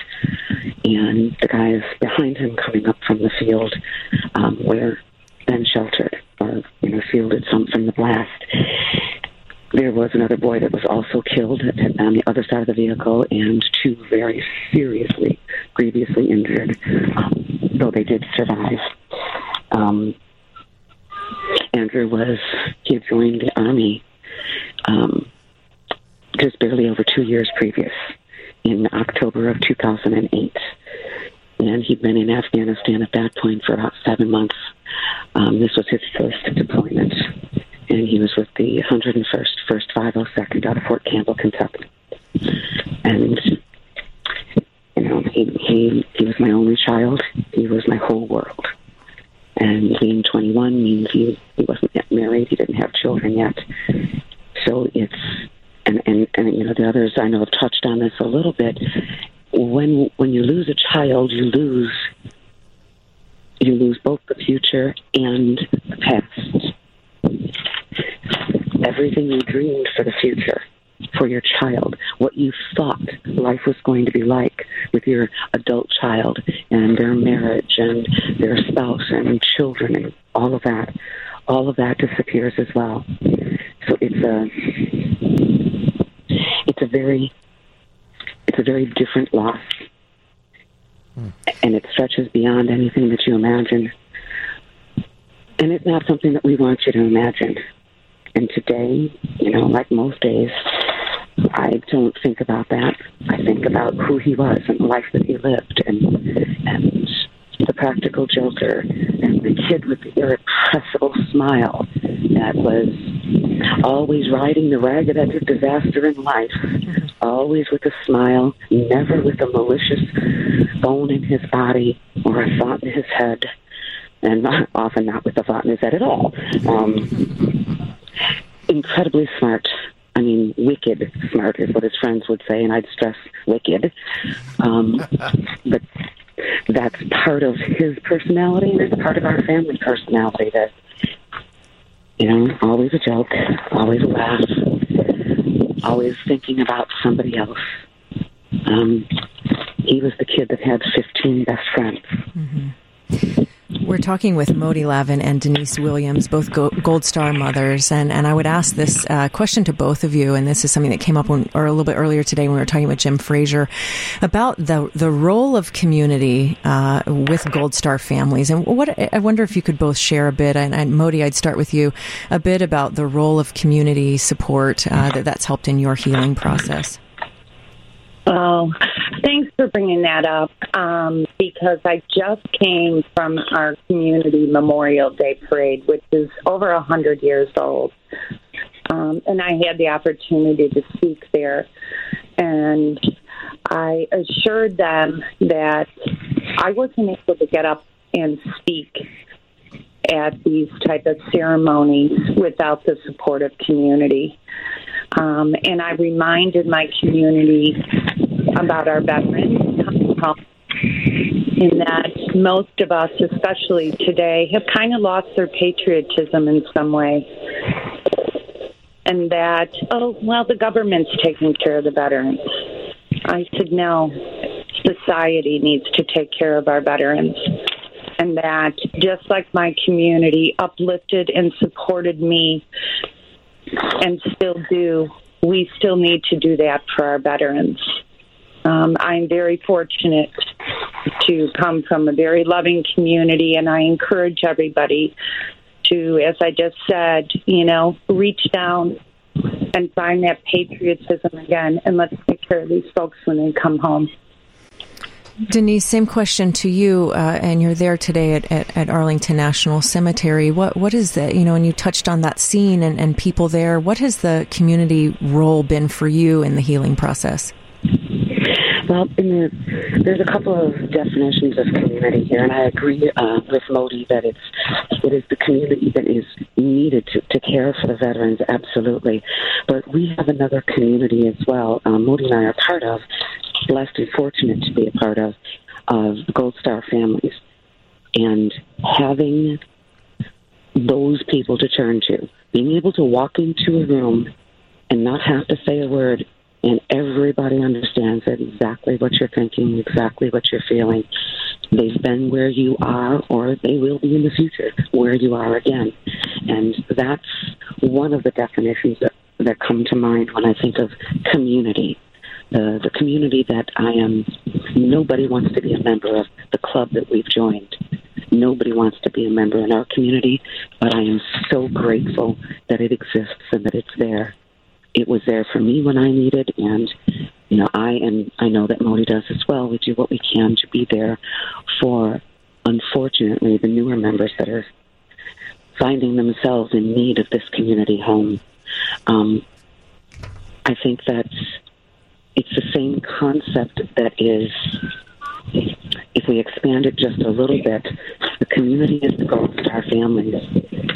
and the guys behind him coming up from the field um, were then sheltered or you know shielded some from the blast. There was another boy that was also killed on the other side of the vehicle, and two very seriously, grievously injured, um, though they did survive. Um, Andrew was he had joined the army um, just barely over two years previous, in October of 2008. And he'd been in Afghanistan at that point for about seven months. Um, this was his first deployment, and he was with the 101st, 1st 502nd out of Fort Campbell, Kentucky. And you know, he he he was my only child. He was my whole world. And being 21 means he he wasn't yet married. He didn't have children yet. So it's and, and, and you know the others I know have touched on this a little bit. When when you lose a child, you lose you lose both the future and the past. Everything you dreamed for the future, for your child, what you thought life was going to be like with your adult child and their marriage and their spouse and children and all of that, all of that disappears as well. So it's a it's a very it's a very different loss and it stretches beyond anything that you imagine. And it's not something that we want you to imagine. And today, you know, like most days, I don't think about that. I think about who he was and the life that he lived and and the practical joker and the kid with the irrepressible smile that was always riding the ragged edge of disaster in life, always with a smile, never with a malicious bone in his body or a thought in his head, and often not with a thought in his head at all. Um, incredibly smart. I mean, wicked smart is what his friends would say, and I'd stress wicked. Um, but that's part of his personality, and it's part of our family personality that, you know, always a joke, always a laugh, always thinking about somebody else. Um, he was the kid that had 15 best friends. We're talking with Modi Lavin and Denise Williams, both Gold Star mothers, and, and I would ask this uh, question to both of you, and this is something that came up when, or a little bit earlier today when we were talking with Jim Frazier about the the role of community uh, with Gold Star families, and what I wonder if you could both share a bit, and, and Modi, I'd start with you, a bit about the role of community support uh, that that's helped in your healing process. Oh, thanks for bringing that up um, because I just came from our community Memorial Day parade, which is over a hundred years old, um, and I had the opportunity to speak there, and I assured them that I wasn't able to get up and speak at these type of ceremonies without the support of community. Um, and I reminded my community about our veterans coming home in that most of us, especially today, have kind of lost their patriotism in some way. And that, oh, well, the government's taking care of the veterans. I said, no, society needs to take care of our veterans. And that, just like my community uplifted and supported me and still do, we still need to do that for our veterans. Um, I'm very fortunate to come from a very loving community, and I encourage everybody to, as I just said, you know, reach down and find that patriotism again, and let's take care of these folks when they come home. Denise, same question to you, uh, and you're there today at, at, at, Arlington National Cemetery. What what is that? You know, and you touched on that scene and, and people there. What has the community role been for you in the healing process? Well, the, there's a couple of definitions of community here, and I agree uh, with Modi that it's it is the community that is needed to, to care for the veterans, absolutely. But we have another community as well. Um, Modi and I are part of, blessed and fortunate to be a part of, of Gold Star families, and having those people to turn to, being able to walk into a room and not have to say a word and everybody understands exactly what you're thinking, exactly what you're feeling. They've been where you are, or they will be in the future where you are again. And that's one of the definitions that, that come to mind when I think of community. The, the community that I am, nobody wants to be a member of the club that we've joined. Nobody wants to be a member in our community, but I am so grateful that it exists and that it's there it was there for me when I needed, and you know, I and I know that Modi does as well. We do what we can to be there for, unfortunately, the newer members that are finding themselves in need of this community home. Um, I think that it's the same concept that is if we expand it just a little bit, the community is the Gold Star families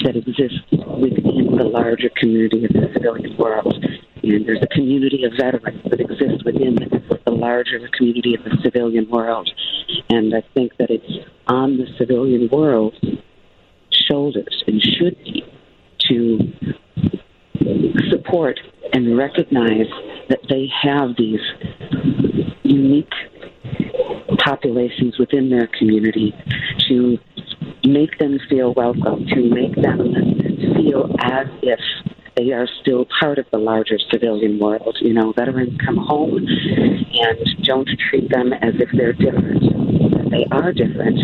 that exist within the larger community of the civilian world. And there's a community of veterans that exists within the larger community of the civilian world. And I think that it's on the civilian world's shoulders and should be to support and recognize that they have these unique populations within their community to make them feel welcome, to make them feel as if they are still part of the larger civilian world. You know, veterans come home and don't treat them as if they're different. They are different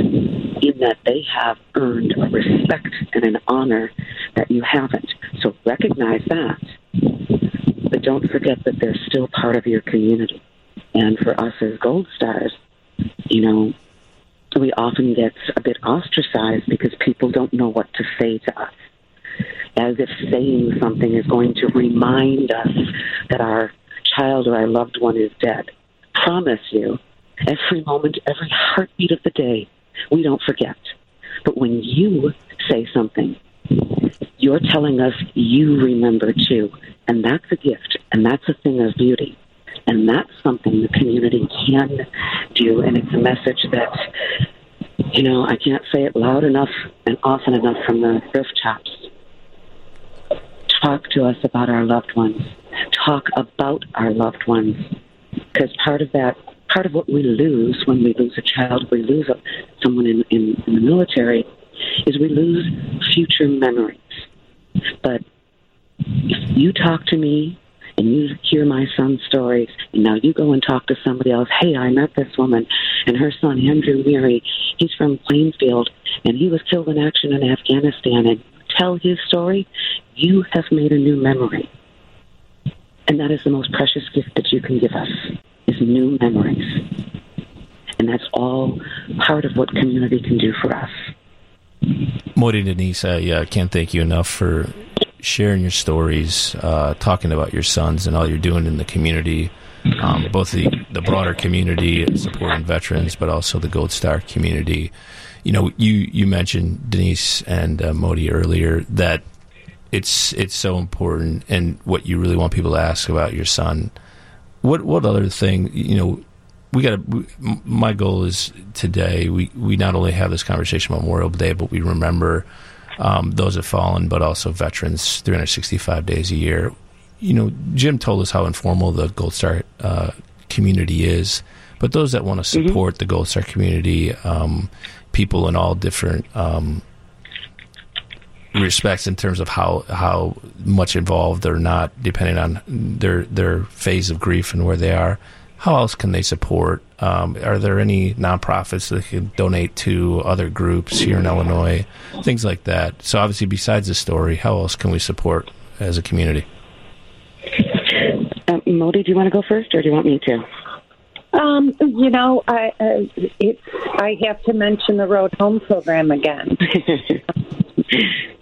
in that they have earned a respect and an honor that you haven't. So recognize that, but don't forget that they're still part of your community. And for us as Gold Stars, you know, we often get a bit ostracized because people don't know what to say to us. As if saying something is going to remind us that our child or our loved one is dead. Promise you, every moment, every heartbeat of the day, we don't forget. But when you say something, you're telling us you remember too. And that's a gift, and that's a thing of beauty. And that's something the community can do, and it's a message that, you know, I can't say it loud enough and often enough from the rooftops. Talk to us about our loved ones. Talk about our loved ones. Because part of that, part of what we lose when we lose a child, we lose a, someone in, in, in the military, is we lose future memories. But if you talk to me and you hear my son's stories, and now you go and talk to somebody else. Hey, I met this woman and her son, Andrew Meari. He's from Plainfield, and he was killed in action in Afghanistan. And tell his story. You have made a new memory, and that is the most precious gift that you can give us: is new memories. And that's all part of what community can do for us. Modi Denise, I uh, can't thank you enough for sharing your stories, uh, talking about your sons and all you're doing in the community, um, both the, the broader community supporting veterans, but also the Gold Star community. You know, you, you mentioned Denise and uh, Modi earlier that it's it's so important, and what you really want people to ask about your son. What what other thing you know? We got. My goal is today. We we not only have this conversation Memorial Day, but we remember um, those have fallen, but also veterans 365 days a year. You know, Jim told us how informal the Gold Star uh, community is, but those that want to support mm-hmm. the Gold Star community, um, people in all different um, respects in terms of how how much involved they're not, depending on their their phase of grief and where they are. How else can they support? Um, are there any nonprofits that can donate to other groups here in Illinois? Things like that. So, obviously, besides the story, how else can we support as a community? Um, Modi, do you want to go first, or do you want me to? Um, you know, I uh, it's I have to mention the Road Home program again.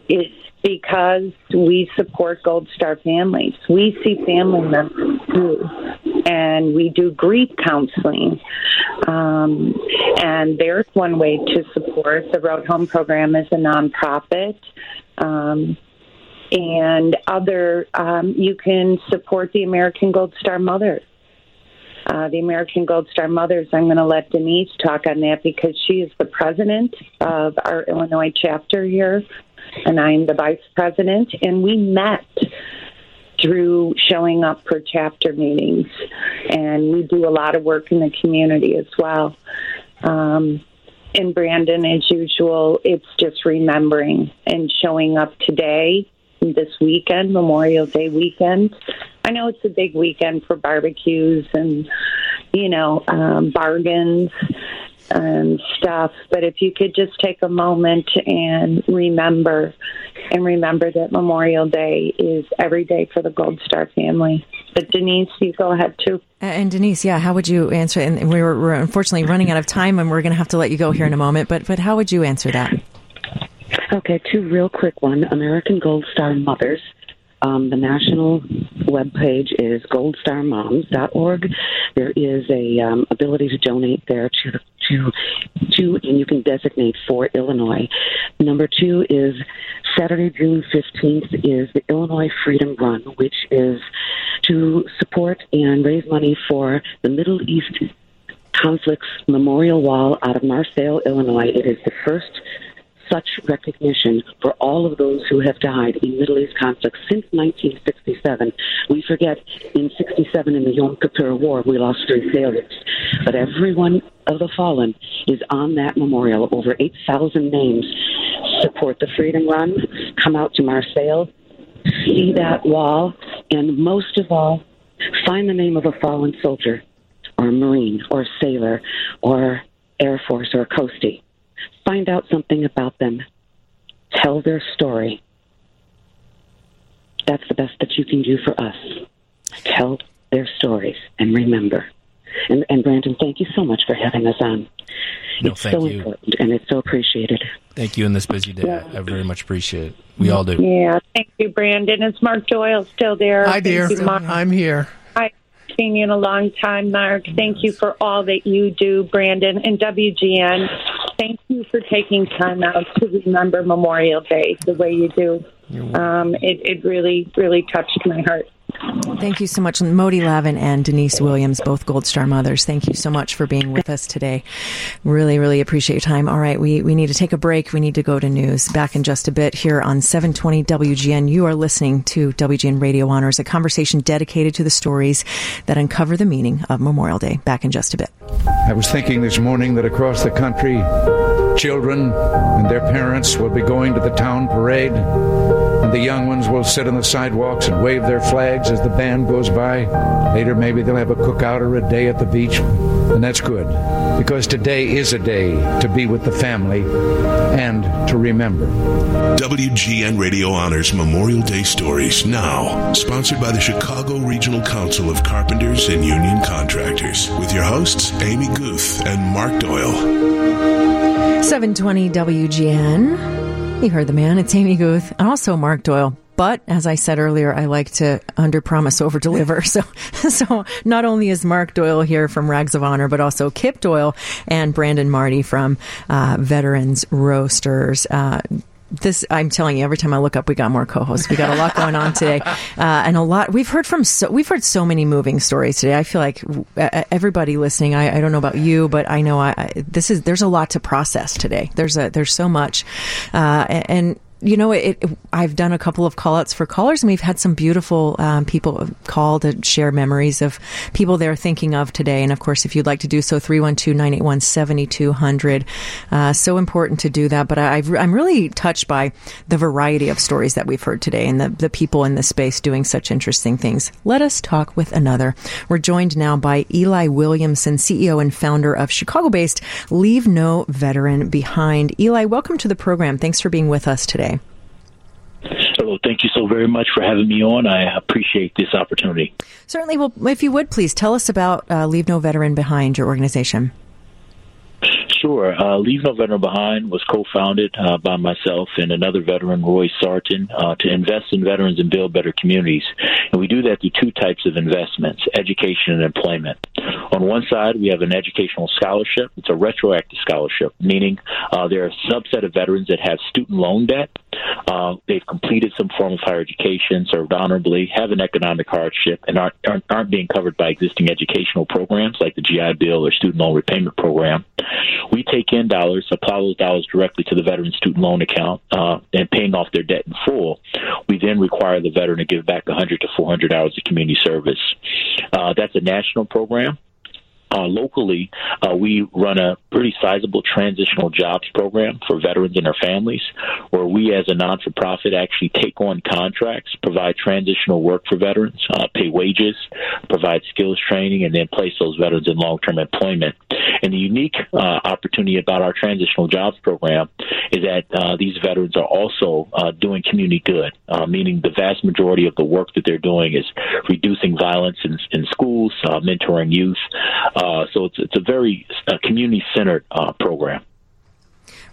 it's because we support Gold Star families. We see family members too, and we do grief counseling. Um, and there's one way to support the Road Home program is a nonprofit. Um, and other, um, you can support the American Gold Star Mothers. Uh, the American Gold Star Mothers, I'm going to let Denise talk on that because she is the president of our Illinois chapter here and I'm the vice president. And we met through showing up for chapter meetings, and we do a lot of work in the community as well. Um, and Brandon, as usual, it's just remembering and showing up today, this weekend, Memorial Day weekend. I know it's a big weekend for barbecues and, you know, um, bargains and stuff. But if you could just take a moment and remember, and remember that Memorial Day is every day for the Gold Star family. But Denise, you go ahead too. And Denise, yeah, how would you answer? And we were, we're unfortunately running out of time, and we're going to have to let you go here in a moment. But but how would you answer that? Okay, two real quick one. American Gold Star Mothers um, the national webpage is goldstarmoms.org. There is a um, ability to donate there to to to, and you can designate for Illinois. Number two is Saturday, June fifteenth, is the Illinois Freedom Run, which is to support and raise money for the Middle East Conflicts Memorial Wall out of Marseilles, Illinois. It is the first such recognition for all of those who have died in Middle East conflicts since 1967. We forget in 67 in the Yom Kippur War, we lost three sailors. But every one of the fallen is on that memorial. Over 8,000 names support the Freedom Run. Come out to Marseilles, see that wall, and most of all, find the name of a fallen soldier or Marine or sailor or Air Force or Coastie find out something about them, tell their story. That's the best that you can do for us. Tell their stories and remember. And, and Brandon, thank you so much for having us on. No, it's thank so you. important and it's so appreciated. Thank you in this busy day. I very much appreciate it. We all do. Yeah, thank you, Brandon. Is Mark Doyle still there? Hi, dear. You, I'm here. Seen you in a long time, Mark. Thank you for all that you do, Brandon, and WGN. Thank you for taking time out to remember Memorial Day the way you do. Um, it, it really, really touched my heart. Thank you so much, Modi Lavin and Denise Williams, both Gold Star mothers. Thank you so much for being with us today. Really, really appreciate your time. All right, we, we need to take a break. We need to go to news. Back in just a bit here on 720 WGN. You are listening to WGN Radio Honors, a conversation dedicated to the stories that uncover the meaning of Memorial Day. Back in just a bit. I was thinking this morning that across the country, children and their parents will be going to the town parade, and the young ones will sit on the sidewalks and wave their flags as the band goes by. Later, maybe they'll have a cookout or a day at the beach, and that's good because today is a day to be with the family and to remember. WGN Radio Honors Memorial Day Stories now, sponsored by the Chicago Regional Council of Carpenters and Union Contractors, with your hosts Amy Guth and Mark Doyle. 720 WGN. You heard the man. It's Amy Guth and also Mark Doyle. But as I said earlier, I like to under promise, over deliver. So, so not only is Mark Doyle here from Rags of Honor, but also Kip Doyle and Brandon Marty from uh, Veterans Roasters. Uh, this I'm telling you, every time I look up, we got more co-hosts. We got a lot going on today, uh, and a lot. We've heard from so we've heard so many moving stories today. I feel like everybody listening. I, I don't know about you, but I know I, I, this is there's a lot to process today. There's a there's so much, uh, and you know, it, it, I've done a couple of call outs for callers and we've had some beautiful um, people call to share memories of people they're thinking of today. And of course, if you'd like to do so, 312-981-7200. Uh, so important to do that. But I, am really touched by the variety of stories that we've heard today and the, the people in this space doing such interesting things. Let us talk with another. We're joined now by Eli Williamson, CEO and founder of Chicago based Leave No Veteran Behind. Eli, welcome to the program. Thanks for being with us today. Hello, thank you so very much for having me on. I appreciate this opportunity. Certainly. Well, if you would please tell us about uh, Leave No Veteran Behind, your organization. Sure. Uh, Leave No Veteran Behind was co-founded uh, by myself and another veteran, Roy Sarton, uh, to invest in veterans and build better communities. And we do that through two types of investments, education and employment. On one side, we have an educational scholarship. It's a retroactive scholarship, meaning uh, there are a subset of veterans that have student loan debt. Uh, they've completed some form of higher education, served honorably, have an economic hardship, and aren't, aren't, being covered by existing educational programs like the GI Bill or student loan repayment program. We take in dollars, apply those dollars directly to the veteran's student loan account, uh, and paying off their debt in full. We then require the veteran to give back 100 to 400 hours of community service. Uh, that's a national program. Uh, locally, uh, we run a pretty sizable transitional jobs program for veterans and their families, where we, as a non for profit, actually take on contracts, provide transitional work for veterans, uh, pay wages, provide skills training, and then place those veterans in long term employment. And the unique uh, opportunity about our transitional jobs program is that uh, these veterans are also uh, doing community good, meaning the vast majority of the work that they're doing is reducing violence in, in schools, mentoring youth. Uh, so it's it's a very uh, community centered uh, program.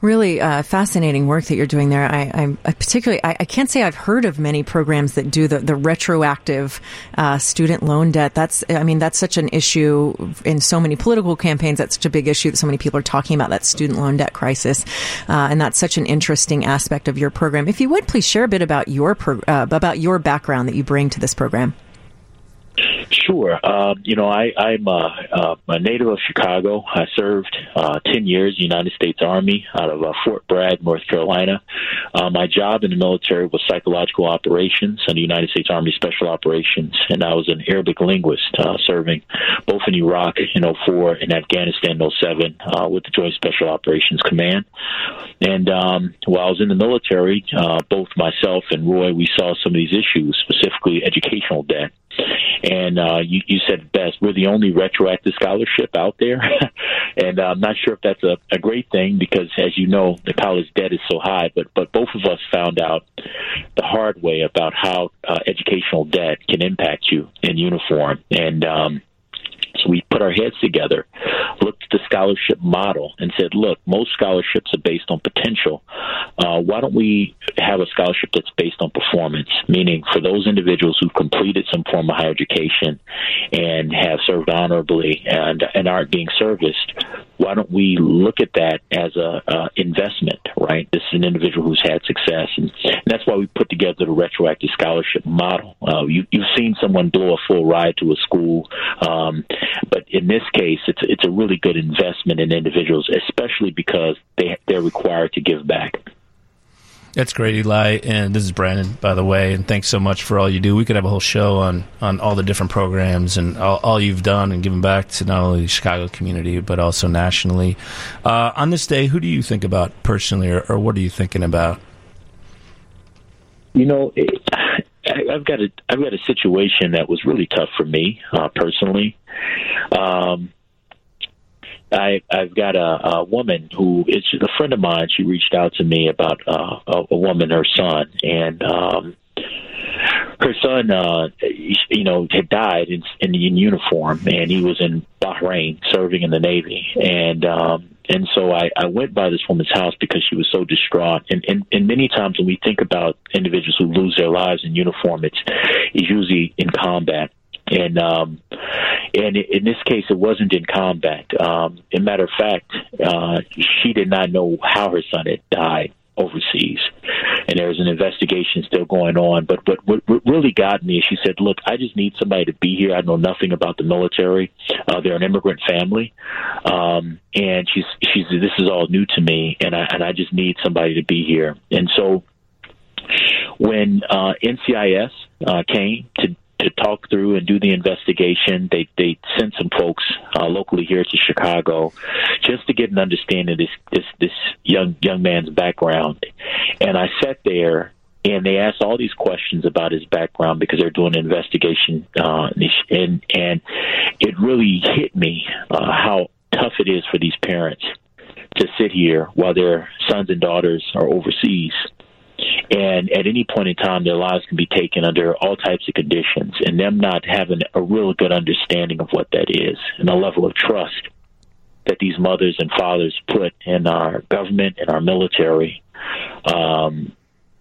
Really uh, fascinating work that you're doing there. I, I particularly I, I, can't say I've heard of many programs that do the the retroactive uh, student loan debt. That's I mean that's such an issue in so many political campaigns. That's such a big issue that so many people are talking about that student loan debt crisis, uh, and that's such an interesting aspect of your program. If you would please share a bit about your about your background that you bring to this program. Sure. Um, you know, I, I'm uh, uh, a native of Chicago. I served uh, 10 years in the United States Army out of uh, Fort Bragg, North Carolina. Uh, my job in the military was psychological operations in the United States Army Special Operations, and I was an Arabic linguist uh, serving both in Iraq in 04 and Afghanistan in 07 uh, with the Joint Special Operations Command. And um, while I was in the military, both myself and Roy, we saw some of these issues, specifically educational debt. And uh, you, you said best, we're the only retroactive scholarship out there. and uh, I'm not sure if that's a, a great thing because, as you know, the college debt is so high. But but both of us found out the hard way about how uh, educational debt can impact you in uniform. And um, so we put our heads together, looked at the scholarship model, and said, look, most scholarships are based on potential. Uh, why don't we have a scholarship that's based on performance? Meaning, for those individuals who've completed some form of higher education and have served honorably and, and aren't being serviced, why don't we look at that as a uh, investment, right? This is an individual who's had success, and, and that's why we put together the retroactive scholarship model. Uh, you, you've seen someone blow a full ride to a school, um, but in this case, it's it's a really good investment in individuals, especially because they they're required to give back. That's great, Eli. And this is Brandon, by the way. And thanks so much for all you do. We could have a whole show on, on all the different programs and all, all you've done and given back to not only the Chicago community, but also nationally. Uh, on this day, who do you think about personally, or, or what are you thinking about? You know, it, I've got a I've got a situation that was really tough for me uh, personally. Um, I, I've got a, a woman who is a friend of mine. She reached out to me about uh, a, a woman, her son, and um, her son, uh, you know, had died in, in in uniform, and he was in Bahrain serving in the Navy, and um, and so I, I went by this woman's house because she was so distraught. And, and and many times when we think about individuals who lose their lives in uniform, it's it's usually in combat and um, and in this case, it wasn't in combat. Um, a matter of fact, uh, she did not know how her son had died overseas, and there was an investigation still going on. But but what, what really got me is she said, "Look, I just need somebody to be here. I know nothing about the military. Uh, they're an immigrant family, um, and she's she's this is all new to me, and I and I just need somebody to be here." And so when uh, NCIS uh, came to to talk through and do the investigation. They they sent some folks uh, locally here to Chicago just to get an understanding of this this this young young man's background. And I sat there and they asked all these questions about his background because they're doing an investigation uh, and and it really hit me uh, how tough it is for these parents to sit here while their sons and daughters are overseas and at any point in time, their lives can be taken under all types of conditions, and them not having a real good understanding of what that is and a level of trust that these mothers and fathers put in our government and our military, um,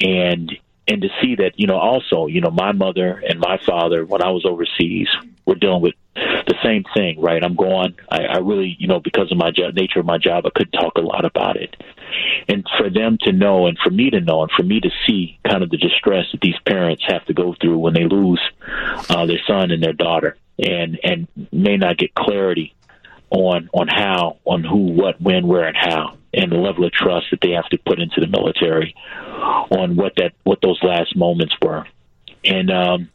and and to see that you know also you know my mother and my father when I was overseas were dealing with the same thing, right? I'm going. I, I really, you know, because of my job, nature of my job, I couldn't talk a lot about it. And for them to know, and for me to know, and for me to see kind of the distress that these parents have to go through when they lose uh, their son and their daughter, and and may not get clarity on on how, on who, what, when, where, and how, and the level of trust that they have to put into the military on what that what those last moments were, and um,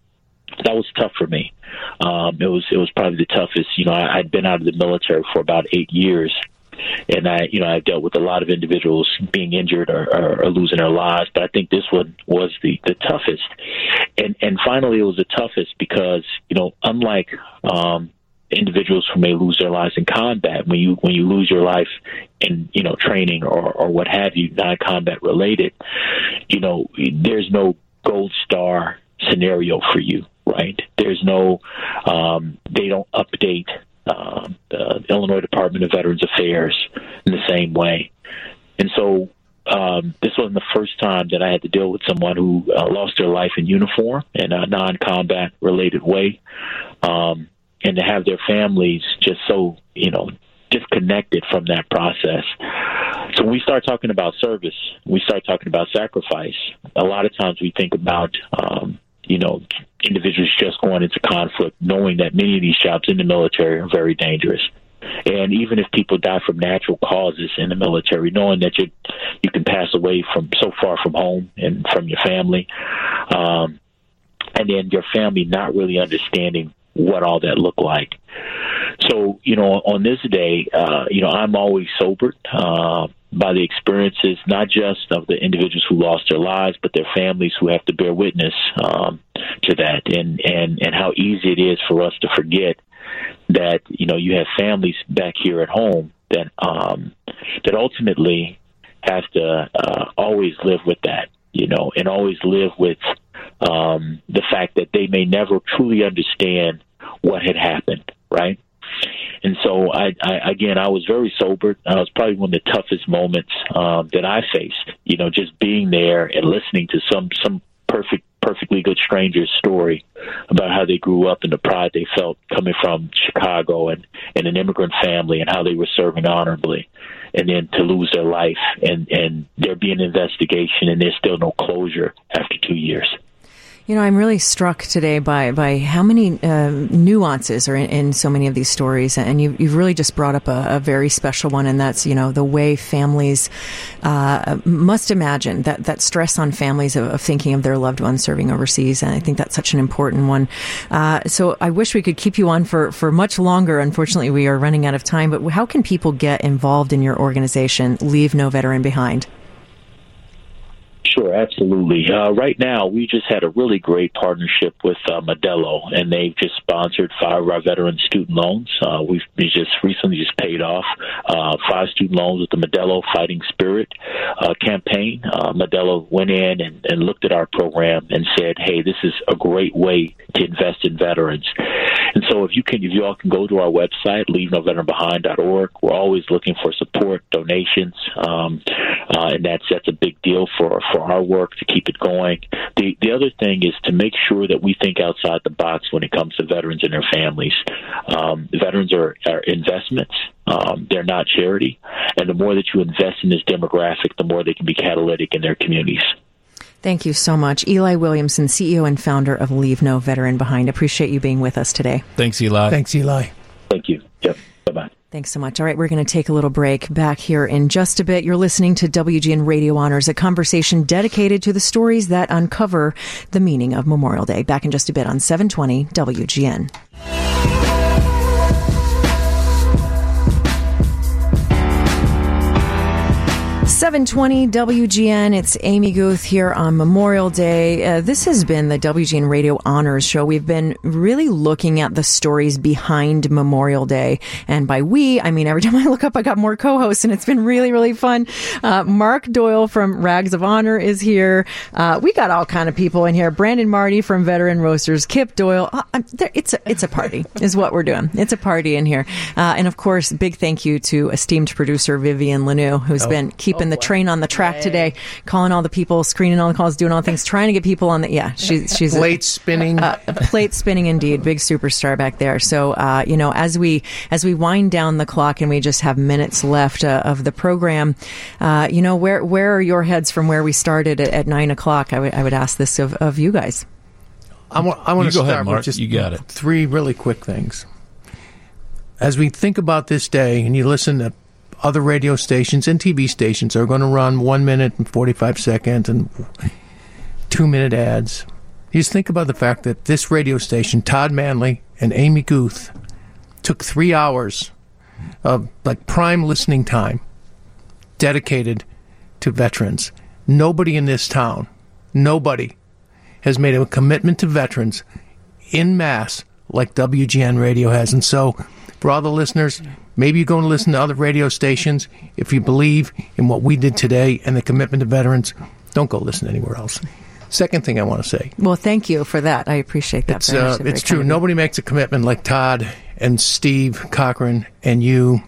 that was tough for me. Um, it was it was probably the toughest. You know, I, I'd been out of the military for about eight years, and I, you know, I dealt with a lot of individuals being injured or, or, or losing their lives. But I think this one was the the toughest, and and finally it was the toughest because you know, unlike um, individuals who may lose their lives in combat, when you when you lose your life in you know training or or what have you, non combat related, you know, there's no gold star scenario for you, right? There's no, um, they don't update uh, the Illinois Department of Veterans Affairs in the same way. And so um, this wasn't the first time that I had to deal with someone who uh, lost their life in uniform in a non combat related way. Um, and to have their families just so, you know, disconnected from that process. So when we start talking about service, we start talking about sacrifice. A lot of times we think about um, you know, individuals just going into conflict, knowing that many of these jobs in the military are very dangerous. And even if people die from natural causes in the military, knowing that you you can pass away from so far from home and from your family, um, and then your family not really understanding what all that looked like. So, you know, on this day, uh, you know, I'm always sobered uh, by the experiences, not just of the individuals who lost their lives, but their families who have to bear witness um, to that, and and and how easy it is for us to forget that you know you have families back here at home that um, that ultimately have to uh, always live with that, you know, and always live with um, the fact that they may never truly understand what had happened, right? And so, I, I again, I was very sober. I was probably one of the toughest moments um, that I faced. You know, just being there and listening to some some perfect perfectly good stranger's story about how they grew up and the pride they felt coming from Chicago and, and an immigrant family and how they were serving honorably. And then to lose their life and, and there be an investigation and there's still no closure after two years. You know, I'm really struck today by by how many uh, nuances are in, in, so many of these stories, and you, have really just brought up a, a, very special one, and that's you know the way families uh, must imagine that that stress on families of, of, thinking of their loved ones serving overseas, and I think that's such an important one. Uh, so I wish we could keep you on for for much longer. Unfortunately, we are running out of time. But how can people get involved in your organization? Leave no veteran behind. Sure, absolutely. Uh, right now, we just had a really great partnership with uh, Modelo, and they've just sponsored five of our veteran student loans. Uh, we've we just recently just paid off uh, five student loans with the Modelo Fighting Spirit uh, campaign. Uh, Modelo went in and, and looked at our program and said, "Hey, this is a great way to invest in veterans." And so, if you can, if you all can go to our website, leavenoveteranbehind.org, we're always looking for support, donations, um, uh, and that's that's a big deal for for our work to keep it going. The the other thing is to make sure that we think outside the box when it comes to veterans and their families. Um, veterans are, are investments. Um, they're not charity, and the more that you invest in this demographic, the more they can be catalytic in their communities. Thank you so much. Eli Williamson, CEO and founder of Leave No Veteran Behind. Appreciate you being with us today. Thanks, Eli. Thanks, Eli. Thank you. Yep. Bye bye. Thanks so much. All right, we're going to take a little break back here in just a bit. You're listening to WGN Radio Honors, a conversation dedicated to the stories that uncover the meaning of Memorial Day. Back in just a bit on 720 WGN. 720 WGN. It's Amy Guth here on Memorial Day. Uh, this has been the WGN Radio Honors Show. We've been really looking at the stories behind Memorial Day. And by we, I mean every time I look up, I got more co-hosts and it's been really, really fun. Uh, Mark Doyle from Rags of Honor is here. Uh, we got all kind of people in here. Brandon Marty from Veteran Roasters, Kip Doyle. Uh, it's a, it's a party is what we're doing. It's a party in here. Uh, and of course, big thank you to esteemed producer Vivian Lanu, who's oh. been keeping the train on the track today, calling all the people, screening all the calls, doing all the things, trying to get people on the. Yeah, she, she's plate a, spinning, uh, plate spinning indeed, big superstar back there. So uh, you know, as we as we wind down the clock and we just have minutes left uh, of the program, uh, you know, where where are your heads from where we started at, at nine o'clock? I would I would ask this of, of you guys. I want I want to start ahead, Mark. with just you got it. Three really quick things. As we think about this day, and you listen to other radio stations and TV stations are going to run one minute and 45 seconds and two minute ads. You just think about the fact that this radio station, Todd Manley and Amy Guth, took three hours of like prime listening time dedicated to veterans. Nobody in this town, nobody has made a commitment to veterans in mass like WGN Radio has. And so, for all the listeners, Maybe you're going to listen to other radio stations. If you believe in what we did today and the commitment to veterans, don't go listen anywhere else. Second thing I want to say. Well, thank you for that. I appreciate that. It's, uh, it's true. Nobody makes a commitment like Todd and Steve Cochran and you.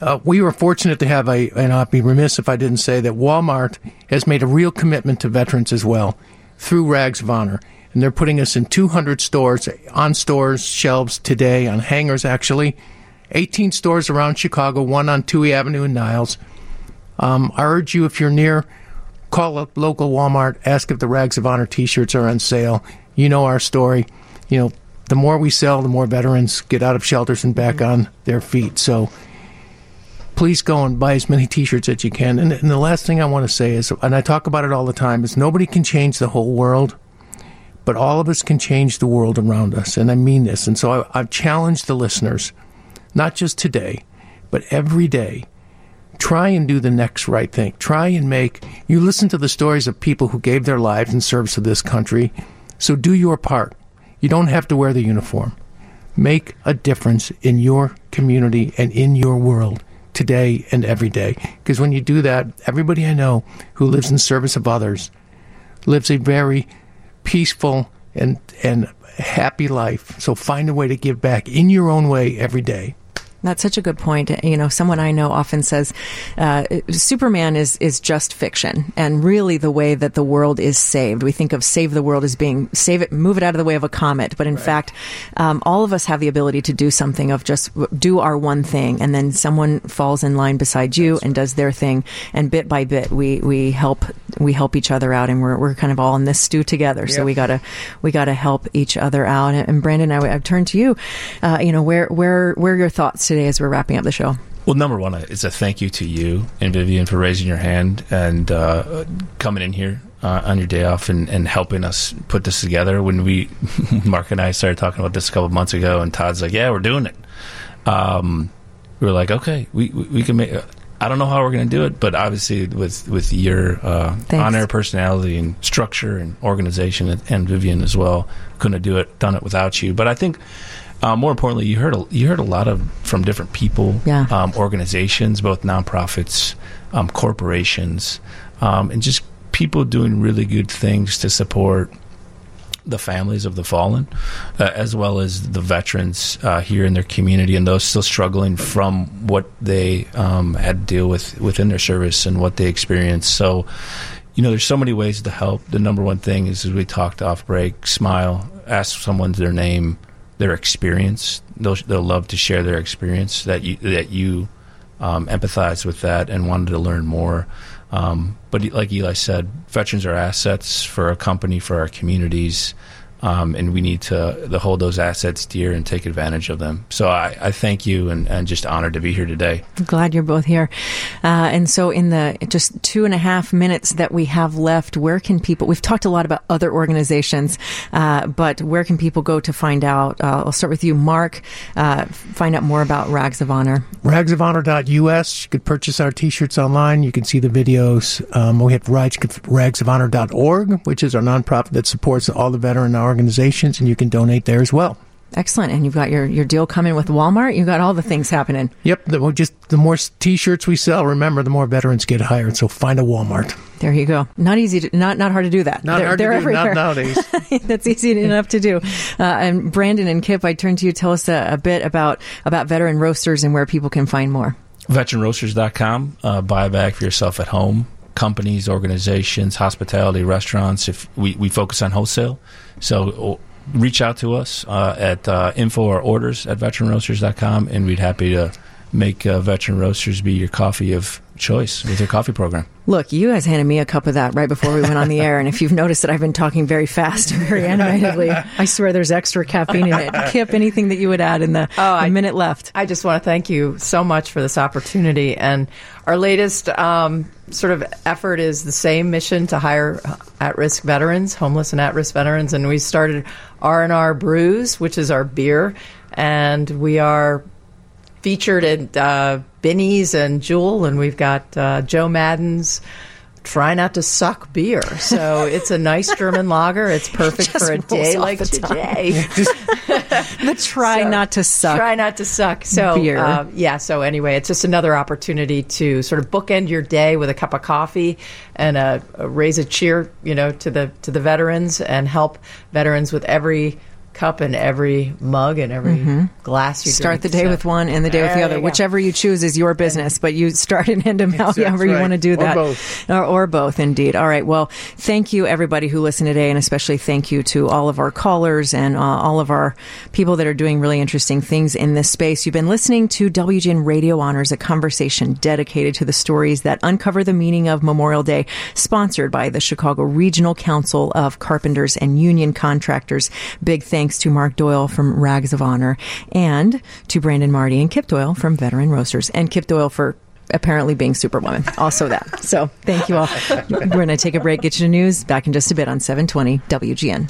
Uh, we were fortunate to have a, and I'd be remiss if I didn't say that Walmart has made a real commitment to veterans as well through Rags of Honor and they're putting us in 200 stores, on stores, shelves today, on hangers actually, 18 stores around Chicago, one on Touhy Avenue in Niles. Um, I urge you, if you're near, Call up local Walmart, ask if the Rags of Honor T-shirts are on sale. You know our story. You know, the more we sell, the more veterans get out of shelters and back on their feet. So please go and buy as many T-shirts as you can. And, and the last thing I want to say is, and I talk about it all the time, is nobody can change the whole world, but all of us can change the world around us. And I mean this. And so I, I've challenged the listeners, not just today, but every day. Try and do the next right thing. Try and make you listen to the stories of people who gave their lives in service to this country. So do your part. You don't have to wear the uniform. Make a difference in your community and in your world today and every day. Because when you do that, everybody I know who lives in service of others lives a very peaceful and and happy life. So find a way to give back in your own way every day. That's such a good point. You know, someone I know often says uh, Superman is is just fiction, and really the way that the world is saved. We think of save the world as being save it, move it out of the way of a comet, but in right. fact, um, all of us have the ability to do something of just do our one thing, and then someone falls in line beside you and does their thing, and bit by bit we we help we help each other out, and we're we're kind of all in this stew together. So we gotta we gotta help each other out. And Brandon, I, I've turned to you. Uh, you know, where where where are your thoughts? Today as we're wrapping up the show? Well, number one is a thank you to you and Vivian for raising your hand and uh, coming in here uh, on your day off and, and, helping us put this together. When we, Mark and I, started talking about this a couple months ago, and Todd's like, "Yeah, we're doing it." Um, we were like, "Okay, we we, we can make." I don't know how we're going to do it, but obviously with with your uh, on-air personality and structure and organization, and, and Vivian as well, couldn't have do it done it without you. But I think uh, more importantly, you heard a, you heard a lot of from different people, yeah. um, organizations, both nonprofits, um, corporations, um, and just people doing really good things to support the families of the fallen, uh, as well as the veterans uh, here in their community and those still struggling from what they um, had to deal with within their service and what they experienced. So, you know, there's so many ways to help. The number one thing is, as we talked off break, smile, ask someone their name, their experience. They'll they'll love to share their experience that you that you um, empathize with that and wanted to learn more. Um, but like Eli said, veterans are assets for a company for our communities um, and we need to, to, hold those assets dear and take advantage of them. So I, I thank you and, and, just honored to be here today. Glad you're both here. Uh, and so, in the just two and a half minutes that we have left, where can people? We've talked a lot about other organizations, uh, but where can people go to find out? Uh, I'll start with you, Mark. Uh, find out more about Rags of Honor. Rags of Ragsofhonor.us. You could purchase our T-shirts online. You can see the videos. Um, we have rags of ragsofhonor.org, which is our nonprofit that supports all the veteran organizations, and you can donate there as well. Excellent. And you've got your, your deal coming with Walmart. You've got all the things happening. Yep. The, just the more T-shirts we sell, remember, the more veterans get hired. So find a Walmart. There you go. Not easy. To, not not hard to do that. Not they're, hard they're to do. Not nowadays. That's easy enough to do. Uh, and Brandon and Kip, I turn to you. Tell us a, a, bit about about veteran roasters and where people can find more. Veteranroasters.com. Uh, buy a bag for yourself at home companies, organizations, hospitality, restaurants. If we, we focus on wholesale, so reach out to us uh, at uh, info or orders at veteranroasters.com, and we'd happy to make uh, Veteran Roasters be your coffee of choice with your coffee program. Look, you guys handed me a cup of that right before we went on the air, and if you've noticed that I've been talking very fast and very animatedly, I swear there's extra caffeine in it. Kip, anything that you would add in the, oh, the minute left? I just want to thank you so much for this opportunity, and our latest um, sort of effort is the same mission to hire at-risk veterans, homeless and at-risk veterans, and we started R&R Brews, which is our beer, and we are featured at uh, Binny's and Jewel, and we've got uh, Joe Maddon's Try Not to Suck beer. So it's a nice German lager. It's perfect for a day like today. the Try so, Not to Suck. Try Not to Suck. So, beer. Uh, yeah, so anyway, it's just another opportunity to sort of bookend your day with a cup of coffee and a, a raise a cheer, you know, to the to the veterans and help veterans with every cup and every mug and every Mhm. glass you Start the day so- with one and the day with the other. Whichever you choose is your business, but you start and end them That's however you right. want to do Or that. both. Or, or both, indeed. All right. Well, thank you, everybody who listened today, and especially thank you to all of our callers and uh, all of our people that are doing really interesting things in this space. You've been listening to WGN Radio Honors, a conversation dedicated to the stories that uncover the meaning of Memorial Day, sponsored by the Chicago Regional Council of Carpenters and Union Contractors. Big thanks to Mark Doyle from Rags of Honor and to Brandon Marty and Kip Doyle from Veteran Roasters and Kip Doyle for apparently being Superwoman. Also that. So thank you all. We're going to take a break, get you to news. Back in just a bit on 720 WGN.